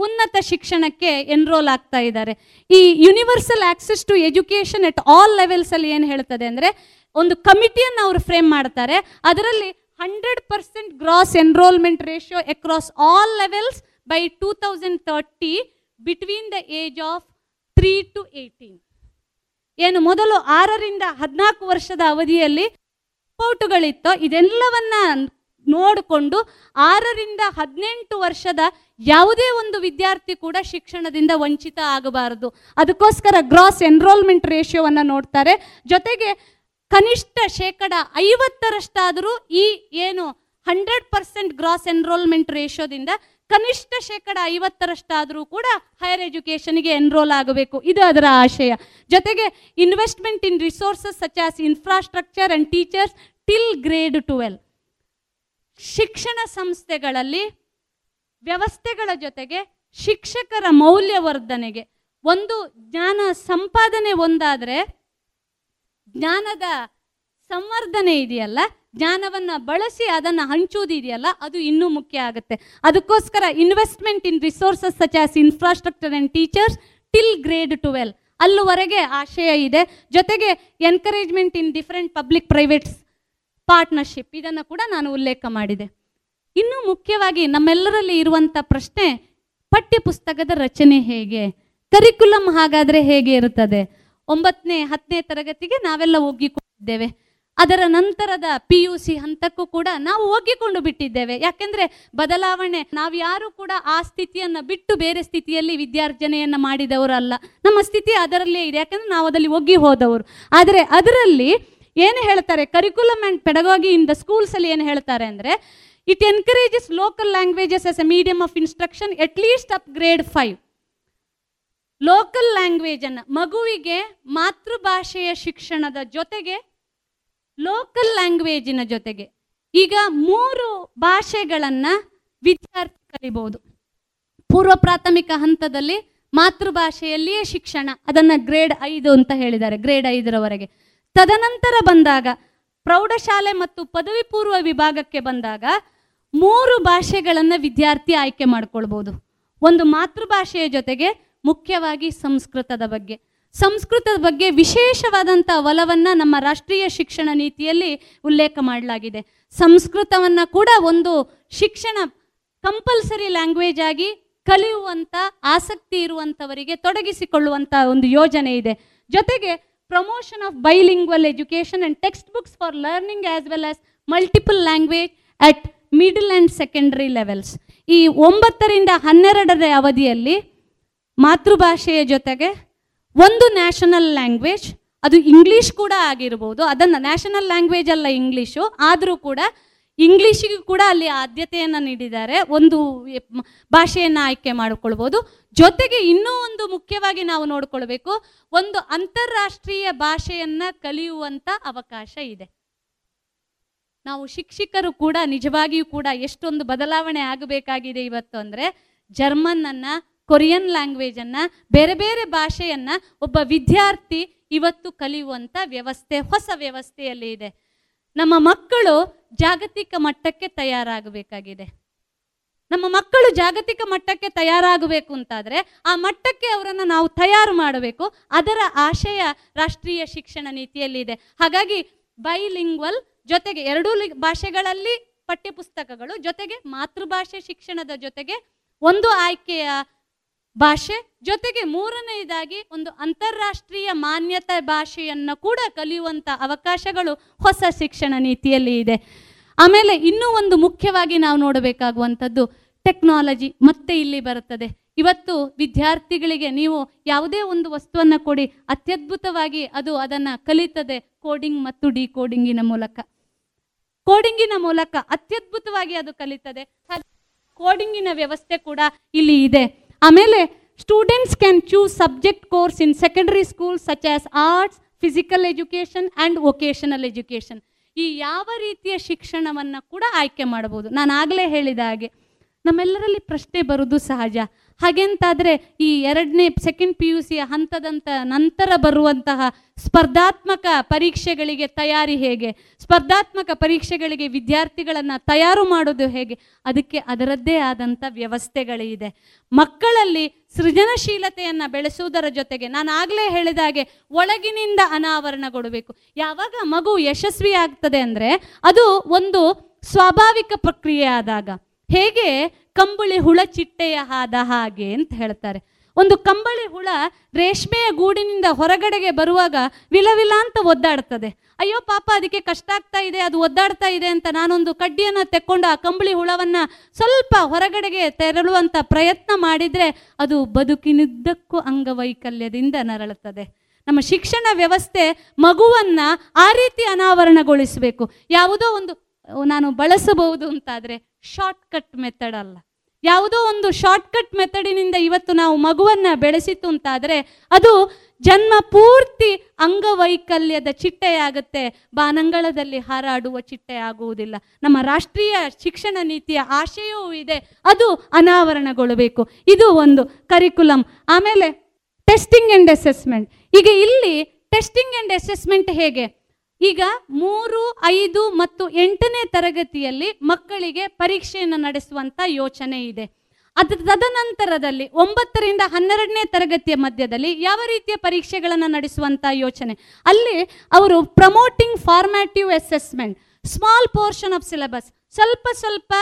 ಉನ್ನತ ಶಿಕ್ಷಣಕ್ಕೆ ಎನ್ರೋಲ್ ಆಗ್ತಾ ಇದ್ದಾರೆ. ಈ universal access to education at all levels ಅಲ್ಲಿ ಏನು ಹೇಳ್ತದೆ ಅಂದರೆ, ಒಂದು ಕಮಿಟಿಯನ್ನು ಅವರು ಫ್ರೇಮ್ ಮಾಡ್ತಾರೆ. ಅದರಲ್ಲಿ hundred percent gross enrolment ratio across all levels by two thousand thirty between the age of three to eighteen ಏನು ಮೊದಲು ಆರರಿಂದ ಹದಿನಾಲ್ಕು ವರ್ಷದ ಅವಧಿಯಲ್ಲಿ ಪೌಟುಗಳಿತ್ತೋ ಇದೆಲ್ಲವನ್ನ ನೋಡಿಕೊಂಡು ಆರರಿಂದ ಹದಿನೆಂಟು ವರ್ಷದ ಯಾವುದೇ ಒಂದು ವಿದ್ಯಾರ್ಥಿ ಕೂಡ ಶಿಕ್ಷಣದಿಂದ ವಂಚಿತ ಆಗಬಾರದು. ಅದಕ್ಕೋಸ್ಕರ ಗ್ರಾಸ್ ಎನ್ರೋಲ್ಮೆಂಟ್ ರೇಷಿಯೋವನ್ನು ನೋಡ್ತಾರೆ. ಜೊತೆಗೆ ಕನಿಷ್ಠ ಶೇಕಡ ಐವತ್ತರಷ್ಟಾದರೂ ಈ ಏನು ಹಂಡ್ರೆಡ್ ಪರ್ಸೆಂಟ್ ಗ್ರಾಸ್ ಎನ್ರೋಲ್ಮೆಂಟ್ ರೇಷಿಯೋದಿಂದ ಕನಿಷ್ಠ ಶೇಕಡ ಐವತ್ತರಷ್ಟಾದರೂ ಕೂಡ ಹೈಯರ್ ಎಜುಕೇಷನ್ಗೆ ಎನ್ರೋಲ್ ಆಗಬೇಕು. ಇದು ಅದರ ಆಶಯ. ಜೊತೆಗೆ investment in resources such as infrastructure and teachers till grade twelve ಶಿಕ್ಷಣ ಸಂಸ್ಥೆಗಳಲ್ಲಿ ವ್ಯವಸ್ಥೆಗಳ ಜೊತೆಗೆ ಶಿಕ್ಷಕರ ಮೌಲ್ಯವರ್ಧನೆಗೆ ಒಂದು ಜ್ಞಾನ ಸಂಪಾದನೆ ಒಂದಾದರೆ ಜ್ಞಾನದ ಸಂವರ್ಧನೆ ಇದೆಯಲ್ಲ ಜ್ಞಾನವನ್ನು ಬಳಸಿ ಅದನ್ನು ಹಂಚೋದಿದೆಯಲ್ಲ, ಅದು ಇನ್ನೂ ಮುಖ್ಯ ಆಗುತ್ತೆ. ಅದಕ್ಕೋಸ್ಕರ investment in resources such as infrastructure and teachers till grade twelve ಅಲ್ಲಿವರೆಗೆ ಆಶಯ ಇದೆ. ಜೊತೆಗೆ encouragement in different public privates partnership ಇದನ್ನು ಕೂಡ ನಾನು ಉಲ್ಲೇಖ ಮಾಡಿದೆ. ಇನ್ನೂ ಮುಖ್ಯವಾಗಿ ನಮ್ಮೆಲ್ಲರಲ್ಲಿ ಇರುವಂಥ ಪ್ರಶ್ನೆ, ಪಠ್ಯಪುಸ್ತಕದ ರಚನೆ ಹೇಗೆ? ಕರಿಕುಲಮ್ ಹಾಗಾದರೆ ಹೇಗೆ ಇರುತ್ತದೆ? ಒಂಬತ್ತನೇ, ಹತ್ತನೇ ತರಗತಿಗೆ ನಾವೆಲ್ಲ ಒಗ್ಗಿಕೊಂಡಿದ್ದೇವೆ ಅದರ ನಂತರದ ಪಿ ಯು ಸಿ ಹಂತಕ್ಕೂ ಕೂಡ ನಾವು ಒಗ್ಗಿಕೊಂಡು ಬಿಟ್ಟಿದ್ದೇವೆ. ಯಾಕೆಂದ್ರೆ ಬದಲಾವಣೆ, ನಾವು ಯಾರು ಕೂಡ ಆ ಸ್ಥಿತಿಯನ್ನ ಬಿಟ್ಟು ಬೇರೆ ಸ್ಥಿತಿಯಲ್ಲಿ ವಿದ್ಯಾರ್ಜನೆಯನ್ನ ಮಾಡಿದವರಲ್ಲ ನಮ್ಮ ಸ್ಥಿತಿ ಅದರಲ್ಲೇ ಇದೆ. ಯಾಕಂದ್ರೆ ನಾವು ಅದರಲ್ಲಿ ಒಗ್ಗಿ ಹೋದವರು. ಆದರೆ ಅದರಲ್ಲಿ ಏನು ಹೇಳ್ತಾರೆ? Curriculum and pedagogy in the schools ಅಲ್ಲಿ ಏನು ಹೇಳ್ತಾರೆ ಅಂದ್ರೆ it encourages local languages as a medium of instruction at least up grade five local ಲ್ಯಾಂಗ್ವೇಜನ್ನು ಮಗುವಿಗೆ ಮಾತೃಭಾಷೆಯ ಶಿಕ್ಷಣದ ಜೊತೆಗೆ ಲೋಕಲ್ ಲ್ಯಾಂಗ್ವೇಜಿನ ಜೊತೆಗೆ. ಈಗ ಮೂರು ಭಾಷೆಗಳನ್ನು ವಿದ್ಯಾರ್ಥಿ ಕಲಿಬಹುದು ಪೂರ್ವ ಪ್ರಾಥಮಿಕ ಹಂತದಲ್ಲಿ ಮಾತೃಭಾಷೆಯಲ್ಲಿಯೇ ಶಿಕ್ಷಣ, ಅದನ್ನು ಗ್ರೇಡ್ ಐದು ಅಂತ ಹೇಳಿದ್ದಾರೆ ಗ್ರೇಡ್ ಐದರವರೆಗೆ ತದನಂತರ ಬಂದಾಗ ಪ್ರೌಢಶಾಲೆ ಮತ್ತು ಪದವಿ ಪೂರ್ವ ವಿಭಾಗಕ್ಕೆ ಬಂದಾಗ ಮೂರು ಭಾಷೆಗಳನ್ನು ವಿದ್ಯಾರ್ಥಿ ಆಯ್ಕೆ ಮಾಡ್ಕೊಳ್ಬೋದು. ಒಂದು ಮಾತೃಭಾಷೆಯ ಜೊತೆಗೆ ಮುಖ್ಯವಾಗಿ ಸಂಸ್ಕೃತದ ಬಗ್ಗೆ. ಸಂಸ್ಕೃತದ ಬಗ್ಗೆ ವಿಶೇಷವಾದಂಥ ಒಲವನ್ನು ನಮ್ಮ ರಾಷ್ಟ್ರೀಯ ಶಿಕ್ಷಣ ನೀತಿಯಲ್ಲಿ ಉಲ್ಲೇಖ ಮಾಡಲಾಗಿದೆ. ಸಂಸ್ಕೃತವನ್ನು ಕೂಡ ಒಂದು ಶಿಕ್ಷಣ ಕಂಪಲ್ಸರಿ ಲ್ಯಾಂಗ್ವೇಜ್ ಆಗಿ ಕಲಿಯುವಂಥ ಆಸಕ್ತಿ ಇರುವಂಥವರಿಗೆ ತೊಡಗಿಸಿಕೊಳ್ಳುವಂಥ ಒಂದು ಯೋಜನೆ ಇದೆ. ಜೊತೆಗೆ promotion of bilingual education and text books for learning as well as multiple language at middle and secondary levels ಈ ಒಂಬತ್ತರಿಂದ ಹನ್ನೆರಡರ ಅವಧಿಯಲ್ಲಿ ಮಾತೃಭಾಷೆಯ ಜೊತೆಗೆ ಒಂದು ನ್ಯಾಷನಲ್ ಲ್ಯಾಂಗ್ವೇಜ್ ಅದು ಇಂಗ್ಲೀಷ್ ಕೂಡ ಆಗಿರ್ಬೋದು. ಅದನ್ನು ನ್ಯಾಷನಲ್ ಲ್ಯಾಂಗ್ವೇಜ್ ಅಲ್ಲ ಇಂಗ್ಲೀಷು ಆದರೂ ಕೂಡ ಇಂಗ್ಲೀಷಿಗೂ ಕೂಡ ಅಲ್ಲಿ ಆದ್ಯತೆಯನ್ನು ನೀಡಿದ್ದಾರೆ. ಒಂದು ಭಾಷೆಯನ್ನು ಆಯ್ಕೆ ಮಾಡಿಕೊಳ್ಬೋದು. ಜೊತೆಗೆ ಇನ್ನೂ ಒಂದು ಮುಖ್ಯವಾಗಿ ನಾವು ನೋಡಿಕೊಳ್ಬೇಕು, ಒಂದು ಅಂತಾರಾಷ್ಟ್ರೀಯ ಭಾಷೆಯನ್ನು ಕಲಿಯುವಂಥ ಅವಕಾಶ ಇದೆ. ನಾವು ಶಿಕ್ಷಕರು ಕೂಡ ನಿಜವಾಗಿಯೂ ಕೂಡ ಎಷ್ಟೊಂದು ಬದಲಾವಣೆ ಆಗಬೇಕಾಗಿದೆ ಇವತ್ತು ಅಂದರೆ ಜರ್ಮನ್ನನ್ನು ಕೊರಿಯನ್ ಲ್ಯಾಂಗ್ವೇಜನ್ನು ಬೇರೆ ಬೇರೆ ಭಾಷೆಯನ್ನು ಒಬ್ಬ ವಿದ್ಯಾರ್ಥಿ ಇವತ್ತು ಕಲಿಯುವಂಥ ವ್ಯವಸ್ಥೆ, ಹೊಸ ವ್ಯವಸ್ಥೆಯಲ್ಲಿ ಇದೆ. ನಮ್ಮ ಮಕ್ಕಳು ಜಾಗತಿಕ ಮಟ್ಟಕ್ಕೆ ತಯಾರಾಗಬೇಕಾಗಿದೆ. ನಮ್ಮ ಮಕ್ಕಳು ಜಾಗತಿಕ ಮಟ್ಟಕ್ಕೆ ತಯಾರಾಗಬೇಕು ಅಂತಾದರೆ ಆ ಮಟ್ಟಕ್ಕೆ ಅವರನ್ನು ನಾವು ತಯಾರು ಮಾಡಬೇಕು. ಅದರ ಆಶಯ ರಾಷ್ಟ್ರೀಯ ಶಿಕ್ಷಣ ನೀತಿಯಲ್ಲಿದೆ. ಹಾಗಾಗಿ ಬೈಲಿಂಗ್ವಲ್ ಜೊತೆಗೆ ಎರಡೂ ಭಾಷೆಗಳಲ್ಲಿ ಪಠ್ಯಪುಸ್ತಕಗಳು ಜೊತೆಗೆ ಮಾತೃಭಾಷೆ ಶಿಕ್ಷಣದ ಜೊತೆಗೆ ಒಂದು ಆಯ್ಕೆಯ ಭಾಷೆ ಜೊತೆಗೆ ಮೂರನೆಯದಾಗಿ ಒಂದು ಅಂತಾರಾಷ್ಟ್ರೀಯ ಮಾನ್ಯತೆ ಭಾಷೆಯನ್ನು ಕೂಡ ಕಲಿಯುವಂಥ ಅವಕಾಶಗಳು ಹೊಸ ಶಿಕ್ಷಣ ನೀತಿಯಲ್ಲಿ ಇದೆ. ಆಮೇಲೆ ಇನ್ನೂ ಒಂದು ಮುಖ್ಯವಾಗಿ ನಾವು ನೋಡಬೇಕಾಗುವಂಥದ್ದು ಟೆಕ್ನಾಲಜಿ ಮತ್ತೆ ಇಲ್ಲಿ ಬರುತ್ತದೆ. ಇವತ್ತು ವಿದ್ಯಾರ್ಥಿಗಳಿಗೆ ನೀವು ಯಾವುದೇ ಒಂದು ವಸ್ತುವನ್ನು ಕೊಡಿ, ಅತ್ಯದ್ಭುತವಾಗಿ ಅದು ಅದನ್ನು ಕಲಿತದೆ ಕೋಡಿಂಗ್ ಮತ್ತು ಡಿ ಕೋಡಿಂಗಿನ ಮೂಲಕ. ಕೋಡಿಂಗಿನ ಮೂಲಕ ಅತ್ಯದ್ಭುತವಾಗಿ ಅದು ಕಲಿತದೆ. ಕೋಡಿಂಗಿನ ವ್ಯವಸ್ಥೆ ಕೂಡ ಇಲ್ಲಿ ಇದೆ. ಆಮೇಲೆ students can choose subject course in secondary school such as arts physical education and vocational education ಈ ಯಾವ ರೀತಿಯ ಶಿಕ್ಷಣವನ್ನು ಕೂಡ ಆಯ್ಕೆ ಮಾಡಬಹುದು. ನಾನು ಆಗಲೇ ಹೇಳಿದ ಹಾಗೆ ನಮ್ಮೆಲ್ಲರಲ್ಲಿ ಪ್ರಶ್ನೆ ಬರೋದು ಸಹಜ. ಹಾಗೆಂತಾದರೆ ಈ ಎರಡನೇ ಸೆಕೆಂಡ್ ಪಿ ಯು ಸಿಯ ಹಂತದಂತ ನಂತರ ಬರುವಂತಹ ಸ್ಪರ್ಧಾತ್ಮಕ ಪರೀಕ್ಷೆಗಳಿಗೆ ತಯಾರಿ ಹೇಗೆ? ಸ್ಪರ್ಧಾತ್ಮಕ ಪರೀಕ್ಷೆಗಳಿಗೆ ವಿದ್ಯಾರ್ಥಿಗಳನ್ನು ತಯಾರು ಮಾಡೋದು ಹೇಗೆ? ಅದಕ್ಕೆ ಅದರದ್ದೇ ಆದಂಥ ವ್ಯವಸ್ಥೆಗಳಿದೆ ಮಕ್ಕಳಲ್ಲಿ ಸೃಜನಶೀಲತೆಯನ್ನು ಬೆಳೆಸುವುದರ ಜೊತೆಗೆ ನಾನು ಆಗಲೇ ಹೇಳಿದಾಗೆ ಒಳಗಿನಿಂದ ಒಳಗಿನಿಂದ ಕೊಡಬೇಕು ಯಾವಾಗ ಮಗು ಯಶಸ್ವಿ ಆಗ್ತದೆ ಅಂದರೆ ಅದು ಒಂದು ಸ್ವಾಭಾವಿಕ ಪ್ರಕ್ರಿಯೆ ಆದಾಗ. ಹೇಗೆ ಕಂಬಳಿ ಹುಳ ಚಿಟ್ಟೆಯ ಹಾದ ಹಾಗೆ ಅಂತ ಹೇಳ್ತಾರೆ. ಒಂದು ಕಂಬಳಿ ಹುಳ ರೇಷ್ಮೆಯ ಗೂಡಿನಿಂದ ಹೊರಗಡೆಗೆ ಬರುವಾಗ ವಿಲವಿಲ ಅಂತ ಒದ್ದಾಡ್ತದೆ. ಅಯ್ಯೋ ಪಾಪ ಅದಕ್ಕೆ ಕಷ್ಟ ಆಗ್ತಾ ಇದೆ, ಅದು ಒದ್ದಾಡ್ತಾ ಇದೆ ಅಂತ ನಾನೊಂದು ಕಡ್ಡಿಯನ್ನು ತೆಕ್ಕೊಂಡು ಆ ಕಂಬಳಿ ಹುಳವನ್ನು ಸ್ವಲ್ಪ ಹೊರಗಡೆಗೆ ತೆರಳುವಂಥ ಪ್ರಯತ್ನ ಮಾಡಿದರೆ ಅದು ಬದುಕಿನುದ್ದಕ್ಕೂ ಅಂಗವೈಕಲ್ಯದಿಂದ ನರಳುತ್ತದೆ. ನಮ್ಮ ಶಿಕ್ಷಣ ವ್ಯವಸ್ಥೆ ಮಗುವನ್ನು ಆ ರೀತಿ ಅನಾವರಣಗೊಳಿಸಬೇಕು. ಯಾವುದೋ ಒಂದು ನಾನು ಬಳಸಬಹುದು ಅಂತಾದರೆ ಶಾರ್ಟ್ಕಟ್ ಮೆಥಡ್ ಅಲ್ಲ. ಯಾವುದೋ ಒಂದು ಶಾರ್ಟ್ಕಟ್ ಮೆಥಡಿನಿಂದ ಇವತ್ತು ನಾವು ಮಗುವನ್ನು ಬೆಳೆಸಿತು ಅಂತಾದರೆ ಅದು ಜನ್ಮ ಪೂರ್ತಿ ಅಂಗವೈಕಲ್ಯದ ಚಿಟ್ಟೆಯಾಗುತ್ತೆ. ಬಾನಂಗಳದಲ್ಲಿ ಹಾರಾಡುವ ಚಿಟ್ಟೆ ಆಗುವುದಿಲ್ಲ. ನಮ್ಮ ರಾಷ್ಟ್ರೀಯ ಶಿಕ್ಷಣ ನೀತಿಯ ಆಶಯವೂ ಇದೆ. ಅದು ಅನಾವರಣಗೊಳ್ಳಬೇಕು. ಇದು ಒಂದು ಕರಿಕುಲಮ್ ಆಮೇಲೆ ಟೆಸ್ಟಿಂಗ್ ಆ್ಯಂಡ್ ಅಸೆಸ್ಮೆಂಟ್ ಈಗ ಇಲ್ಲಿ ಟೆಸ್ಟಿಂಗ್ ಆ್ಯಂಡ್ ಅಸೆಸ್ಮೆಂಟ್ ಹೇಗೆ? ಈಗ ಮೂರು, ಐದು ಮತ್ತು ಎಂಟನೇ ತರಗತಿಯಲ್ಲಿ ಮಕ್ಕಳಿಗೆ ಪರೀಕ್ಷೆಯನ್ನು ನಡೆಸುವಂತ ಯೋಚನೆ ಇದೆ. ಅದ ತದನಂತರದಲ್ಲಿ ಒಂಬತ್ತರಿಂದ ಹನ್ನೆರಡನೇ ತರಗತಿಯ ಮಧ್ಯದಲ್ಲಿ ಯಾವ ರೀತಿಯ ಪರೀಕ್ಷೆಗಳನ್ನು ನಡೆಸುವಂತ ಯೋಚನೆ? ಅಲ್ಲಿ ಅವರು promoting formative assessment small portion of syllabus ಸ್ವಲ್ಪ ಸ್ವಲ್ಪ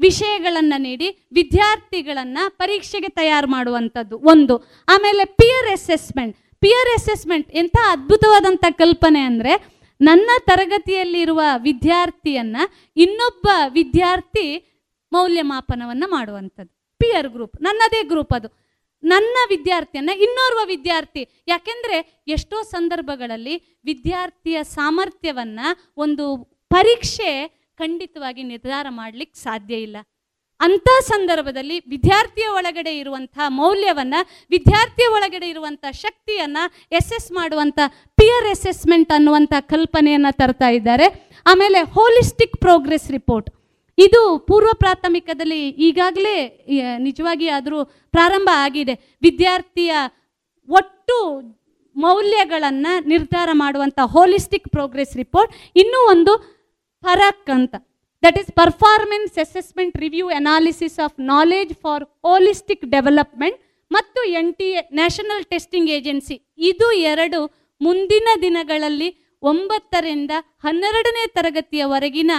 ವಿಷಯಗಳನ್ನು ನೀಡಿ ವಿದ್ಯಾರ್ಥಿಗಳನ್ನು ಪರೀಕ್ಷೆಗೆ ತಯಾರು ಮಾಡುವಂಥದ್ದು ಒಂದು. ಆಮೇಲೆ ಪಿಯರ್ ಅಸೆಸ್ಮೆಂಟ್ ಪಿಯರ್ ಅಸೆಸ್ಮೆಂಟ್ ಎಂಥ ಅದ್ಭುತವಾದಂಥ ಕಲ್ಪನೆ ಅಂದರೆ ನನ್ನ ತರಗತಿಯಲ್ಲಿರುವ ವಿದ್ಯಾರ್ಥಿಯನ್ನು ಇನ್ನೊಬ್ಬ ವಿದ್ಯಾರ್ಥಿ ಮೌಲ್ಯಮಾಪನವನ್ನು ಮಾಡುವಂಥದ್ದು. ಪಿಯರ್ ಗ್ರೂಪ್ ನನ್ನದೇ ಗ್ರೂಪ್ ಅದು. ನನ್ನ ವಿದ್ಯಾರ್ಥಿಯನ್ನ ಇನ್ನೋರ್ವ ವಿದ್ಯಾರ್ಥಿ. ಯಾಕೆಂದರೆ ಎಷ್ಟೋ ಸಂದರ್ಭಗಳಲ್ಲಿ ವಿದ್ಯಾರ್ಥಿಯ ಸಾಮರ್ಥ್ಯವನ್ನ ಒಂದು ಪರೀಕ್ಷೆ ಖಂಡಿತವಾಗಿ ನಿರ್ಧಾರ ಮಾಡಲಿಕ್ಕೆ ಸಾಧ್ಯ ಇಲ್ಲ. ಅಂಥ ಸಂದರ್ಭದಲ್ಲಿ ವಿದ್ಯಾರ್ಥಿಯ ಒಳಗಡೆ ಇರುವಂತಹ ಮೌಲ್ಯವನ್ನು, ವಿದ್ಯಾರ್ಥಿಯ ಒಳಗಡೆ ಇರುವಂಥ ಶಕ್ತಿಯನ್ನು ಎಸೆಸ್ ಮಾಡುವಂಥ ಪಿಯರ್ ಅಸೆಸ್ಮೆಂಟ್ ಅನ್ನುವಂಥ ಕಲ್ಪನೆಯನ್ನು ತರ್ತಾ ಇದ್ದಾರೆ. ಆಮೇಲೆ ಹೋಲಿಸ್ಟಿಕ್ ಪ್ರೋಗ್ರೆಸ್ ರಿಪೋರ್ಟ್ ಇದು ಪೂರ್ವ ಪ್ರಾಥಮಿಕದಲ್ಲಿ ಈಗಾಗಲೇ ನಿಜವಾಗಿ ಆದರೂ ಪ್ರಾರಂಭ ಆಗಿದೆ. ವಿದ್ಯಾರ್ಥಿಯ ಒಟ್ಟು ಮೌಲ್ಯಗಳನ್ನು ನಿರ್ಧಾರ ಮಾಡುವಂಥ ಹೋಲಿಸ್ಟಿಕ್ ಪ್ರೋಗ್ರೆಸ್ ರಿಪೋರ್ಟ್ ಇನ್ನೂ ಒಂದು ಫರಕ್ ಅಂತ. That is performance assessment review analysis of knowledge for holistic development ಮತ್ತು N T A national testing agency ಇದು ಎರಡು ಮುಂದಿನ ದಿನಗಳಲ್ಲಿ ಒಂಬತ್ತರಿಂದ ಹನ್ನೆರಡನೇ ತರಗತಿಯವರೆಗಿನ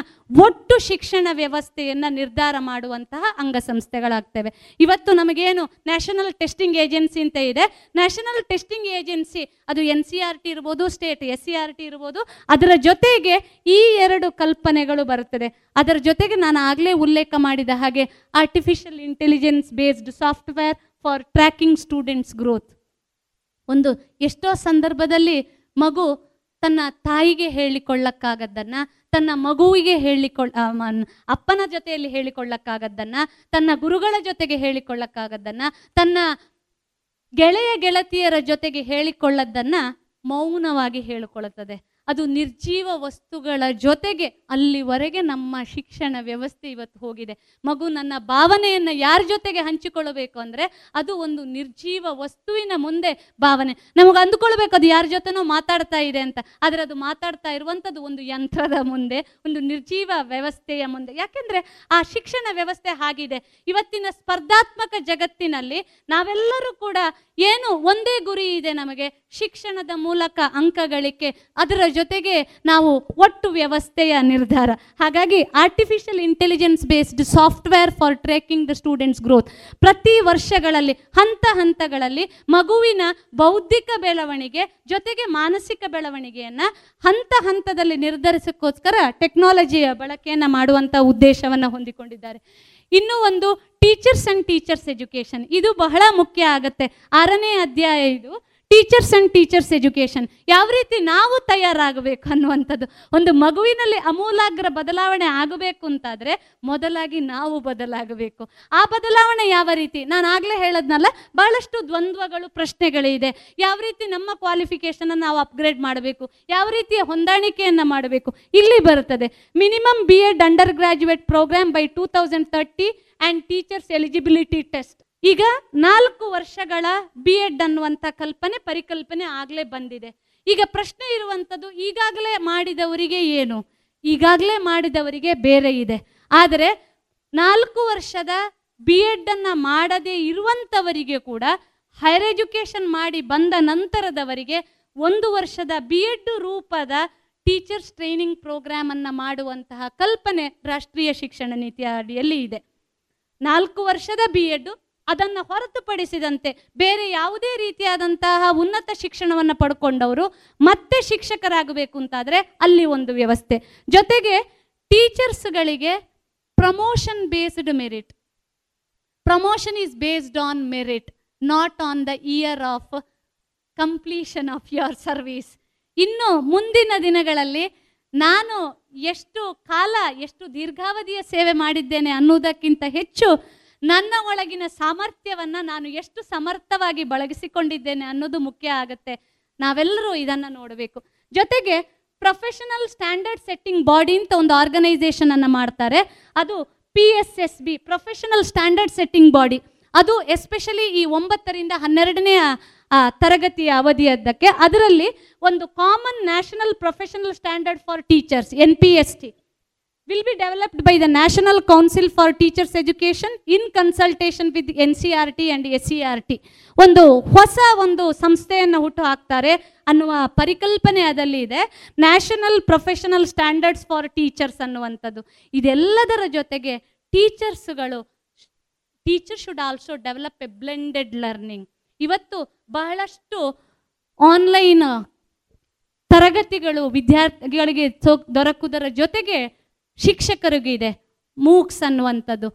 ಒಟ್ಟು ಶಿಕ್ಷಣ ವ್ಯವಸ್ಥೆಯನ್ನು ನಿರ್ಧಾರ ಮಾಡುವಂತಹ ಅಂಗಸಂಸ್ಥೆಗಳಾಗ್ತವೆ. ಇವತ್ತು ನಮಗೇನು ನ್ಯಾಷನಲ್ ಟೆಸ್ಟಿಂಗ್ ಏಜೆನ್ಸಿ ಅಂತ ಇದೆ. ನ್ಯಾಷನಲ್ ಟೆಸ್ಟಿಂಗ್ ಏಜೆನ್ಸಿ, ಅದು ಎನ್ ಸಿ ಆರ್ ಟಿ ಇರ್ಬೋದು, state S C R T ಇರ್ಬೋದು, ಅದರ ಜೊತೆಗೆ ಈ ಎರಡು ಕಲ್ಪನೆಗಳು ಬರುತ್ತದೆ. ಅದರ ಜೊತೆಗೆ ನಾನು ಆಗಲೇ ಉಲ್ಲೇಖ ಮಾಡಿದ ಹಾಗೆ artificial intelligence based software for tracking students growth ಒಂದು ಎಷ್ಟೋ ಸಂದರ್ಭದಲ್ಲಿ ಮಗು ತನ್ನ ತಾಯಿಗೆ ಹೇಳಿಕೊಳ್ಳಕ್ಕಾಗದ್ದನ್ನ, ತನ್ನ ಮಗುವಿಗೆ ಹೇಳಿಕೊಳ್ಳ ಅಪ್ಪನ ಜೊತೆಯಲ್ಲಿ ಹೇಳಿಕೊಳ್ಳಕ್ಕಾಗದ್ದನ್ನ, ತನ್ನ ಗುರುಗಳ ಜೊತೆಗೆ ಹೇಳಿಕೊಳ್ಳಕ್ಕಾಗದ್ದನ್ನ, ತನ್ನ ಗೆಳೆಯ ಗೆಳತಿಯರ ಜೊತೆಗೆ ಹೇಳಿಕೊಳ್ಳದ್ದನ್ನ ಮೌನವಾಗಿ ಹೇಳಿಕೊಳ್ಳುತ್ತದೆ. ಅದು ನಿರ್ಜೀವ ವಸ್ತುಗಳ ಜೊತೆಗೆ ಅಲ್ಲಿವರೆಗೆ ನಮ್ಮ ಶಿಕ್ಷಣ ವ್ಯವಸ್ಥೆ ಇವತ್ತು ಹೋಗಿದೆ. ಮಗು ನನ್ನ ಭಾವನೆಯನ್ನು ಯಾರ ಜೊತೆಗೆ ಹಂಚಿಕೊಳ್ಳಬೇಕು ಅಂದರೆ ಅದು ಒಂದು ನಿರ್ಜೀವ ವಸ್ತುವಿನ ಮುಂದೆ ಭಾವನೆ. ನಮಗೆ ಅಂದುಕೊಳ್ಬೇಕು ಅದು ಯಾರ ಜೊತೆನೋ ಮಾತಾಡ್ತಾ ಇದೆ ಅಂತ. ಆದರೆ ಅದು ಮಾತಾಡ್ತಾ ಇರುವಂಥದ್ದು ಒಂದು ಯಂತ್ರದ ಮುಂದೆ, ಒಂದು ನಿರ್ಜೀವ ವ್ಯವಸ್ಥೆಯ ಮುಂದೆ. ಯಾಕೆಂದರೆ ಆ ಶಿಕ್ಷಣ ವ್ಯವಸ್ಥೆ ಆಗಿದೆ. ಇವತ್ತಿನ ಸ್ಪರ್ಧಾತ್ಮಕ ಜಗತ್ತಿನಲ್ಲಿ ನಾವೆಲ್ಲರೂ ಕೂಡ ಏನು ಒಂದೇ ಗುರಿ ಇದೆ ನಮಗೆ. ಶಿಕ್ಷಣದ ಮೂಲಕ ಅಂಕ ಗಳಿಕೆ ಅದರ ಜೊತೆಗೆ ನಾವು ಒಟ್ಟು ವ್ಯವಸ್ಥೆಯ ನಿರ್ಧಾರ. ಹಾಗಾಗಿ artificial intelligence based software for tracking the students growth ಪ್ರತಿ ವರ್ಷಗಳಲ್ಲಿ, ಹಂತ ಹಂತಗಳಲ್ಲಿ ಮಗುವಿನ ಬೌದ್ಧಿಕ ಬೆಳವಣಿಗೆ ಜೊತೆಗೆ ಮಾನಸಿಕ ಬೆಳವಣಿಗೆಯನ್ನು ಹಂತ ಹಂತದಲ್ಲಿ ನಿರ್ಧರಿಸೋಕ್ಕೋಸ್ಕರ ಟೆಕ್ನಾಲಜಿಯ ಬಳಕೆಯನ್ನು ಮಾಡುವಂಥ ಉದ್ದೇಶವನ್ನು ಹೊಂದಿಕೊಂಡಿದ್ದಾರೆ. ಇನ್ನೂ ಒಂದು ಟೀಚರ್ಸ್ ಅಂಡ್ ಟೀಚರ್ಸ್ ಎಜುಕೇಷನ್ ಇದು ಬಹಳ ಮುಖ್ಯ ಆಗುತ್ತೆ. ಆರನೇ ಅಧ್ಯಾಯ ಇದು. ಟೀಚರ್ಸ್ ಆ್ಯಂಡ್ ಟೀಚರ್ಸ್ ಎಜುಕೇಷನ್ ಯಾವ ರೀತಿ ನಾವು ತಯಾರಾಗಬೇಕು ಅನ್ನುವಂಥದ್ದು. ಒಂದು ಮಗುವಿನಲ್ಲಿ ಅಮೂಲಾಗ್ರ ಬದಲಾವಣೆ ಆಗಬೇಕು ಅಂತಾದರೆ ಮೊದಲಾಗಿ ನಾವು ಬದಲಾಗಬೇಕು. ಆ ಬದಲಾವಣೆ ಯಾವ ರೀತಿ? ನಾನು ಆಗಲೇ ಹೇಳದ್ನಲ್ಲ, ಬಹಳಷ್ಟು ದ್ವಂದ್ವಗಳು, ಪ್ರಶ್ನೆಗಳಿದೆ. ಯಾವ ರೀತಿ ನಮ್ಮ ಕ್ವಾಲಿಫಿಕೇಷನನ್ನು ನಾವು ಅಪ್ಗ್ರೇಡ್ ಮಾಡಬೇಕು? ಯಾವ ರೀತಿಯ ಹೊಂದಾಣಿಕೆಯನ್ನು ಮಾಡಬೇಕು? ಇಲ್ಲಿ ಬರುತ್ತದೆ. Minimum B Ed under graduate programme by two thousand thirty and teachers eligibility test ಈಗ ನಾಲ್ಕು ವರ್ಷಗಳ ಬಿ ಎಡ್ ಅನ್ನುವಂಥ ಕಲ್ಪನೆ ಪರಿಕಲ್ಪನೆ ಆಗಲೇ ಬಂದಿದೆ. ಈಗ ಪ್ರಶ್ನೆ ಇರುವಂಥದ್ದು, ಈಗಾಗಲೇ ಮಾಡಿದವರಿಗೆ ಏನು? ಈಗಾಗಲೇ ಮಾಡಿದವರಿಗೆ ಬೇರೆ ಇದೆ. ಆದರೆ ನಾಲ್ಕು ವರ್ಷದ ಬಿ ಎಡ್ಡನ್ನು ಮಾಡದೇ ಇರುವಂಥವರಿಗೆ ಕೂಡ ಹೈರ್ ಎಜುಕೇಷನ್ ಮಾಡಿ ಬಂದ ನಂತರದವರಿಗೆ ಒಂದು ವರ್ಷದ ಬಿ ಎಡ್ ರೂಪದ ಟೀಚರ್ಸ್ ಟ್ರೈನಿಂಗ್ ಪ್ರೋಗ್ರಾಮನ್ನು ಮಾಡುವಂತಹ ಕಲ್ಪನೆ ರಾಷ್ಟ್ರೀಯ ಶಿಕ್ಷಣ ನೀತಿಯ ಅಡಿಯಲ್ಲಿ ಇದೆ. ನಾಲ್ಕು ವರ್ಷದ ಬಿ ಎಡ್ ಅದನ್ನು ಹೊರತುಪಡಿಸಿದಂತೆ ಬೇರೆ ಯಾವುದೇ ರೀತಿಯಾದಂತಹ ಉನ್ನತ ಶಿಕ್ಷಣವನ್ನು ಪಡ್ಕೊಂಡವರು ಮತ್ತೆ ಶಿಕ್ಷಕರಾಗಬೇಕು ಅಂತಾದರೆ ಅಲ್ಲಿ ಒಂದು ವ್ಯವಸ್ಥೆ. ಜೊತೆಗೆ ಟೀಚರ್ಸ್ಗಳಿಗೆ promotion based merit. Promotion is based on merit, not on the year of completion of your service. ಇನ್ನು ಮುಂದಿನ ದಿನಗಳಲ್ಲಿ ನಾನು ಎಷ್ಟು ಕಾಲ, ಎಷ್ಟು ದೀರ್ಘಾವಧಿಯ ಸೇವೆ ಮಾಡಿದ್ದೇನೆ ಅನ್ನುವುದಕ್ಕಿಂತ ಹೆಚ್ಚು ನನ್ನ ಒಳಗಿನ ಸಾಮರ್ಥ್ಯವನ್ನು ನಾನು ಎಷ್ಟು ಸಮರ್ಥವಾಗಿ ಬಳಗಿಸಿಕೊಂಡಿದ್ದೇನೆ ಅನ್ನೋದು ಮುಖ್ಯ ಆಗುತ್ತೆ. ನಾವೆಲ್ಲರೂ ಇದನ್ನು ನೋಡಬೇಕು. ಜೊತೆಗೆ ಪ್ರೊಫೆಷನಲ್ ಸ್ಟ್ಯಾಂಡರ್ಡ್ ಸೆಟ್ಟಿಂಗ್ ಬಾಡಿ ಅಂತ ಒಂದು ಆರ್ಗನೈಸೇಷನ್ ಅನ್ನು ಮಾಡ್ತಾರೆ. ಅದು P S S B professional standard setting body ಅದು ಎಸ್ಪೆಷಲಿ ಈ ಒಂಬತ್ತರಿಂದ ಹನ್ನೆರಡನೇ ತರಗತಿಯ ಅವಧಿಯದ್ದಕ್ಕೆ. ಅದರಲ್ಲಿ ಒಂದು common national professional standard for teachers N P S T will be developed by the National council for teachers education in consultation with T and S C R T ಒಂದು ಹೊಸ ಒಂದು ಸಂಸ್ಥೆಯನ್ನು ಹುಟ್ಟು ಹಾಕ್ತಾರೆ ಅನ್ನುವ ಪರಿಕಲ್ಪನೆ ಅದರಲ್ಲಿ ಇದೆ. National professional standards for teachers ಅನ್ನುವಂಥದ್ದು. ಇದೆಲ್ಲದರ ಜೊತೆಗೆ ಟೀಚರ್ಸ್ಗಳು teacher should also develop a blended learning ಇವತ್ತು ಬಹಳಷ್ಟು ಆನ್ಲೈನ್ ತರಗತಿಗಳು ವಿದ್ಯಾರ್ಥಿಗಳಿಗೆ ದೊರಕುವುದರ ಜೊತೆಗೆ ಶಿಕ್ಷಕರಿಗೂ ಇದೆ, ಮೂಕ್ಸ್ ಅನ್ನುವಂಥದ್ದು.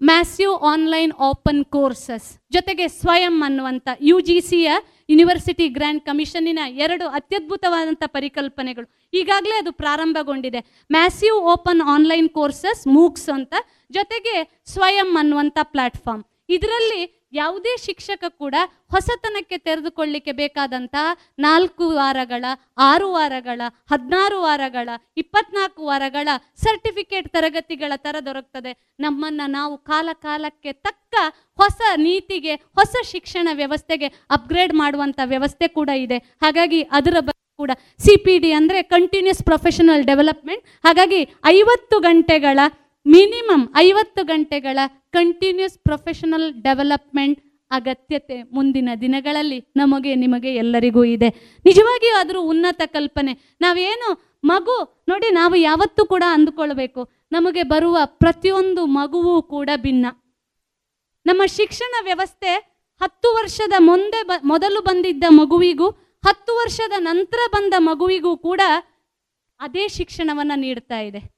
ಮ್ಯಾಸ್ಯೂ ಆನ್ಲೈನ್ ಓಪನ್ ಕೋರ್ಸಸ್ ಜೊತೆಗೆ ಸ್ವಯಂ ಅನ್ನುವಂಥ ಯು ಜಿ ಸಿಯ ಯೂನಿವರ್ಸಿಟಿ ಗ್ರ್ಯಾಂಡ್ ಕಮಿಷನ್ನಿನ ಎರಡು ಅತ್ಯದ್ಭುತವಾದಂಥ ಪರಿಕಲ್ಪನೆಗಳು. ಈಗಾಗಲೇ ಅದು ಪ್ರಾರಂಭಗೊಂಡಿದೆ. Massive open online courses MOOCs ಅಂತ, ಜೊತೆಗೆ ಸ್ವಯಂ ಅನ್ನುವಂಥ ಪ್ಲಾಟ್ಫಾರ್ಮ್ ಇದರಲ್ಲಿ ಯಾವುದೇ ಶಿಕ್ಷಕ ಕೂಡ ಹೊಸತನಕ್ಕೆ ತೆರೆದುಕೊಳ್ಳಿಕ್ಕೆ ಬೇಕಾದಂತಹ ನಾಲ್ಕು ವಾರಗಳ, ಆರು ವಾರಗಳ, ಹದಿನಾರು ವಾರಗಳ, ಇಪ್ಪತ್ನಾಲ್ಕು ವಾರಗಳ ಸರ್ಟಿಫಿಕೇಟ್ ತರಗತಿಗಳ ಥರ ದೊರಕ್ತದೆ. ನಮ್ಮನ್ನು ನಾವು ಕಾಲ ಕಾಲಕ್ಕೆ ತಕ್ಕ ಹೊಸ ನೀತಿಗೆ, ಹೊಸ ಶಿಕ್ಷಣ ವ್ಯವಸ್ಥೆಗೆ ಅಪ್ಗ್ರೇಡ್ ಮಾಡುವಂಥ ವ್ಯವಸ್ಥೆ ಕೂಡ ಇದೆ. ಹಾಗಾಗಿ ಅದರ ಬಗ್ಗೆ ಕೂಡ ಸಿ ಪಿ ಡಿ ಅಂದರೆ ಕಂಟಿನ್ಯೂಸ್ ಪ್ರೊಫೆಷನಲ್ ಡೆವಲಪ್ಮೆಂಟ್ ಹಾಗಾಗಿ ಐವತ್ತು ಗಂಟೆಗಳ ಮಿನಿಮಮ್ ಐವತ್ತು ಗಂಟೆಗಳ ಕಂಟಿನ್ಯೂಸ್ ಪ್ರೊಫೆಷನಲ್ ಡೆವಲಪ್ಮೆಂಟ್ ಅಗತ್ಯತೆ ಮುಂದಿನ ದಿನಗಳಲ್ಲಿ ನಮಗೆ, ನಿಮಗೆ ಎಲ್ಲರಿಗೂ ಇದೆ. ನಿಜವಾಗಿಯೂ ಆದರೂ ಉನ್ನತ ಕಲ್ಪನೆ. ನಾವೇನು ಮಗು, ನೋಡಿ ನಾವು ಯಾವತ್ತೂ ಕೂಡ ಅಂದುಕೊಳ್ಬೇಕು. ನಮಗೆ ಬರುವ ಪ್ರತಿಯೊಂದು ಮಗುವೂ ಕೂಡ ಭಿನ್ನ. ನಮ್ಮ ಶಿಕ್ಷಣ ವ್ಯವಸ್ಥೆ ಹತ್ತು ವರ್ಷದ ಮುಂದೆ ಬ, ಮೊದಲು ಬಂದಿದ್ದ ಮಗುವಿಗೂ, ಹತ್ತು ವರ್ಷದ ನಂತರ ಬಂದ ಮಗುವಿಗೂ ಕೂಡ ಅದೇ ಶಿಕ್ಷಣವನ್ನು ನೀಡ್ತಾ ಇದೆ.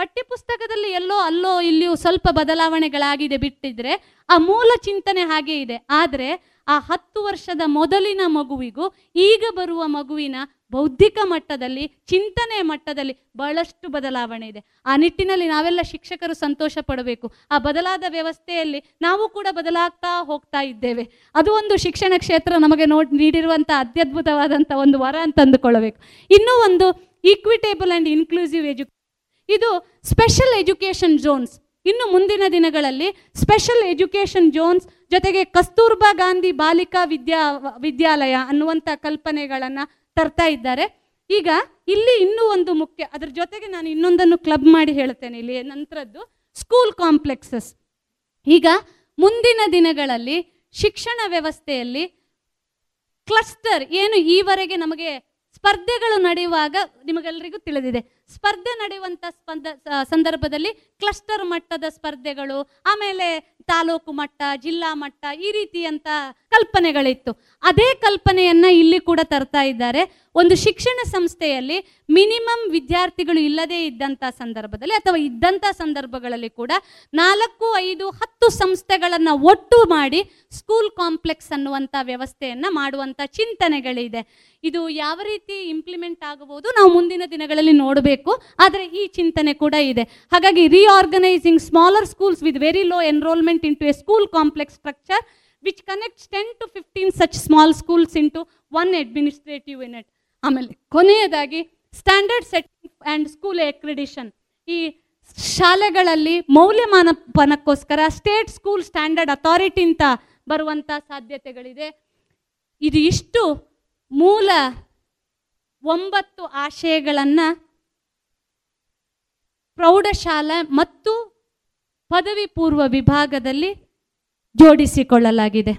ಪಠ್ಯಪುಸ್ತಕದಲ್ಲಿ ಎಲ್ಲೋ ಅಲ್ಲೋ ಇಲ್ಲಿಯೂ ಸ್ವಲ್ಪ ಬದಲಾವಣೆಗಳಾಗಿದೆ ಬಿಟ್ಟಿದ್ರೆ ಆ ಮೂಲ ಚಿಂತನೆ ಹಾಗೆ ಇದೆ. ಆದರೆ ಆ ಹತ್ತು ವರ್ಷದ ಮೊದಲಿನ ಮಗುವಿಗೂ ಈಗ ಬರುವ ಮಗುವಿನ ಬೌದ್ಧಿಕ ಮಟ್ಟದಲ್ಲಿ, ಚಿಂತನೆ ಮಟ್ಟದಲ್ಲಿ ಬಹಳಷ್ಟು ಬದಲಾವಣೆ ಇದೆ. ಆ ನಿಟ್ಟಿನಲ್ಲಿ ನಾವೆಲ್ಲ ಶಿಕ್ಷಕರು ಸಂತೋಷ ಪಡಬೇಕು. ಆ ಬದಲಾದ ವ್ಯವಸ್ಥೆಯಲ್ಲಿ ನಾವು ಕೂಡ ಬದಲಾಗ್ತಾ ಹೋಗ್ತಾ ಇದ್ದೇವೆ. ಅದು ಒಂದು ಶಿಕ್ಷಣ ಕ್ಷೇತ್ರ ನಮಗೆ ನೋಡ್ ನೀಡಿರುವಂಥ ಅತ್ಯದ್ಭುತವಾದಂಥ ಒಂದು ವರ ಅಂತಂದುಕೊಳ್ಳಬೇಕು. ಇನ್ನೂ ಒಂದು ಈಕ್ವಿಟೇಬಲ್ ಆ್ಯಂಡ್ ಇನ್ಕ್ಲೂಸಿವ್ ಎಜು ಇದು ಸ್ಪೆಷಲ್ ಎಜುಕೇಷನ್ ಝೋನ್ಸ್ ಇನ್ನು ಮುಂದಿನ ದಿನಗಳಲ್ಲಿ ಸ್ಪೆಷಲ್ ಎಜುಕೇಷನ್ ಝೋನ್ಸ್ ಜೊತೆಗೆ ಕಸ್ತೂರ್ಬಾ ಗಾಂಧಿ ಬಾಲಿಕಾ ವಿದ್ಯಾ, ವಿದ್ಯಾಲಯ ಅನ್ನುವಂಥ ಕಲ್ಪನೆಗಳನ್ನು ತರ್ತಾ ಇದ್ದಾರೆ. ಈಗ ಇಲ್ಲಿ ಇನ್ನೂ ಒಂದು ಮುಖ್ಯ, ಅದ್ರ ಜೊತೆಗೆ ನಾನು ಇನ್ನೊಂದನ್ನು ಕ್ಲಬ್ ಮಾಡಿ ಹೇಳ್ತೇನೆ ಇಲ್ಲಿ ನಂತರದ್ದು ಸ್ಕೂಲ್ ಕಾಂಪ್ಲೆಕ್ಸಸ್ ಈಗ ಮುಂದಿನ ದಿನಗಳಲ್ಲಿ ಶಿಕ್ಷಣ ವ್ಯವಸ್ಥೆಯಲ್ಲಿ ಕ್ಲಸ್ಟರ್ ಏನು ಈವರೆಗೆ ನಮಗೆ ಸ್ಪರ್ಧೆಗಳು ನಡೆಯುವಾಗ ನಿಮಗೆಲ್ಲರಿಗೂ ತಿಳಿದಿದೆ. ಸ್ಪರ್ಧೆ ನಡೆಯುವಂಥ ಸ್ಪಂದ ಸಂದರ್ಭದಲ್ಲಿ ಕ್ಲಸ್ಟರ್ ಮಟ್ಟದ ಸ್ಪರ್ಧೆಗಳು ಆಮೇಲೆ ತಾಲೂಕು ಮಟ್ಟ ಜಿಲ್ಲಾ ಮಟ್ಟ ಈ ರೀತಿಯಂತ ಕಲ್ಪನೆಗಳಿತ್ತು. ಅದೇ ಕಲ್ಪನೆಯನ್ನ ಇಲ್ಲಿ ಕೂಡ ತರ್ತಾ ಇದ್ದಾರೆ. ಒಂದು ಶಿಕ್ಷಣ ಸಂಸ್ಥೆಯಲ್ಲಿ ಮಿನಿಮಮ್ ವಿದ್ಯಾರ್ಥಿಗಳು ಇಲ್ಲದೇ ಇದ್ದಂಥ ಸಂದರ್ಭದಲ್ಲಿ ಅಥವಾ ಇದ್ದಂಥ ಸಂದರ್ಭಗಳಲ್ಲಿ ಕೂಡ ನಾಲ್ಕು, ಐದು, ಹತ್ತು ಸಂಸ್ಥೆಗಳನ್ನು ಒಟ್ಟು ಮಾಡಿ ಸ್ಕೂಲ್ ಕಾಂಪ್ಲೆಕ್ಸ್ ಅನ್ನುವಂಥ ವ್ಯವಸ್ಥೆಯನ್ನು ಮಾಡುವಂಥ ಚಿಂತನೆಗಳಿದೆ. ಇದು ಯಾವ ರೀತಿ ಇಂಪ್ಲಿಮೆಂಟ್ ಆಗಬಹುದು ನಾವು ಮುಂದಿನ ದಿನಗಳಲ್ಲಿ ನೋಡಬೇಕು. ಆದರೆ ಈ ಚಿಂತನೆ ಕೂಡ ಇದೆ. ಹಾಗಾಗಿ reorganising smaller schools with very low enrolment into a school complex structure which connects ten to fifteen such small schools into one administrative unit ಆಮೇಲೆ ಕೊನೆಯದಾಗಿ standard setting and school accreditation ಈ ಶಾಲೆಗಳಲ್ಲಿ ಮೌಲ್ಯಮಾಪನಕ್ಕೋಸ್ಕರ ಸ್ಟೇಟ್ ಸ್ಕೂಲ್ ಸ್ಟ್ಯಾಂಡರ್ಡ್ ಅಥಾರಿಟಿ ಅಂತ ಬರುವಂಥ ಸಾಧ್ಯತೆಗಳಿದೆ. ಇದು ಇಷ್ಟು ಮೂಲ ಒಂಬತ್ತು ಆಶಯಗಳನ್ನು ಪ್ರೌಢಶಾಲೆ ಮತ್ತು ಪದವಿ ಪೂರ್ವ ವಿಭಾಗದಲ್ಲಿ ಜೋಡಿಸಿಕೊಳ್ಳಲಾಗಿದೆ.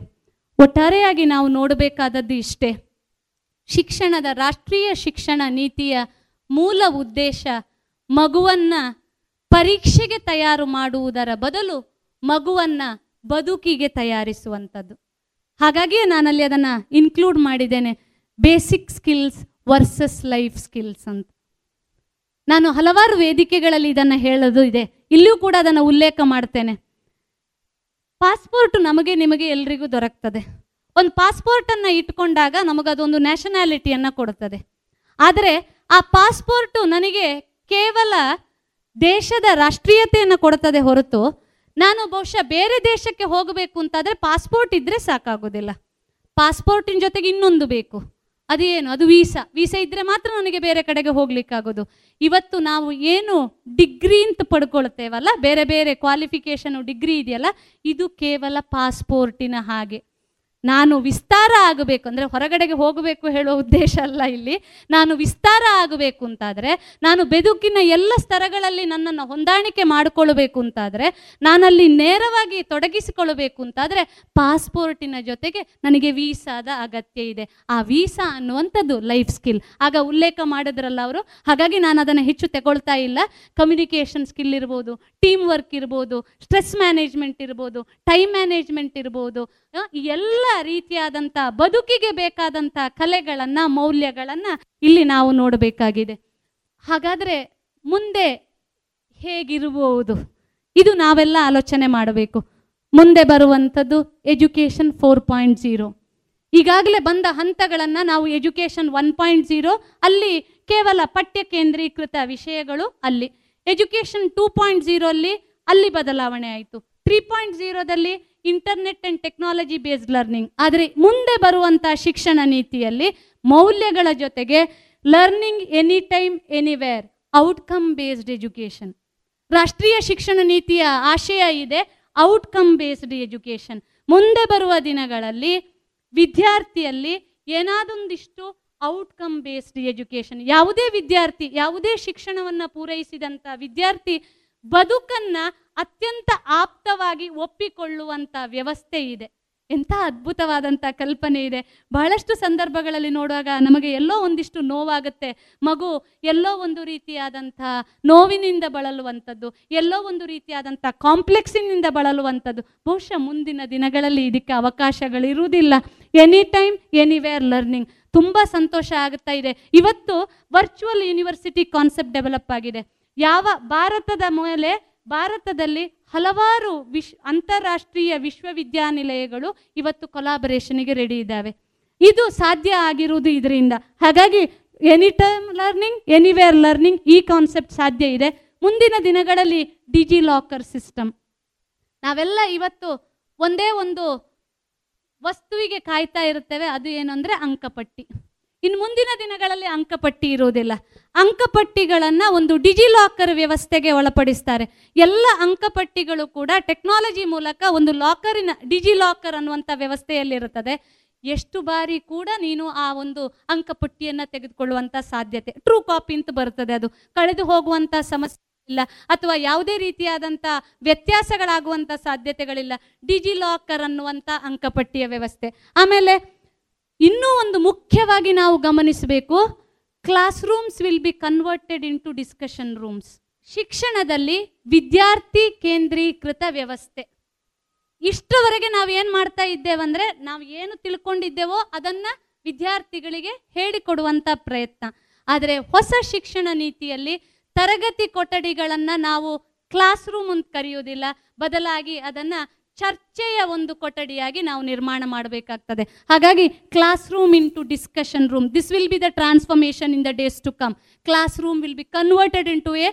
ಒಟ್ಟಾರೆಯಾಗಿ ನಾವು ನೋಡಬೇಕಾದದ್ದು ಇಷ್ಟೇ. ಶಿಕ್ಷಣದ ರಾಷ್ಟ್ರೀಯ ಶಿಕ್ಷಣ ನೀತಿಯ ಮೂಲ ಉದ್ದೇಶ ಮಗುವನ್ನ ಪರೀಕ್ಷೆಗೆ ತಯಾರು ಮಾಡುವುದರ ಬದಲು ಮಗುವನ್ನ ಬದುಕಿಗೆ ತಯಾರಿಸುವಂಥದ್ದು. ಹಾಗಾಗಿಯೇ ನಾನಲ್ಲಿ ಅದನ್ನು ಇನ್ಕ್ಲೂಡ್ ಮಾಡಿದ್ದೇನೆ. Basic skills versus life skills ಅಂತ. ನಾನು ಹಲವಾರು ವೇದಿಕೆಗಳಲ್ಲಿ ಇದನ್ನು ಹೇಳೋದು ಇದೆ. ಇಲ್ಲಿಯೂ ಕೂಡ ಅದನ್ನು ಉಲ್ಲೇಖ ಮಾಡ್ತೇನೆ. ಪಾಸ್ಪೋರ್ಟ್ ನಮಗೆ ನಿಮಗೆ ಎಲ್ರಿಗೂ ದೊರಕ್ತದೆ. ಒಂದು ಪಾಸ್ಪೋರ್ಟನ್ನು ಇಟ್ಕೊಂಡಾಗ ನಮಗದೊಂದು ನ್ಯಾಷನಾಲಿಟಿಯನ್ನು ಕೊಡುತ್ತದೆ ಆದರೆ ಆ ಪಾಸ್ಪೋರ್ಟು ನನಗೆ ಕೇವಲ ದೇಶದ ರಾಷ್ಟ್ರೀಯತೆಯನ್ನು ಕೊಡುತ್ತದೆ ಹೊರತು ನಾನು ಬಹುಶಃ ಬೇರೆ ದೇಶಕ್ಕೆ ಹೋಗಬೇಕು ಅಂತಾದರೆ ಪಾಸ್ಪೋರ್ಟ್ ಇದ್ದರೆ ಸಾಕಾಗೋದಿಲ್ಲ. ಪಾಸ್ಪೋರ್ಟಿನ ಜೊತೆಗೆ ಇನ್ನೊಂದು ಬೇಕು. ಅದೇನು? ಅದು ವೀಸಾ. ವೀಸಾ ಇದ್ದರೆ ಮಾತ್ರ ನನಗೆ ಬೇರೆ ಕಡೆಗೆ ಹೋಗ್ಲಿಕ್ಕಾಗೋದು. ಇವತ್ತು ನಾವು ಏನು ಡಿಗ್ರಿ ಅಂತ ಪಡ್ಕೊಳ್ತೇವಲ್ಲ, ಬೇರೆ ಬೇರೆ ಕ್ವಾಲಿಫಿಕೇಷನು ಡಿಗ್ರಿ ಇದೆಯಲ್ಲ, ಇದು ಕೇವಲ ಪಾಸ್ಪೋರ್ಟಿನ ಹಾಗೆ. ನಾನು ವಿಸ್ತಾರ ಆಗಬೇಕು, ಅಂದರೆ ಹೊರಗಡೆಗೆ ಹೋಗಬೇಕು ಹೇಳೋ ಉದ್ದೇಶ ಅಲ್ಲ ಇಲ್ಲಿ. ನಾನು ವಿಸ್ತಾರ ಆಗಬೇಕು ಅಂತಾದರೆ, ನಾನು ಬೆದುಕಿನ ಎಲ್ಲ ಸ್ತರಗಳಲ್ಲಿ ನನ್ನನ್ನು ಹೊಂದಾಣಿಕೆ ಮಾಡಿಕೊಳ್ಳಬೇಕು ಅಂತಾದರೆ, ನಾನಲ್ಲಿ ನೇರವಾಗಿ ತೊಡಗಿಸಿಕೊಳ್ಳಬೇಕು ಅಂತಾದರೆ, ಪಾಸ್ಪೋರ್ಟಿನ ಜೊತೆಗೆ ನನಗೆ ವೀಸಾದ ಅಗತ್ಯ ಇದೆ. ಆ ವೀಸಾ ಅನ್ನುವಂಥದ್ದು ಲೈಫ್ ಸ್ಕಿಲ್. ಆಗ ಉಲ್ಲೇಖ ಮಾಡಿದ್ರಲ್ಲ ಅವರು, ಹಾಗಾಗಿ ನಾನು ಅದನ್ನು ಹೆಚ್ಚು ತಗೊಳ್ತಾ ಇಲ್ಲ. ಕಮ್ಯುನಿಕೇಷನ್ ಸ್ಕಿಲ್ ಇರ್ಬೋದು ಟೀಮ್ ವರ್ಕ್ ಇರ್ಬೋದು ಸ್ಟ್ರೆಸ್ ಮ್ಯಾನೇಜ್ಮೆಂಟ್ ಇರ್ಬೋದು ಟೈಮ್ ಮ್ಯಾನೇಜ್ಮೆಂಟ್ ಇರ್ಬೋದು ಎಲ್ಲ ರೀತಿಯಾದಂಥ ಬದುಕಿಗೆ ಬೇಕಾದಂಥ ಕಲೆಗಳನ್ನು, ಮೌಲ್ಯಗಳನ್ನು ಇಲ್ಲಿ ನಾವು ನೋಡಬೇಕಾಗಿದೆ. ಹಾಗಾದರೆ ಮುಂದೆ ಹೇಗಿರುವುದು? ಇದು ನಾವೆಲ್ಲ ಆಲೋಚನೆ ಮಾಡಬೇಕು. ಮುಂದೆ ಬರುವಂಥದ್ದು ಎಜುಕೇಷನ್ ಫೋರ್ ಪಾಯಿಂಟ್ ಜೀರೋ. ಈಗಾಗಲೇ ಬಂದ ಹಂತಗಳನ್ನು ನಾವು ಎಜುಕೇಷನ್ ಒನ್ ಪಾಯಿಂಟ್ ಜೀರೋ, ಅಲ್ಲಿ ಕೇವಲ ಪಠ್ಯ ಕೇಂದ್ರೀಕೃತ ವಿಷಯಗಳು ಅಲ್ಲಿ. ಎಜುಕೇಷನ್ ಟೂ ಪಾಯಿಂಟ್ ಜೀರೋಲ್ಲಿ ಅಲ್ಲಿ ಬದಲಾವಣೆ ಆಯಿತು. Three point ಜೀರೋದಲ್ಲಿ internet and technology based learning. ಆದರೆ ಮುಂದೆ ಬರುವಂಥ ಶಿಕ್ಷಣ ನೀತಿಯಲ್ಲಿ ಮೌಲ್ಯಗಳ ಜೊತೆಗೆ learning any time anywhere outcome based education ರಾಷ್ಟ್ರೀಯ ಶಿಕ್ಷಣ ನೀತಿಯ ಆಶಯ ಇದೆ ಔಟ್ಕಮ್ ಬೇಸ್ಡ್ ಎಜುಕೇಷನ್ ಮುಂದೆ ಬರುವ ದಿನಗಳಲ್ಲಿ ವಿದ್ಯಾರ್ಥಿಯಲ್ಲಿ ಏನಾದೊಂದಿಷ್ಟು ಔಟ್ಕಮ್ ಬೇಸ್ಡ್ ಎಜುಕೇಷನ್ ಯಾವುದೇ ವಿದ್ಯಾರ್ಥಿ, ಯಾವುದೇ ಶಿಕ್ಷಣವನ್ನು ಪೂರೈಸಿದಂಥ ವಿದ್ಯಾರ್ಥಿ ಬದುಕನ್ನ ಅತ್ಯಂತ ಆಪ್ತವಾಗಿ ಒಪ್ಪಿಕೊಳ್ಳುವಂಥ ವ್ಯವಸ್ಥೆ ಇದೆ. ಎಂಥ ಅದ್ಭುತವಾದಂಥ ಕಲ್ಪನೆ ಇದೆ. ಬಹಳಷ್ಟು ಸಂದರ್ಭಗಳಲ್ಲಿ ನೋಡುವಾಗ ನಮಗೆ ಎಲ್ಲೋ ಒಂದಿಷ್ಟು ನೋವಾಗುತ್ತೆ. ಮಗು ಎಲ್ಲೋ ಒಂದು ರೀತಿಯಾದಂಥ ನೋವಿನಿಂದ ಬಳಲುವಂಥದ್ದು, ಎಲ್ಲೋ ಒಂದು ರೀತಿಯಾದಂಥ ಕಾಂಪ್ಲೆಕ್ಸಿನಿಂದ ಬಳಲುವಂಥದ್ದು. ಬಹುಶಃ ಮುಂದಿನ ದಿನಗಳಲ್ಲಿ ಇದಕ್ಕೆ ಅವಕಾಶಗಳಿರುವುದಿಲ್ಲ. Any time anywhere learning. ತುಂಬ ಸಂತೋಷ ಆಗುತ್ತಾ ಇದೆ. ಇವತ್ತು ವರ್ಚುವಲ್ ಯೂನಿವರ್ಸಿಟಿ ಕಾನ್ಸೆಪ್ಟ್ ಡೆವಲಪ್ ಆಗಿದೆ. ಯಾವ ಭಾರತದ ಮೇಲೆ ಭಾರತದಲ್ಲಿ ಹಲವಾರು ವಿಶ್, ಅಂತಾರಾಷ್ಟ್ರೀಯ ವಿಶ್ವವಿದ್ಯಾನಿಲಯಗಳು ಇವತ್ತು ಕೊಲಾಬರೇಷನ್ಗೆ ರೆಡಿ ಇದ್ದಾವೆ. ಇದು ಸಾಧ್ಯ ಆಗಿರುವುದು ಇದರಿಂದ. ಹಾಗಾಗಿ any time learning anywhere learning ಈ ಕಾನ್ಸೆಪ್ಟ್ ಸಾಧ್ಯ ಇದೆ. ಮುಂದಿನ ದಿನಗಳಲ್ಲಿ ಡಿಜಿ ಲಾಕರ್ ಸಿಸ್ಟಮ್ ನಾವೆಲ್ಲ ಇವತ್ತು ಒಂದೇ ಒಂದು ವಸ್ತುವಿಗೆ ಕಾಯ್ತಾ ಇರುತ್ತೇವೆ, ಅದು ಏನು ಅಂದರೆ ಅಂಕಪಟ್ಟಿ. ಇನ್ನು ಮುಂದಿನ ದಿನಗಳಲ್ಲಿ ಅಂಕಪಟ್ಟಿ ಇರೋದಿಲ್ಲ. ಅಂಕಪಟ್ಟಿಗಳನ್ನು ಒಂದು ಡಿಜಿಲಾಕರ್ ವ್ಯವಸ್ಥೆಗೆ ಒಳಪಡಿಸ್ತಾರೆ. ಎಲ್ಲ ಅಂಕಪಟ್ಟಿಗಳು ಕೂಡ ಟೆಕ್ನಾಲಜಿ ಮೂಲಕ ಒಂದು ಲಾಕರಿನ, ಡಿಜಿಲಾಕರ್ ಅನ್ನುವಂಥ ವ್ಯವಸ್ಥೆಯಲ್ಲಿರುತ್ತದೆ. ಎಷ್ಟು ಬಾರಿ ಕೂಡ ನೀನು ಆ ಒಂದು ಅಂಕಪಟ್ಟಿಯನ್ನು ತೆಗೆದುಕೊಳ್ಳುವಂಥ ಸಾಧ್ಯತೆ. ಟ್ರೂ ಕಾಪಿ ಅಂತ ಬರ್ತದೆ ಅದು. ಕಳೆದು ಹೋಗುವಂಥ ಸಮಸ್ಯೆ ಇಲ್ಲ. ಅಥವಾ ಯಾವುದೇ ರೀತಿಯಾದಂಥ ವ್ಯತ್ಯಾಸಗಳಾಗುವಂಥ ಸಾಧ್ಯತೆಗಳಿಲ್ಲ. ಡಿಜಿ ಲಾಕರ್ ಅನ್ನುವಂಥ ಅಂಕಪಟ್ಟಿಯ ವ್ಯವಸ್ಥೆ. ಆಮೇಲೆ ಇನ್ನೂ ಒಂದು ಮುಖ್ಯವಾಗಿ ನಾವು ಗಮನಿಸಬೇಕು class rooms will be converted into discussion rooms ಶಿಕ್ಷಣದಲ್ಲಿ ವಿದ್ಯಾರ್ಥಿ ಕೇಂದ್ರೀಕೃತ ವ್ಯವಸ್ಥೆ. ಇಷ್ಟರವರೆಗೆ ನಾವು ಏನು ಮಾಡ್ತಾ ಇದ್ದೇವಂದ್ರೆ ನಾವು ಏನು ತಿಳ್ಕೊಂಡಿದ್ದೇವೋ ಅದನ್ನ ವಿದ್ಯಾರ್ಥಿಗಳಿಗೆ ಹೇಳಿಕೊಡುವಂಥ ಪ್ರಯತ್ನ. ಆದರೆ ಹೊಸ ಶಿಕ್ಷಣ ನೀತಿಯಲ್ಲಿ ತರಗತಿ ಕೊಠಡಿಗಳನ್ನು ನಾವು ಕ್ಲಾಸ್ ರೂಮ್ ಅಂತ ಕರೆಯುವುದಿಲ್ಲ. ಬದಲಾಗಿ ಅದನ್ನು ಚರ್ಚೆಯ ಒಂದು ಕೊಠಡಿಯಾಗಿ ನಾವು ನಿರ್ಮಾಣ ಮಾಡಬೇಕಾಗ್ತದೆ. ಹಾಗಾಗಿ class room into discussion room this will be the transformation in the days to come class room will be converted into a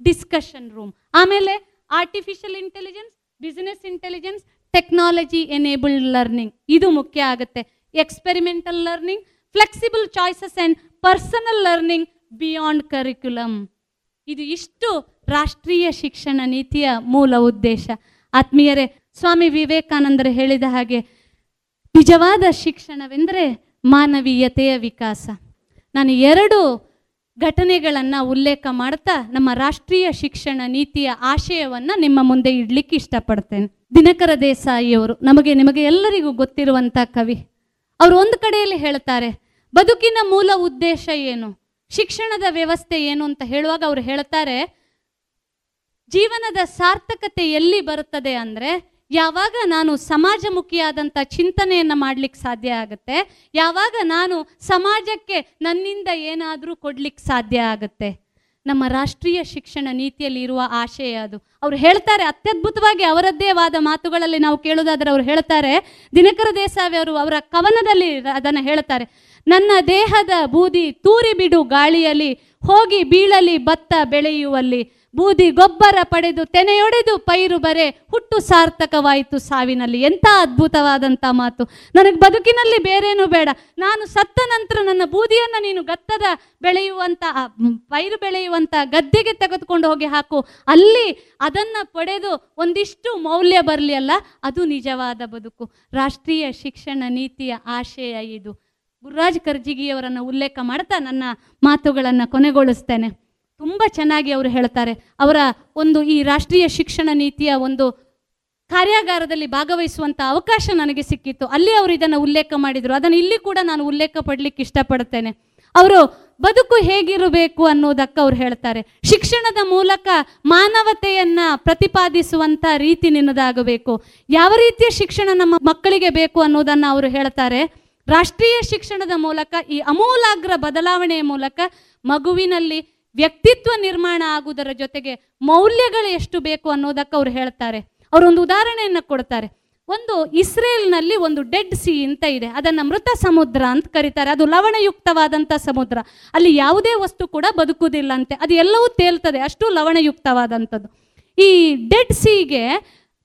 discussion room ಆಮೇಲೆ artificial intelligence business intelligence technology enabled learning ಇದು ಮುಖ್ಯ ಆಗುತ್ತೆ. Experimental learning flexible choices and personal learning beyond curriculum ಇದು ಇಷ್ಟು ರಾಷ್ಟ್ರೀಯ ಶಿಕ್ಷಣ ನೀತಿಯ ಮೂಲ ಉದ್ದೇಶ. ಆತ್ಮೀಯರೇ ಸ್ವಾಮಿ ವಿವೇಕಾನಂದರು ಹೇಳಿದ ಹಾಗೆ, ನಿಜವಾದ ಶಿಕ್ಷಣವೆಂದರೆ ಮಾನವೀಯತೆಯ ವಿಕಾಸ. ನಾನು ಎರಡು ಘಟನೆಗಳನ್ನು ಉಲ್ಲೇಖ ಮಾಡ್ತಾ ನಮ್ಮ ರಾಷ್ಟ್ರೀಯ ಶಿಕ್ಷಣ ನೀತಿಯ ಆಶಯವನ್ನು ನಿಮ್ಮ ಮುಂದೆ ಇಡ್ಲಿಕ್ಕೆ ಇಷ್ಟಪಡ್ತೇನೆ. ದಿನಕರ ದೇಸಾಯಿಯವರು, ನಮಗೆ ನಿಮಗೆ ಎಲ್ಲರಿಗೂ ಗೊತ್ತಿರುವಂಥ ಕವಿ, ಅವರು ಒಂದು ಕಡೆಯಲ್ಲಿ ಹೇಳ್ತಾರೆ, ಬದುಕಿನ ಮೂಲ ಉದ್ದೇಶ ಏನು, ಶಿಕ್ಷಣದ ವ್ಯವಸ್ಥೆ ಏನು ಅಂತ ಹೇಳುವಾಗ ಅವರು ಹೇಳ್ತಾರೆ, ಜೀವನದ ಸಾರ್ಥಕತೆ ಎಲ್ಲಿ ಬರುತ್ತದೆ ಅಂದರೆ ಯಾವಾಗ ನಾನು ಸಮಾಜಮುಖಿಯಾದಂಥ ಚಿಂತನೆಯನ್ನು ಮಾಡಲಿಕ್ಕೆ ಸಾಧ್ಯ ಆಗುತ್ತೆ, ಯಾವಾಗ ನಾನು ಸಮಾಜಕ್ಕೆ ನನ್ನಿಂದ ಏನಾದರೂ ಕೊಡ್ಲಿಕ್ಕೆ ಸಾಧ್ಯ ಆಗುತ್ತೆ, ನಮ್ಮ ರಾಷ್ಟ್ರೀಯ ಶಿಕ್ಷಣ ನೀತಿಯಲ್ಲಿ ಇರುವ ಆಶಯ ಅದು. ಅವ್ರು ಹೇಳ್ತಾರೆ, ಅತ್ಯದ್ಭುತವಾಗಿ ಅವರದ್ದೇ ವಾದ ಮಾತುಗಳಲ್ಲಿ ನಾವು ಕೇಳೋದಾದರೆ ಅವ್ರು ಹೇಳ್ತಾರೆ, ದಿನಕರ ದೇಸಾವಿ ಅವರು ಅವರ ಕವನದಲ್ಲಿ ಅದನ್ನು ಹೇಳ್ತಾರೆ, ನನ್ನ ದೇಹದ ಬೂದಿ ತೂರಿ ಬಿಡು ಗಾಳಿಯಲ್ಲಿ, ಹೋಗಿ ಬೀಳಲಿ ಭತ್ತ ಬೆಳೆಯುವಲ್ಲಿ ಬೂದಿ ಗೊಬ್ಬರ ಪಡೆದು ತೆನೆಯೊಡೆದು ಪೈರು ಬರೆ ಹುಟ್ಟು ಸಾರ್ಥಕವಾಯಿತು ಸಾವಿನಲ್ಲಿ. ಎಂಥ ಅದ್ಭುತವಾದಂಥ ಮಾತು. ನನಗೆ ಬದುಕಿನಲ್ಲಿ ಬೇರೇನೂ ಬೇಡ. ನಾನು ಸತ್ತ ನಂತರ ನನ್ನ ಬೂದಿಯನ್ನು ನೀನು ಗತ್ತದ ಬೆಳೆಯುವಂಥ ಪೈರು ಬೆಳೆಯುವಂಥ ಗದ್ದೆಗೆ ತೆಗೆದುಕೊಂಡು ಹೋಗಿ ಹಾಕು. ಅಲ್ಲಿ ಅದನ್ನು ಪಡೆದು ಒಂದಿಷ್ಟು ಮೌಲ್ಯ ಬರಲಿ ಅಲ್ಲ, ಅದು ನಿಜವಾದ ಬದುಕು. ರಾಷ್ಟ್ರೀಯ ಶಿಕ್ಷಣ ನೀತಿಯ ಆಶಯ ಇದು. ಗುರುರಾಜ್ ಕರ್ಜಿಗಿಯವರನ್ನು ಉಲ್ಲೇಖ ಮಾಡ್ತಾ ನನ್ನ ಮಾತುಗಳನ್ನು ಕೊನೆಗೊಳಿಸ್ತೇನೆ. ತುಂಬ ಚೆನ್ನಾಗಿ ಅವರು ಹೇಳ್ತಾರೆ. ಅವರ ಒಂದು ಈ ರಾಷ್ಟ್ರೀಯ ಶಿಕ್ಷಣ ನೀತಿಯ ಒಂದು ಕಾರ್ಯಾಗಾರದಲ್ಲಿ ಭಾಗವಹಿಸುವಂಥ ಅವಕಾಶ ನನಗೆ ಸಿಕ್ಕಿತ್ತು. ಅಲ್ಲಿ ಅವರು ಇದನ್ನು ಉಲ್ಲೇಖ ಮಾಡಿದರು. ಅದನ್ನು ಇಲ್ಲಿ ಕೂಡ ನಾನು ಉಲ್ಲೇಖ ಪಡಲಿಕ್ಕೆ ಇಷ್ಟಪಡ್ತೇನೆ. ಅವರು ಬದುಕು ಹೇಗಿರಬೇಕು ಅನ್ನೋದಕ್ಕೆ ಅವ್ರು ಹೇಳ್ತಾರೆ. ಶಿಕ್ಷಣದ ಮೂಲಕ ಮಾನವತೆಯನ್ನ ಪ್ರತಿಪಾದಿಸುವಂಥ ರೀತಿ ನಿನ್ನದಾಗಬೇಕು. ಯಾವ ರೀತಿಯ ಶಿಕ್ಷಣ ನಮ್ಮ ಮಕ್ಕಳಿಗೆ ಬೇಕು ಅನ್ನೋದನ್ನು ಅವರು ಹೇಳ್ತಾರೆ. ರಾಷ್ಟ್ರೀಯ ಶಿಕ್ಷಣದ ಮೂಲಕ ಈ ಅಮೂಲಾಗ್ರ ಬದಲಾವಣೆಯ ಮೂಲಕ ಮಗುವಿನಲ್ಲಿ ವ್ಯಕ್ತಿತ್ವ ನಿರ್ಮಾಣ ಆಗುವುದರ ಜೊತೆಗೆ ಮೌಲ್ಯಗಳು ಎಷ್ಟು ಬೇಕು ಅನ್ನೋದಕ್ಕೆ ಅವ್ರು ಹೇಳ್ತಾರೆ. ಅವರೊಂದು ಉದಾಹರಣೆಯನ್ನು ಕೊಡ್ತಾರೆ. ಒಂದು ಇಸ್ರೇಲ್ನಲ್ಲಿ ಒಂದು ಡೆಡ್ ಸಿ ಅಂತ ಇದೆ. ಅದನ್ನು ಮೃತ ಸಮುದ್ರ ಅಂತ ಕರೀತಾರೆ. ಅದು ಲವಣಯುಕ್ತವಾದಂಥ ಸಮುದ್ರ. ಅಲ್ಲಿ ಯಾವುದೇ ವಸ್ತು ಕೂಡ ಬದುಕುವುದಿಲ್ಲ ಅಂತೆ ಅದು ಎಲ್ಲವೂ ತೇಲ್ತದೆ. ಅಷ್ಟು ಲವಣಯುಕ್ತವಾದಂಥದ್ದು. ಈ ಡೆಡ್ ಸಿಗೆ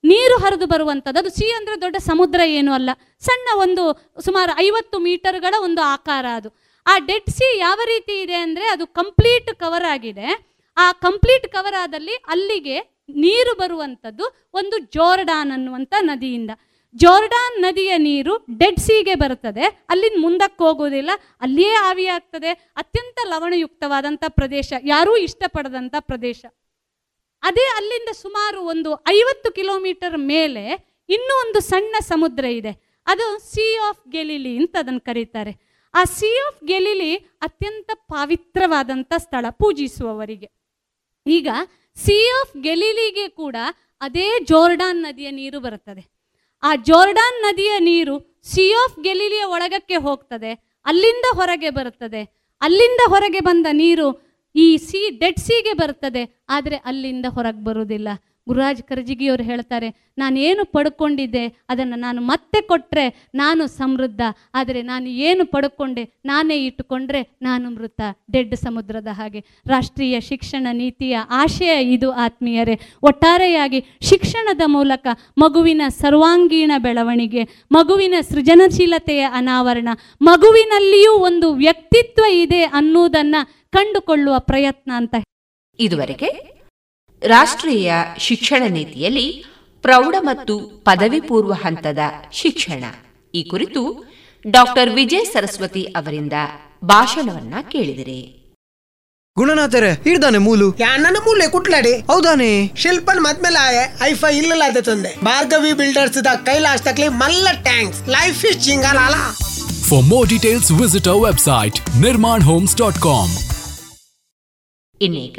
ನೀರು ಹರಿದು ಬರುವಂಥದ್ದು. ಅದು ಸಿ ಅಂದರೆ ದೊಡ್ಡ ಸಮುದ್ರ ಏನೂ ಅಲ್ಲ. ಸಣ್ಣ ಒಂದು ಸುಮಾರು ಐವತ್ತು ಮೀಟರ್ಗಳ ಒಂದು ಆಕಾರ ಅದು. ಆ ಡೆಡ್ ಸಿ ಯಾವ ರೀತಿ ಇದೆ ಅಂದರೆ ಅದು ಕಂಪ್ಲೀಟ್ ಕವರ್ ಆಗಿದೆ. ಆ ಕಂಪ್ಲೀಟ್ ಕವರ್ ಆದಲ್ಲಿ ಅಲ್ಲಿಗೆ ನೀರು ಬರುವಂಥದ್ದು ಒಂದು ಜೋರ್ಡಾನ್ ಅನ್ನುವಂಥ ನದಿಯಿಂದ. ಜೋರ್ಡಾನ್ ನದಿಯ ನೀರು ಡೆಡ್ ಸೀಗೆ ಬರುತ್ತದೆ. ಅಲ್ಲಿಂದ ಮುಂದಕ್ಕೆ ಹೋಗೋದಿಲ್ಲ. ಅಲ್ಲಿಯೇ ಆವಿಯಾಗ್ತದೆ. ಅತ್ಯಂತ ಲವಣಯುಕ್ತವಾದಂಥ ಪ್ರದೇಶ. ಯಾರೂ ಇಷ್ಟಪಡದಂಥ ಪ್ರದೇಶ. ಅದೇ ಅಲ್ಲಿಂದ ಸುಮಾರು ಒಂದು ಐವತ್ತು ಕಿಲೋಮೀಟರ್ ಮೇಲೆ ಇನ್ನೂ ಒಂದು ಸಣ್ಣ ಸಮುದ್ರ ಇದೆ. ಅದು ಸಿ ಆಫ್ ಗೆಲಿಲಿ ಅಂತ ಅದನ್ನು ಕರೀತಾರೆ. ಆ ಸಿ ಆಫ್ ಗೆಲಿಲಿ ಅತ್ಯಂತ ಪಾವಿತ್ರವಾದಂಥ ಸ್ಥಳ ಪೂಜಿಸುವವರಿಗೆ. ಈಗ ಸಿ ಆಫ್ ಗೆಲಿಲಿಗೆ ಕೂಡ ಅದೇ ಜೋರ್ಡಾನ್ ನದಿಯ ನೀರು ಬರುತ್ತದೆ. ಆ ಜೋರ್ಡಾನ್ ನದಿಯ ನೀರು ಸಿ ಆಫ್ ಗೆಲಿಲಿಯ ಒಳಗಕ್ಕೆ ಹೋಗ್ತದೆ, ಅಲ್ಲಿಂದ ಹೊರಗೆ ಬರುತ್ತದೆ. ಅಲ್ಲಿಂದ ಹೊರಗೆ ಬಂದ ನೀರು ಈ ಸಿ ಡೆಡ್ ಸಿಗೆ ಬರ್ತದೆ ಆದರೆ ಅಲ್ಲಿಂದ ಹೊರಗೆ ಬರುವುದಿಲ್ಲ. ಗುರುರಾಜ್ ಕರ್ಜಿಗಿಯವರು ಹೇಳ್ತಾರೆ, ನಾನೇನು ಪಡ್ಕೊಂಡಿದ್ದೆ ಅದನ್ನು ನಾನು ಮತ್ತೆ ಕೊಟ್ಟರೆ ನಾನು ಸಮೃದ್ಧ, ಆದರೆ ನಾನು ಏನು ಪಡ್ಕೊಂಡೆ ನಾನೇ ಇಟ್ಟುಕೊಂಡ್ರೆ ನಾನು ಮೃತ. ಡೆಡ್ ಸಮುದ್ರದ ಹಾಗೆ. ರಾಷ್ಟ್ರೀಯ ಶಿಕ್ಷಣ ನೀತಿಯ ಆಶಯ ಇದು ಆತ್ಮೀಯರೇ. ಒಟ್ಟಾರೆಯಾಗಿ ಶಿಕ್ಷಣದ ಮೂಲಕ ಮಗುವಿನ ಸರ್ವಾಂಗೀಣ ಬೆಳವಣಿಗೆ, ಮಗುವಿನ ಸೃಜನಶೀಲತೆಯ ಅನಾವರಣ, ಮಗುವಿನಲ್ಲಿಯೂ ಒಂದು ವ್ಯಕ್ತಿತ್ವ ಇದೆ ಅನ್ನುವುದನ್ನು ಕಂಡುಕೊಳ್ಳುವ ಪ್ರಯತ್ನ ಅಂತ ಇದುವರೆಗೆ ರಾಷ್ಟ್ರೀಯ ಶಿಕ್ಷಣ ನೀತಿಯಲ್ಲಿ ಪ್ರೌಢ ಮತ್ತು ಪದವಿ ಪೂರ್ವ ಹಂತದ ಶಿಕ್ಷಣ. ಈ ಕುರಿತು ಡಾಕ್ಟರ್ ವಿಜಯ್ ಸರಸ್ವತಿ ಅವರಿಂದ ಭಾಷಣವನ್ನ ಕೇಳಿದರೆ. ಗುಣನಾಥರ ಹಿಡ್ದಾನೆ ಮೂಲು. ಯಾನ ಮೂಲೆ ಕುಟ್ಲಾಡಿ. ಹೌದಾನೆ. ಶಿಲ್ಪನ್ ಮದ್ಮೇಲೆ ಆಯೆ ಐಫೈ ಇಲ್ಲ ತಂದೆ. ಭಾರ್ಗವಿ ಬಿಲ್ಡರ್ಸ್ ದ ಕೈಲಾಶ್ ತಕ್ಲಿ ಮಲ್ಲ ಟ್ಯಾಂಕ್ಸ್. Life is ಚಿಂಗಾಲಾಲ visit our website Nirman homes dot com ಇನ್ನೀಗ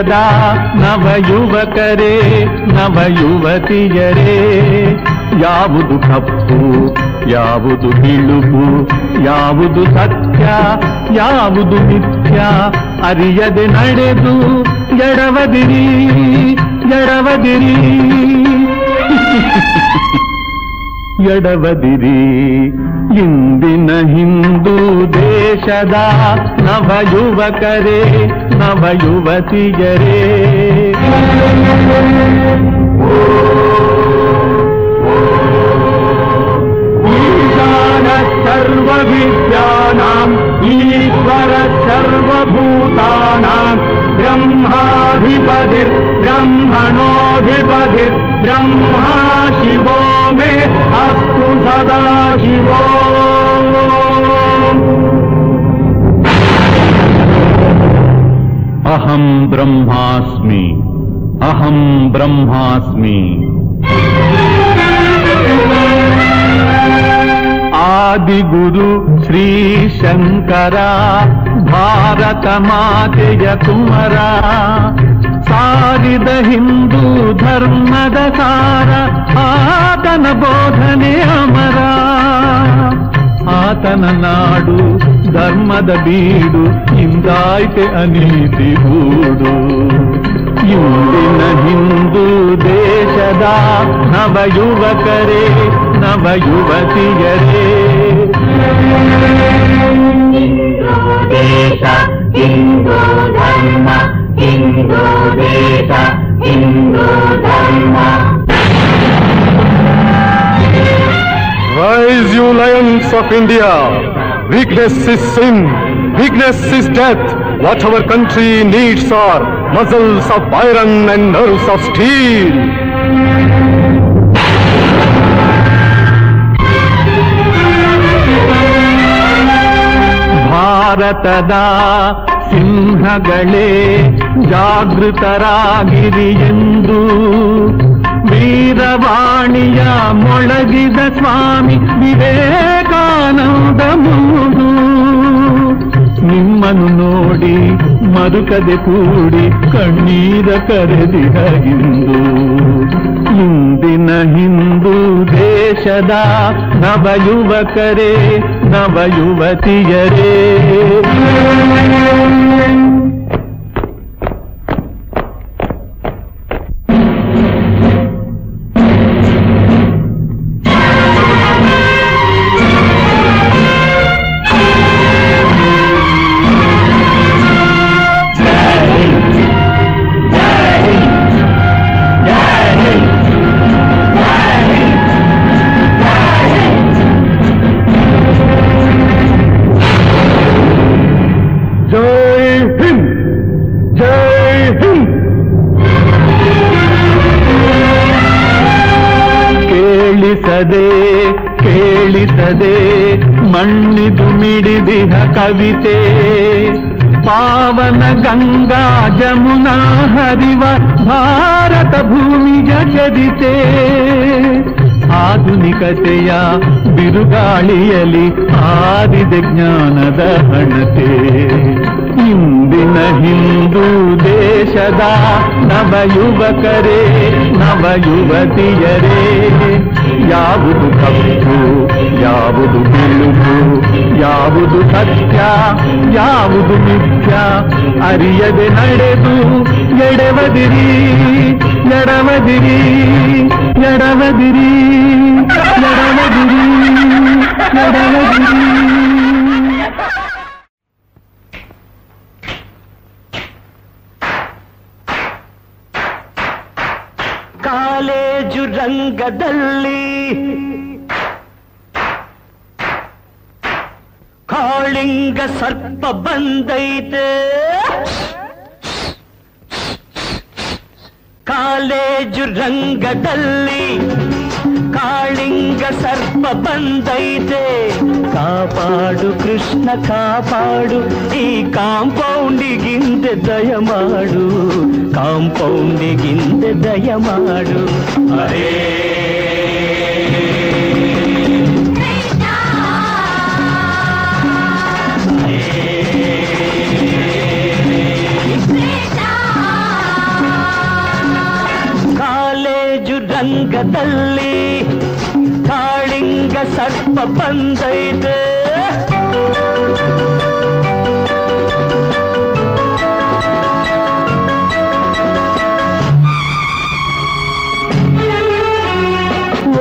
ದೇಶದ ನವ ಯುವಕರೇ ನವ ಯುವತಿಯರೇ ಯಾವುದು ಕಪ್ಪು ಯಾವುದು ಬಿಳುಪು ಯಾವುದು ಸತ್ಯ, ಯಾವುದು ಮಿಥ್ಯ, ಅರಿಯದೆ ನಡೆದು ಎಡವದಿರಿ ಎಡವದಿರಿ. ಎಡವದಿರಿ. ಇಂದಿನ ಹಿಂದೂ ದೇಶದ ನವ ಯುವಕರೇ ನವ ಯುವತಿಯರೇ ಈಶಾನ ಸರ್ವವಿದ್ಯಾನಾಂ ब्रह्मणोऽधिपति ब्रह्मा शिवो मे अस्तु सदा शिवो अहं ब्रह्मास्मि अहं ब्रह्मास्मि ఆదిగురు శ్రీ శంకర భారత మాతయ కుమరా ಸಾರಿದ ಹಿಂದೂ ಧರ್ಮದ ಸಾರ ಆತನ ಬೋಧನೆ ಅಮರ ಆತನ ನಾಡು ಧರ್ಮದ ಬೀಡು ಇಂದಾಯ್ತೆ ಅನೀತಿ ಹೂಡು ಇಂದಿನ ಹಿಂದೂ ದೇಶದ ನವ ಯುವಕರೇ ನವ ಯುವತಿಯರೇ ದೇಶ ಹಿಂದೂ ಧರ್ಮ ಹಿಂದೂ ದೇಶ ಹಿಂದೂ ಧರ್ಮ Rise, you lions of India! Weakness is sin, weakness is death. What our country needs are muscles of iron and nerves of steel. ಭಾರತದ ಸಿಂಹಗಳೇ ಜಾಗೃತರಾಗಿರಿ ಎಂದು ವೀರವಾಣಿಯ ಮೊಳಗಿದ ಸ್ವಾಮಿ ವಿವೇಕಾನಂದ ಮೂರು. ನಿಮ್ಮನ್ನು ನೋಡಿ ಮರುಕದೆ ಕೂಡಿ ಕಣ್ಣೀರ ಕರೆದಿದ ಇಂದು ಇಂದಿನ ಹಿಂದೂ ದೇಶದ ನವ ಯುವಕರೇ ಮಿಡಿದಿಹ ಕವಿತೆ, ಪಾವನ ಗಂಗಾ ಜಮುನಾ ಹರಿವ ಭಾರತ ಭೂಮಿಯ ಚದಿತೆ ಆಧುನಿಕತೆಯ ಬಿರುಗಾಳಿಯಲ್ಲಿ ಆದಿದೆ ಜ್ಞಾನದ ಹಣತೆ. ಇಂದಿನ ಹಿಂದೂ ದೇಶದ ನವ ಯುವಕರೇ ನವ ಯುವತಿಯರೇ ಯಾವುದು ಕಪ್ಪು ಯಾವುದು ಬಿಳುಪು ಯಾವುದು ಸತ್ಯ ಯಾವುದು ಮಿಥ್ಯ ಅರಿಯದೆ ನಡೆದು ಎಡವದಿರಿ ಎಡವದಿರಿ ಎಡವದಿರಿ ಎಡವದಿರಿ ಎಡವದಿರಿ ಕಾಳಿಂಗ ಸರ್ಪ ಬಂದೈತೆ ಕಾಲೇಜು ರಂಗದಲ್ಲಿ ಕಾಳಿಂಗ ಸರ್ಪ ಬಂದೈತೆ ಕಾಪಾಡು ಕೃಷ್ಣ ಕಾಪಾಡು ಈ ಕಾಂಪೌಂಡಿಗಿಂದೆ ದಯ ಮಾಡು ಕಾಂಪೌಂಡಿಗಿಂದೆ ದಯ ಮಾಡು ಅರೇ ಬಂದೈತೆ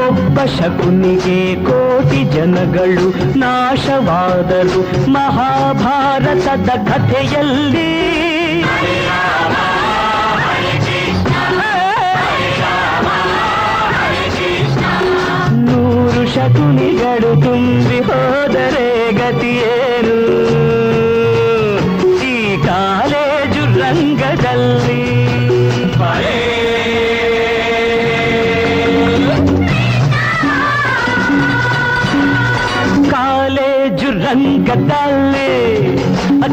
ಒಬ್ಬ ಶಕುನಿಗೆ ಕೋಟಿ ಜನಗಳು ನಾಶವಾದರು ಮಹಾಭಾರತದ ಕಥೆಯಲ್ಲಿ. ನೂರು ಶಕುನಿಗಳು ತುಂಬಿ ಹೋದರೆ ಗತಿಯೇನು ಈ ಕಾಲೇಜು ರಂಗದಲ್ಲಿ ಕಾಲೇಜು ರಂಗದಲ್ಲಿ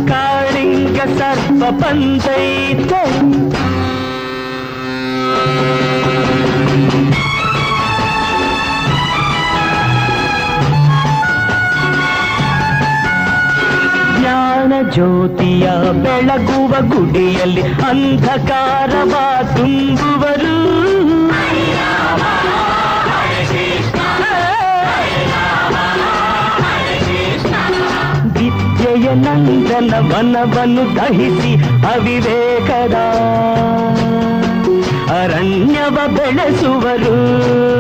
ಕಾಳಿಂಗ ಸರ್ಪ ಬಂದೈತೆ ಜ್ಯೋತಿಯ ಬೆಳಗುವ ಗುಡಿಯಲ್ಲಿ ಅಂಧಕಾರವ ತುಂಬುವರು. ವಿದ್ಯೆಯ ನಂದನ ವನವನ್ನು ದಹಿಸಿ ಅವಿವೇಕದ ಅರಣ್ಯವ ಬೆಳೆಸುವರು.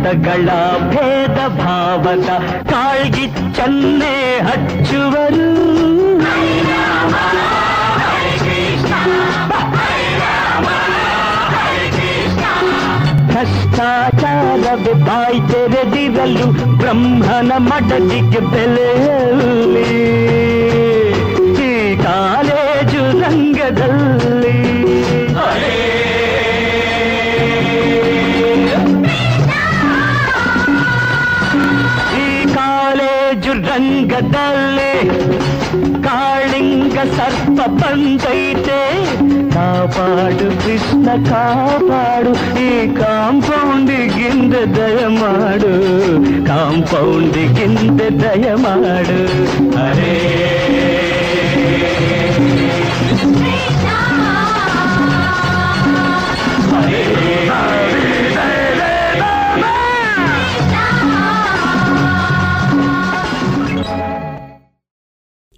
ಮತಗಳ ಭೇದ ಭಾವದ ಕಾಳ್ಗಿಚ್ಚನ್ನೇ ಹಚ್ಚುವರು ಭ್ರಷ್ಟಾಚಾರವೇ ಬಾಯಿ ತೆರೆದಿರಲು ಬ್ರಹ್ಮನ ಮಡದಿಗೆ ಬೆಲೆಯಲ್ಲಿ ಈ ಕಾಲೇಜು ರಂಗದಲ್ಲಿ ರಂಗದಲ್ಲಿ ಕಾಳಿಂಗ ಸರ್ಪ ಬಂದೈತೆ ಕಾಪಾಡು ಕೃಷ್ಣ ಕಾಪಾಡು ಈ ಕಾಂಪೌಂಡಿಗಿಂದ ದಯ ಮಾಡು ಕಾಂಪೌಂಡಿಗಿಂದ ದಯ ಮಾಡು ಅರೇ